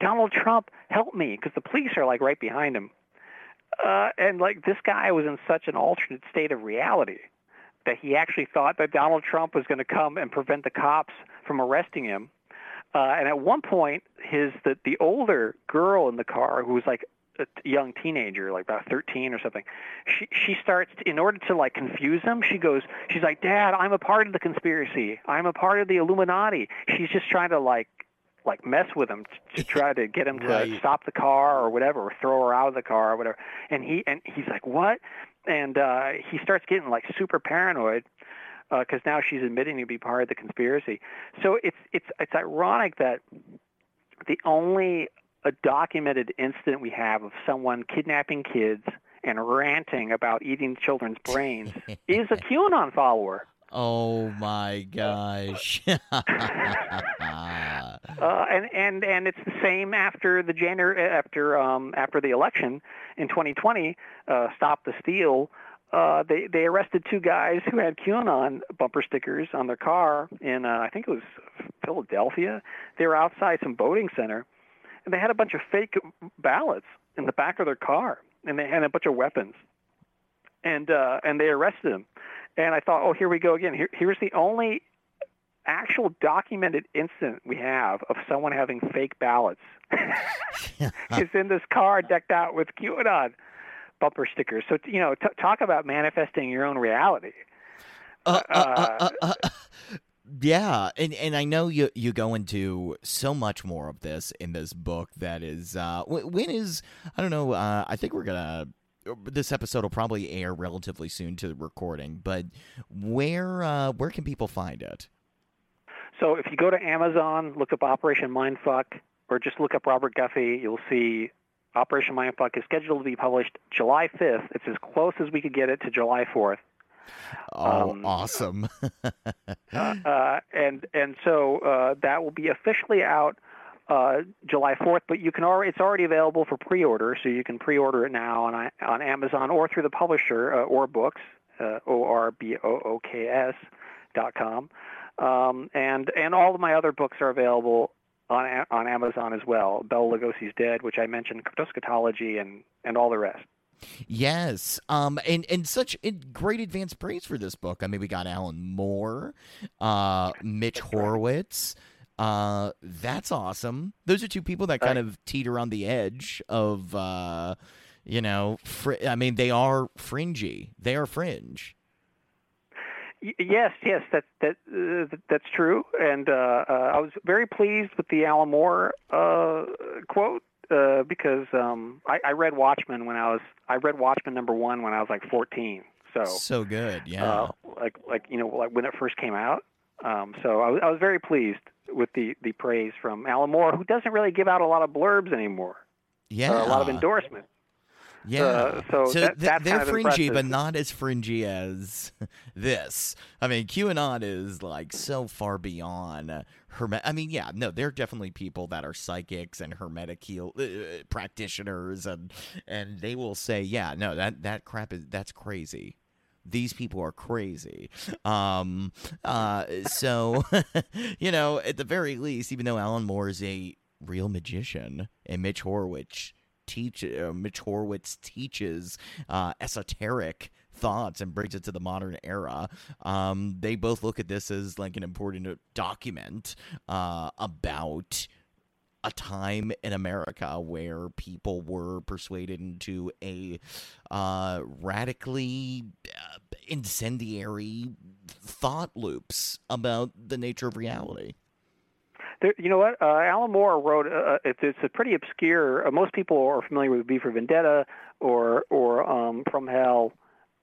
Donald Trump, help me!" Because the police are like right behind him, uh, and like this guy was in such an alternate state of reality that he actually thought that Donald Trump was going to come and prevent the cops from arresting him. Uh, and at one point, his the the older girl in the car, who was like a young teenager, like about 13 or something, she she starts to, in order to like confuse him. She goes, she's like, "Dad, I'm a part of the conspiracy. I'm a part of the Illuminati." She's just trying to like like mess with him to try to get him to Right. stop the car or whatever, or throw her out of the car or whatever. And he and he's like, "What?" And uh, he starts getting like super paranoid because now she's admitting to be part of the conspiracy. So it's it's it's ironic that the only a documented incident we have of someone kidnapping kids and ranting about eating children's brains [LAUGHS] is a QAnon follower. Oh my gosh. [LAUGHS] Uh, and and and it's the same after the January after um, after the election in 2020. Uh, Stop the Steal. Uh, they they arrested two guys who had QAnon bumper stickers on their car in uh, I think it was Philadelphia. They were outside some voting center, and they had a bunch of fake ballots in the back of their car, and they had a bunch of weapons, and uh, and they arrested them. And I thought, oh, here we go again. Here, here's the only actual documented incident we have of someone having fake ballots [LAUGHS] [LAUGHS] is in this car decked out with QAnon bumper stickers. So you know, t- talk about manifesting your own reality. Uh, uh, uh, uh, uh, [LAUGHS] yeah, and and I know you you go into so much more of this in this book. That is, uh, when is I don't know. Uh, I think we're gonna. This episode will probably air relatively soon to the recording, but where uh, where can people find it? So if you go to Amazon, look up Operation Mindfuck, or just look up Robert Guffey, you'll see Operation Mindfuck is scheduled to be published July 5th. It's as close as we could get it to July 4th. Oh, Um, awesome! [LAUGHS] uh, and and so uh, that will be officially out uh, July 4th. But you can already it's already available for pre-order, so you can pre-order it now on on Amazon or through the publisher uh, or books uh, o r b o o k s dot com. Um, and and all of my other books are available on on Amazon as well. Bela Lugosi's Dead, which I mentioned, Cryptoscatology, and and all the rest. Yes, um, and and such great advance praise for this book. I mean, we got Alan Moore, uh, Mitch Horowitz. Uh, that's awesome. Those are two people that kind of teeter on the edge of, uh, you know, fr- I mean, they are fringy. They are fringe. Yes, yes, that that uh, that's true, and uh, uh, I was very pleased with the Alan Moore uh, quote uh, because um, I, I read Watchmen when I was I read Watchmen number one when I was like 14, so So good, yeah. uh, like like you know like when it first came out. Um, so I was, I was very pleased with the the praise from Alan Moore, who doesn't really give out a lot of blurbs anymore, yeah, or a lot of endorsement. Yeah. Uh, so that- th- that's they're fringy, but not as fringy as [LAUGHS] this. I mean, QAnon is like so far beyond hermet. I mean, yeah, no, they're definitely people that are psychics and hermetic heal- uh, practitioners, and and they will say, yeah, no, that that crap is that's crazy. These people are crazy. Um, uh, so, [LAUGHS] you know, at the very least, even though Alan Moore is a real magician and Mitch Horowitz teach uh, Mitch Horowitz teaches uh, esoteric thoughts and brings it to the modern era. Um, they both look at this as like an important document uh, about a time in America where people were persuaded into a uh, radically uh, incendiary thought loops about the nature of reality. There, you know what? Uh, Alan Moore wrote. Uh, it's, it's a pretty obscure. Uh, most people are familiar with V for Vendetta or or um, From Hell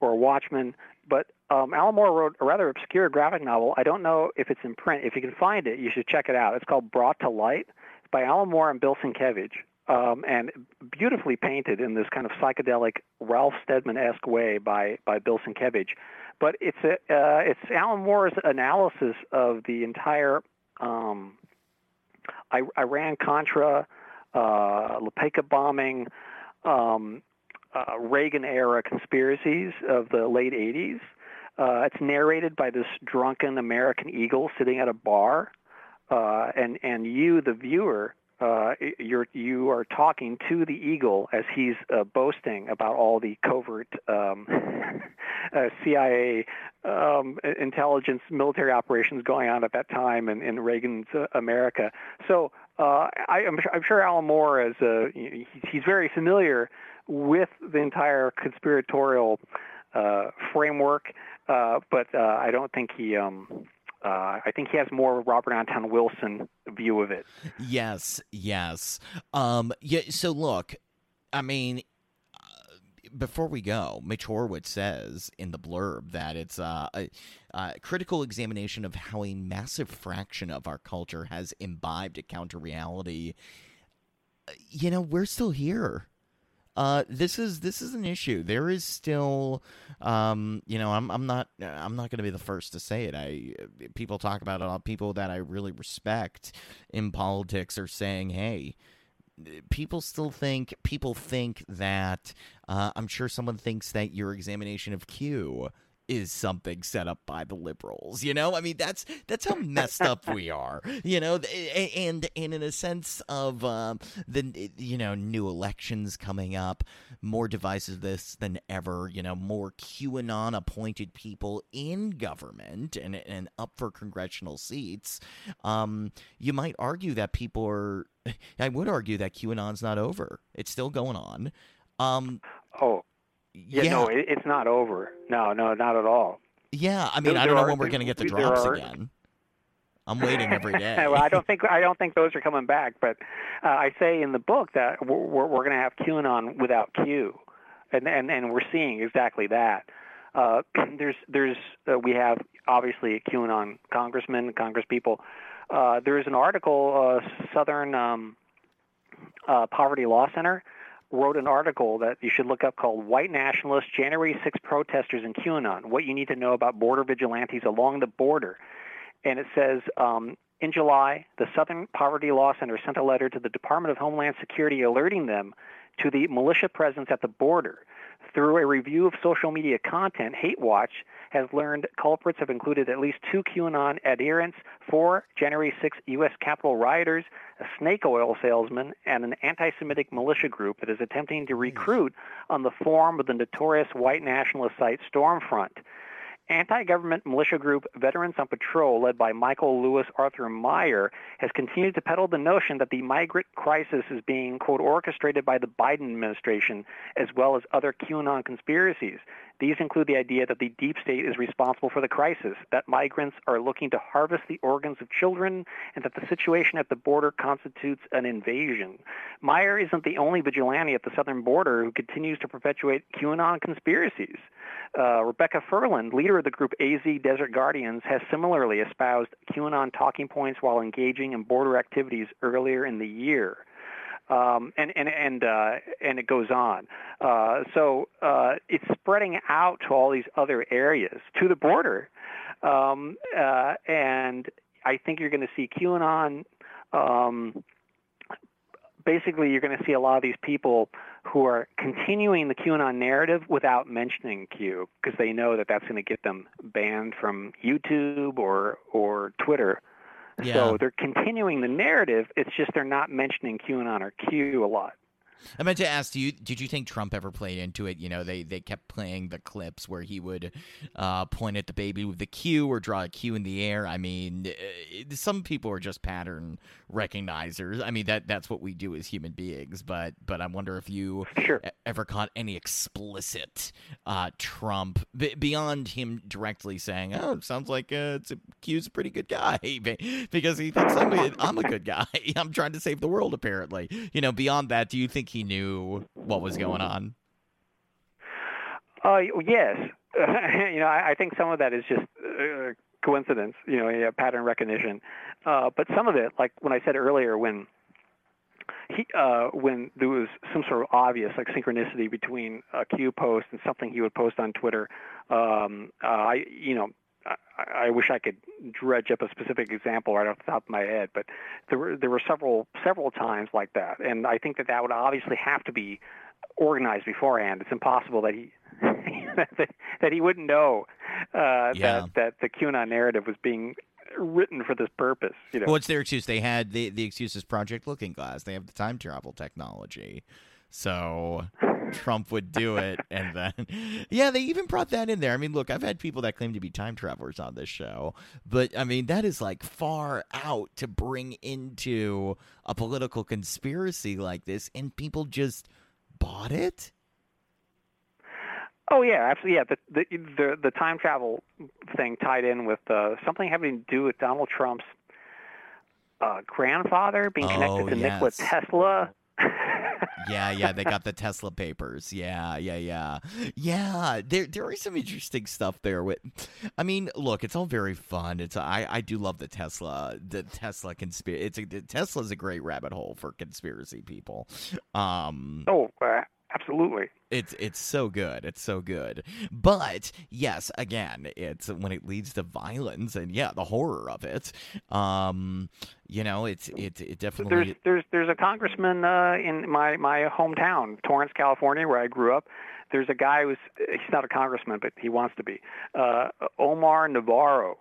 or Watchmen, but um, Alan Moore wrote a rather obscure graphic novel. I don't know if it's in print. If you can find it, you should check it out. It's called Brought to Light by Alan Moore and Bill Sienkiewicz. Um, and beautifully painted in this kind of psychedelic Ralph Steadman-esque way by, by Bill Sienkiewicz. But it's a, uh, it's Alan Moore's analysis of the entire um, Iran Contra, uh, La Penca bombing, um, uh, Reagan era conspiracies of the late 80s. Uh, it's narrated by this drunken American eagle sitting at a bar, uh, and and you, the viewer, uh, you're you are talking to the eagle as he's uh, boasting about all the covert um, [LAUGHS] uh, CIA um, intelligence military operations going on at that time in, in Reagan's uh, America. So uh, I, I'm, I'm sure Alan Moore is uh, he- he's very familiar with the entire conspiratorial framework, but I don't think he. Um, uh, I think he has more of a Robert Anton Wilson view of it. Yes, yes. Um, yeah. So look, I mean, uh, before we go, Mitch Horowitz says in the blurb that it's uh, a, a critical examination of how a massive fraction of our culture has imbibed a counter reality. You know, we're still here. Uh, this is this is an issue. There is still, um, you know, I'm I'm not I'm not going to be the first to say it. I people talk about it. all People that I really respect in politics are saying, hey, people still think people think that uh, I'm sure someone thinks that your examination of Q is something set up by the liberals. You know, I mean that's that's how messed up we are. You know, and and in a sense of um, the you know new elections coming up, more divisiveness than ever. You know, more QAnon appointed people in government and and up for congressional seats. Um, you might argue that people are. I would argue that QAnon's not over. It's still going on. Um, Oh, yeah, no, it, it's not over. No, no, not at all. Yeah, I mean, There- I don't there know are- when we're going to get the drops are- again. I'm waiting every [LAUGHS] day. well, I don't think I don't think those are coming back. But uh, I say in the book that we're we're, going to have QAnon without Q, and and and we're seeing exactly that. Uh, [CLEARS THROAT] there's there's uh, we have obviously QAnon congressmen, congresspeople. Uh, there's an article, uh, Southern um, uh, Poverty Law Center wrote an article that you should look up called White Nationalists, January 6 Protesters in QAnon What You Need to Know About Border Vigilantes Along the Border. And it says um, in July, the Southern Poverty Law Center sent a letter to the Department of Homeland Security alerting them to the militia presence at the border. Through a review of social media content, Hate Watch has learned culprits have included at least two QAnon adherents, four January 6 U.S. Capitol rioters, a snake oil salesman, and an anti Semitic militia group that is attempting to recruit on the form of the notorious white nationalist site Stormfront. Anti government militia group Veterans on Patrol, led by Michael Lewis Arthur Meyer, has continued to peddle the notion that the migrant crisis is being, quote, orchestrated by the Biden administration as well as other QAnon conspiracies. These include the idea that the deep state is responsible for the crisis, that migrants are looking to harvest the organs of children, and that the situation at the border constitutes an invasion. Meyer isn't the only vigilante at the southern border who continues to perpetuate QAnon conspiracies. Uh, Rebecca Furland, leader of the group AZ Desert Guardians, has similarly espoused QAnon talking points while engaging in border activities earlier in the year. Um, and and and uh, and it goes on. Uh, so uh, it's spreading out to all these other areas, to the border, um, uh, and I think you're going to see QAnon. Um, basically, you're going to see a lot of these people who are continuing the QAnon narrative without mentioning Q, because they know that that's going to get them banned from YouTube or or Twitter. Yeah. So they're continuing the narrative. It's just they're not mentioning QAnon or Q a lot. I meant to ask you, did you think Trump ever played into it? You know, they, they kept playing the clips where he would uh, point at the baby with the Q or draw a Q in the air. I mean, uh, some people are just pattern recognizers. I mean, that that's what we do as human beings. But but I wonder if you Sure. ever caught any explicit uh, Trump b- beyond him directly saying, "Oh, sounds like uh, it's a, Q's a pretty good guy," [LAUGHS] because he thinks I'm a, I'm a good guy. [LAUGHS] I'm trying to save the world. Apparently, you know. Beyond that, do you think he knew what was going on? Uh, yes. [LAUGHS] you know, I, I think some of that is just uh, coincidence, you know, yeah, pattern recognition. Uh, but some of it, like when I said earlier, when he, uh, when there was some sort of obvious like synchronicity between a Q post and something he would post on Twitter, um, uh, I, you know, I, I wish I could dredge up a specific example right off the top of my head, but there were there were several several times like that, and I think that that would obviously have to be organized beforehand. It's impossible that he [LAUGHS] that, that he wouldn't know uh, Yeah. that that the QAnon narrative was being written for this purpose. You know, What's their excuse? They had the the excuse is Project Looking Glass. They have the time travel technology, so Trump would do it, and then [LAUGHS] yeah, they even brought that in there. I mean, look, I've had people that claim to be time travelers on this show, but I mean that is like far out to bring into a political conspiracy like this, and people just bought it. Oh yeah, absolutely. Yeah, the the the, the time travel thing tied in with uh, something having to do with Donald Trump's uh, grandfather being connected Oh, to Nikola. Tesla. Yeah, yeah, they got the Tesla papers. Yeah, yeah, yeah, yeah. There, there is some interesting stuff there. With, I mean, look, it's all very fun. It's I, I do love the Tesla, the Tesla conspiracy. It's a, Tesla's a great rabbit hole for conspiracy people. Um, oh, uh, absolutely. it's it's so good. It's so good. But yes, again, it's when it leads to violence and yeah, the horror of it. Um, you know, it's it it There's definitely. there's there's a congressman uh, in my my hometown, Torrance, California, where I grew up. There's a guy who's he's not a congressman, but he wants to be. Uh, Omar Navarro.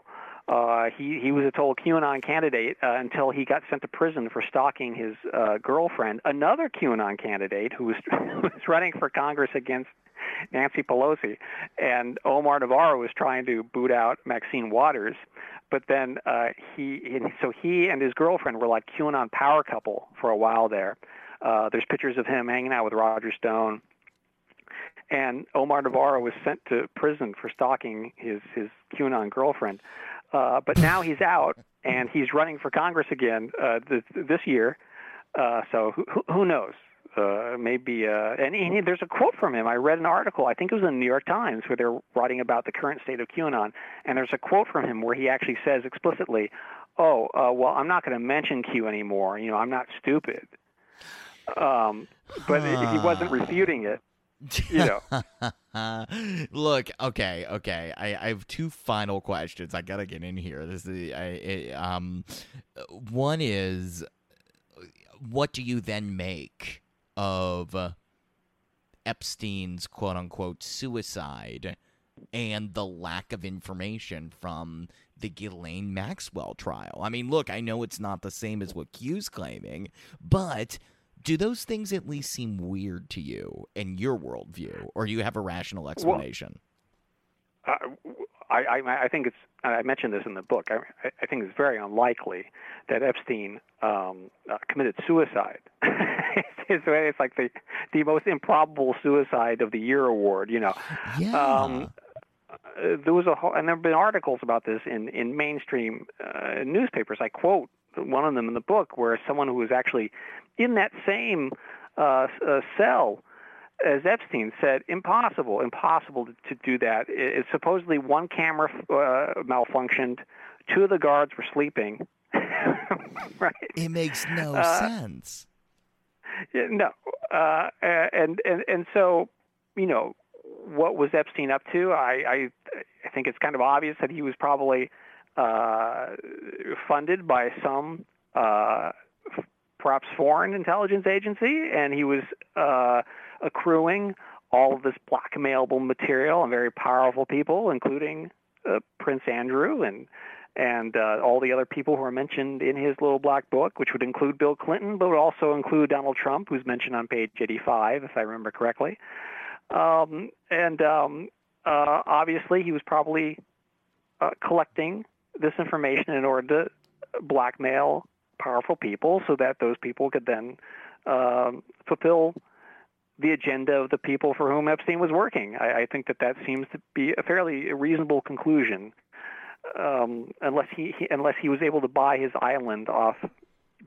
Uh, he he was a total QAnon candidate uh, until he got sent to prison for stalking his uh, girlfriend, another QAnon candidate who was [LAUGHS] who was running for Congress against Nancy Pelosi, and Omar Navarro was trying to boot out Maxine Waters, but then uh, he so he and his girlfriend were like QAnon power couple for a while there. Uh, there's pictures of him hanging out with Roger Stone, and Omar Navarro was sent to prison for stalking his his QAnon girlfriend. Uh, but now he's out and he's running for Congress again uh, th- this year. Uh, so who, who- knows? Uh, maybe. Uh, and he, there's a quote from him. I read an article. I think it was in the New York Times where they're writing about the current state of QAnon. And there's a quote from him where he actually says explicitly, "Oh, uh, well, I'm not going to mention Q anymore. You know, I'm not stupid." Um, but he wasn't [SIGHS] refuting it. [LAUGHS] You know. Look, okay, okay. I, I have two final questions. I gotta get in here. This is I, I um, one is, what do you then make of Epstein's quote unquote suicide and the lack of information from the Ghislaine Maxwell trial? I mean, look, I know it's not the same as what Q's claiming, but do those things at least seem weird to you in your worldview, or do you have a rational explanation? Uh, I, I, I think it's. I mentioned this in the book. I, I think it's very unlikely that Epstein um, uh, committed suicide. it's, [LAUGHS] it's, it's like the the most improbable suicide of the year award. You know, yeah. um, uh, there was a whole, and there have been articles about this in in mainstream uh, newspapers. I quote one of them in the book where someone who was actually in that same uh, uh, cell as Epstein said, impossible, impossible to, to do that. It, it, supposedly one camera uh, malfunctioned, two of the guards were sleeping. [LAUGHS] right? It makes no Uh, sense. Yeah, no, uh, and and and so, you know, what was Epstein up to? I I, I think it's kind of obvious that he was probably uh, funded by some uh, perhaps foreign intelligence agency, and he was uh, accruing all of this blackmailable material on very powerful people, including uh, Prince Andrew and and uh, all the other people who are mentioned in his little black book, which would include Bill Clinton, but would also include Donald Trump, who's mentioned on page 85, if I remember correctly. Um, and um, uh, obviously, he was probably uh, collecting this information in order to blackmail powerful people so that those people could then um, fulfill the agenda of the people for whom Epstein was working. I, I think that that seems to be a fairly reasonable conclusion, um, unless he, he unless he was able to buy his island off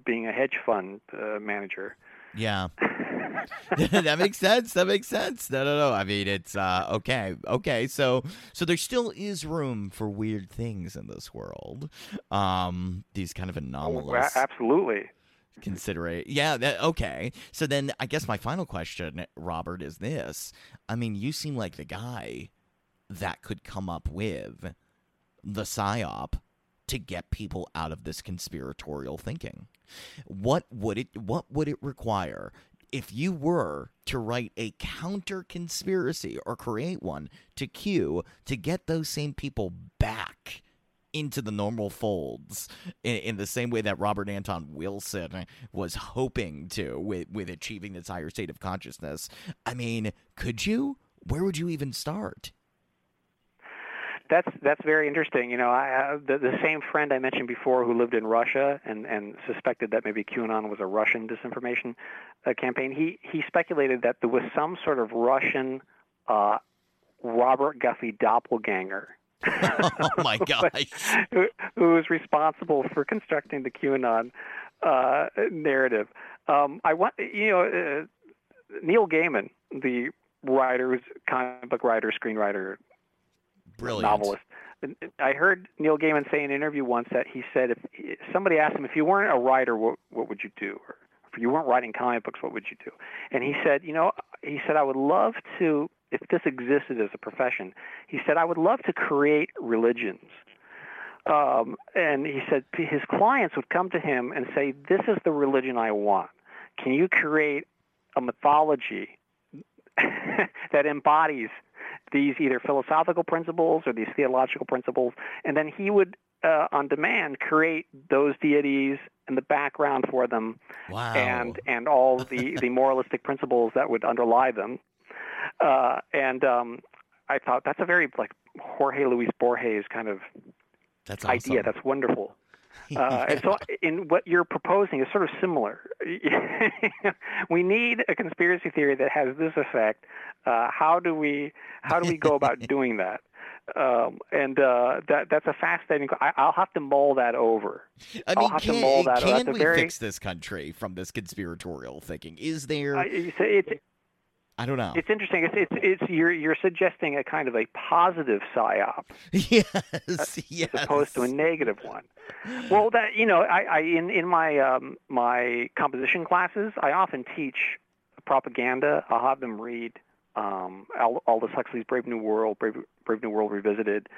being a hedge fund uh, manager. Yeah. [LAUGHS] that makes sense. That makes sense. No, no, no. I mean, it's uh, okay. Okay. So, so there still is room for weird things in this world. Um, these kind of Oh, anomalous a- absolutely. considerate. Yeah. That, okay. So then, I guess my final question, Robert, is this: I mean, you seem like the guy that could come up with the psyop to get people out of this conspiratorial thinking. What would it what would it require if you were to write a counter conspiracy or create one to Q to get those same people back into the normal folds in, in the same way that Robert Anton Wilson was hoping to with, with achieving this higher state of consciousness. I mean, could you? Where would you even start? That's that's very interesting. You know, I, the the same friend I mentioned before who lived in Russia and and suspected that maybe QAnon was a Russian disinformation uh, campaign. He he speculated that there was some sort of Russian uh, Robert Guffey doppelganger [LAUGHS] oh my [LAUGHS] gosh. who, who was responsible for constructing the QAnon uh, narrative. Um, I want you know uh, Neil Gaiman, the writer, comic book writer, screenwriter, Brilliant. novelist. I heard Neil Gaiman say in an interview once that he said if somebody asked him if you weren't a writer, what what would you do? Or if you weren't writing comic books, what would you do? And he said, you know, he said I would love to if this existed as a profession. He said I would love to create religions. Um, and he said his clients would come to him and say, "This is the religion I want. Can you create a mythology [LAUGHS] that embodies these either philosophical principles or these theological principles, and then he would, uh, on demand, create those deities and the background for them, Wow. and and all the the moralistic principles that would underlie them. Uh, and um, I thought that's a very like Jorge Luis Borges kind of That's awesome. idea. That's wonderful. [LAUGHS] Uh, and so, in what you're proposing is sort of similar. [LAUGHS] we need a conspiracy theory that has this effect. Uh, how do we how do we go about [LAUGHS] doing that? Um, and uh, that that's a fascinating. I, I'll have to mull that over. I I'll mean, have to can, mull that. can we very- fix this country from this conspiratorial thinking? Is there? I, I, it's, it's don't know. it's interesting. It's, it's it's you're you're suggesting a kind of a positive psyop yes, [LAUGHS] yes. as opposed to a negative one. Well, that you know, I, I in in my um, my composition classes, I often teach propaganda. I'll have them read um, Al- Aldous Huxley's Brave New World, Brave, Brave New World Revisited,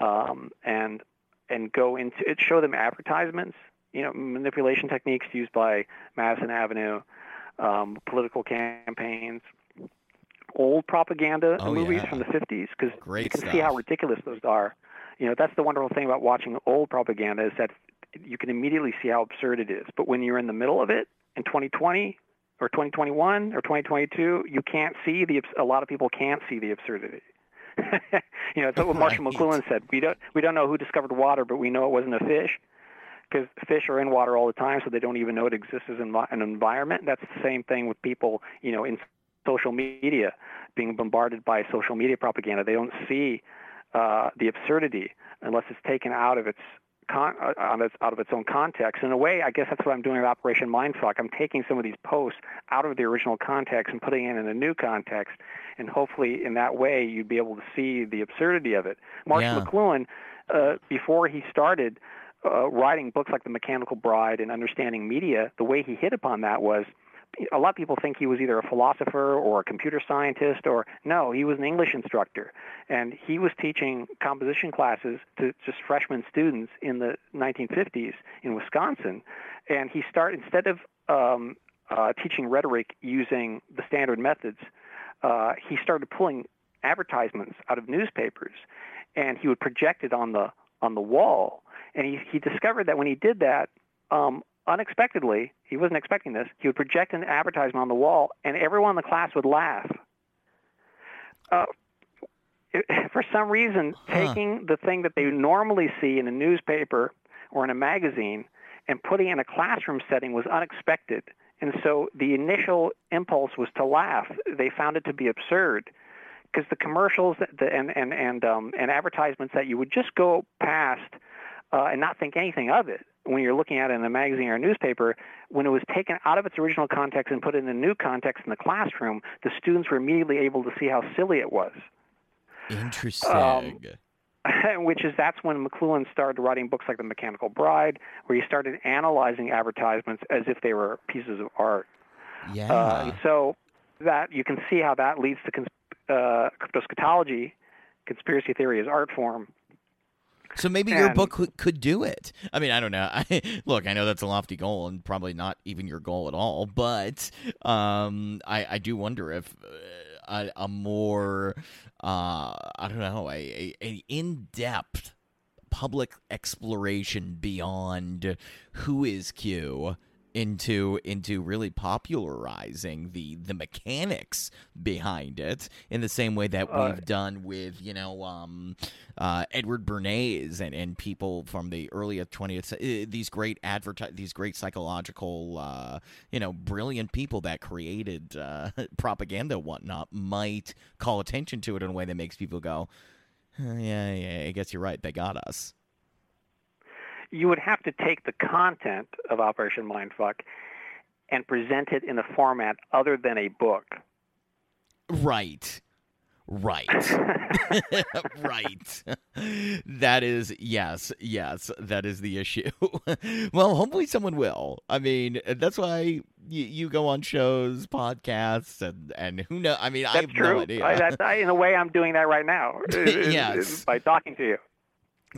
um, and and go into it. Show them advertisements, you know, manipulation techniques used by Madison Avenue, um, political campaigns. Old propaganda Oh, movies yeah. from the 50s because you can see how ridiculous those are. You know, that's the wonderful thing about watching old propaganda is that you can immediately see how absurd it is. But when you're in the middle of it in 2020 or 2021 or 2022, you can't see the. A lot of people can't see the absurdity. [LAUGHS] you know, it's what [LAUGHS] Marshall Right. McLuhan said. We don't we don't know who discovered water, but we know it wasn't a fish. Because fish are in water all the time, so they don't even know it exists as an an environment. That's the same thing with people, you know, in social media, being bombarded by social media propaganda. They don't see uh, the absurdity unless it's taken out of its con- uh, out of its, out of its own context. In a way, I guess that's what I'm doing with Operation Mindfuck. I'm taking some of these posts out of the original context and putting it in a new context, and hopefully, in that way, you'd be able to see the absurdity of it. Marshall Yeah. McLuhan, uh, before he started uh, writing books like The Mechanical Bride and Understanding Media, the way he hit upon that was a lot of people think he was either a philosopher or a computer scientist or no, he was an English instructor, and he was teaching composition classes to just freshman students in the 1950s in Wisconsin, and he started instead of um, uh, teaching rhetoric using the standard methods, uh, he started pulling advertisements out of newspapers, and he would project it on the on the wall. And he he discovered that when he did that, um, unexpectedly, he wasn't expecting this. He would project an advertisement on the wall, and everyone in the class would laugh. Uh, [LAUGHS] for some reason, Huh. taking the thing that they normally see in a newspaper or in a magazine and putting it in a classroom setting was unexpected. And so the initial impulse was to laugh. They found it to be absurd because the commercials that- the, and and and um, and advertisements that you would just go past uh, and not think anything of it when you're looking at it in a magazine or a newspaper, when it was taken out of its original context and put in a new context in the classroom, the students were immediately able to see how silly it was. Interesting. [LAUGHS] Which is that's when McLuhan started writing books like The Mechanical Bride, where he started analyzing advertisements as if they were pieces of art. yeah. Uh, so that you can see how that leads to cons- uh, cryptoscatology, conspiracy theory as art form. So maybe your book could, could do it. I mean, I don't know. [LAUGHS] I, look, I know that's a lofty goal and probably not even your goal at all. But um, I, I do wonder if uh, a, a more, uh, I don't know, a, a, a in depth public exploration beyond who is Q into into really popularizing the the mechanics behind it in the same way that Uh, we've done with you know um uh Edward Bernays and and people from the early 20th uh, these great adverti- these great psychological uh you know brilliant people that created uh [LAUGHS] propaganda and whatnot might call attention to it in a way that makes people go yeah yeah I guess you're right they got us You would have to take the content of Operation Mindfuck and present it in a format other than a book. Right. Right. [LAUGHS] right. That is yes, yes, that is the issue. [LAUGHS] well, hopefully someone will. I mean, that's why you, you go on shows, podcasts, and and who knows? I mean, I have true. no idea. I, I, in a way, I'm doing that right now. [LAUGHS] Yes. by talking to you.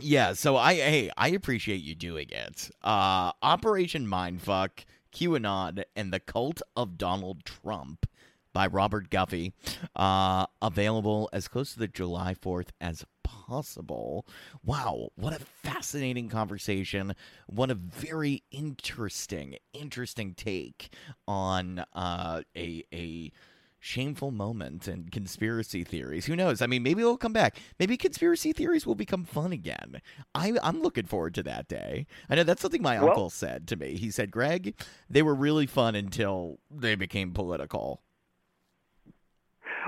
Yeah, so I hey, I appreciate you doing it. Uh Operation Mindfuck, QAnon, and the Cult of Donald Trump by Robert Guffey. Uh available as close to the July 4th as possible. Wow, what a fascinating conversation. What a very interesting, interesting take on uh a a shameful moment and conspiracy theories. Who knows? I mean, maybe it'll come back. Maybe conspiracy theories will become fun again. I, I'm looking forward to that day. I know that's something my Well- uncle said to me. He said, Greg, they were really fun until they became political.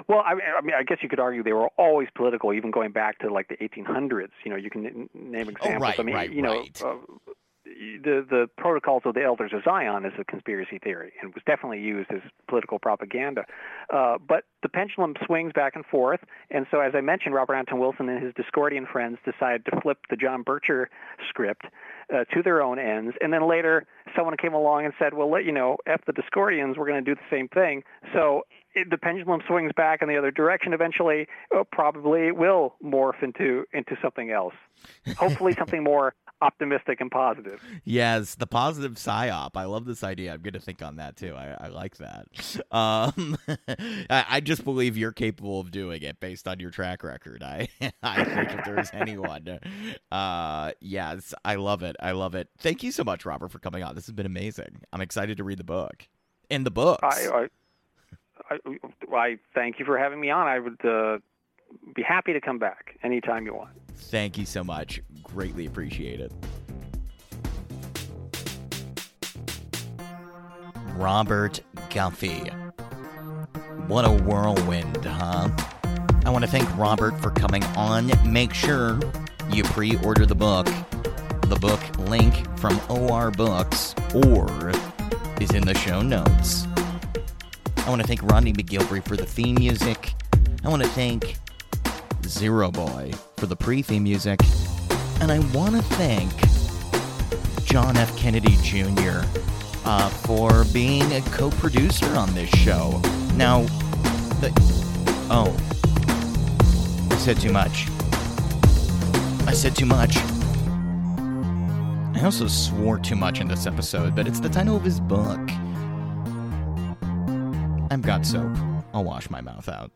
Well, I mean, I mean, I guess you could argue they were always political, even going back to like the 1800s. You know, you can n- name examples. Oh, right, I mean, right, you know, right. uh, the the protocols of the Elders of Zion is a conspiracy theory, and was definitely used as political propaganda. Uh, but the pendulum swings back and forth, and so as I mentioned, Robert Anton Wilson and his Discordian friends decided to flip the John Bircher script uh, to their own ends, and then later someone came along and said, "Well, let you know, f the Discordians, we're going to do the same thing." So it, the pendulum swings back in the other direction. Eventually, uh, probably will morph into into something else. Hopefully, something more optimistic and positive. Yes, the positive psyop. I love this idea. I'm going to think on that too. I, I like that. [LAUGHS] Um, [LAUGHS] I, I just believe you're capable of doing it based on your track record. I [LAUGHS] I think if there's anyone, uh, yes, I love it. I love it. Thank you so much, Robert, for coming on. This has been amazing. I'm excited to read the book and the books. I, I, I, I thank you for having me on. I would uh, be happy to come back anytime you want. Thank you so much. Greatly appreciate it. Robert Guffey. What a whirlwind, huh? I want to thank Robert for coming on. Make sure you pre order the book. The book link from OR Books or is in the show notes. I want to thank Rodney McGilvery for the theme music. I want to thank Zero Boy for the pre theme music. And I want to thank John F. Kennedy Jr. uh, for being a co producer on this show. Now, the. Oh. I said too much. I said too much. I also swore too much in this episode, but it's the title of his book. I've got soap. I'll wash my mouth out.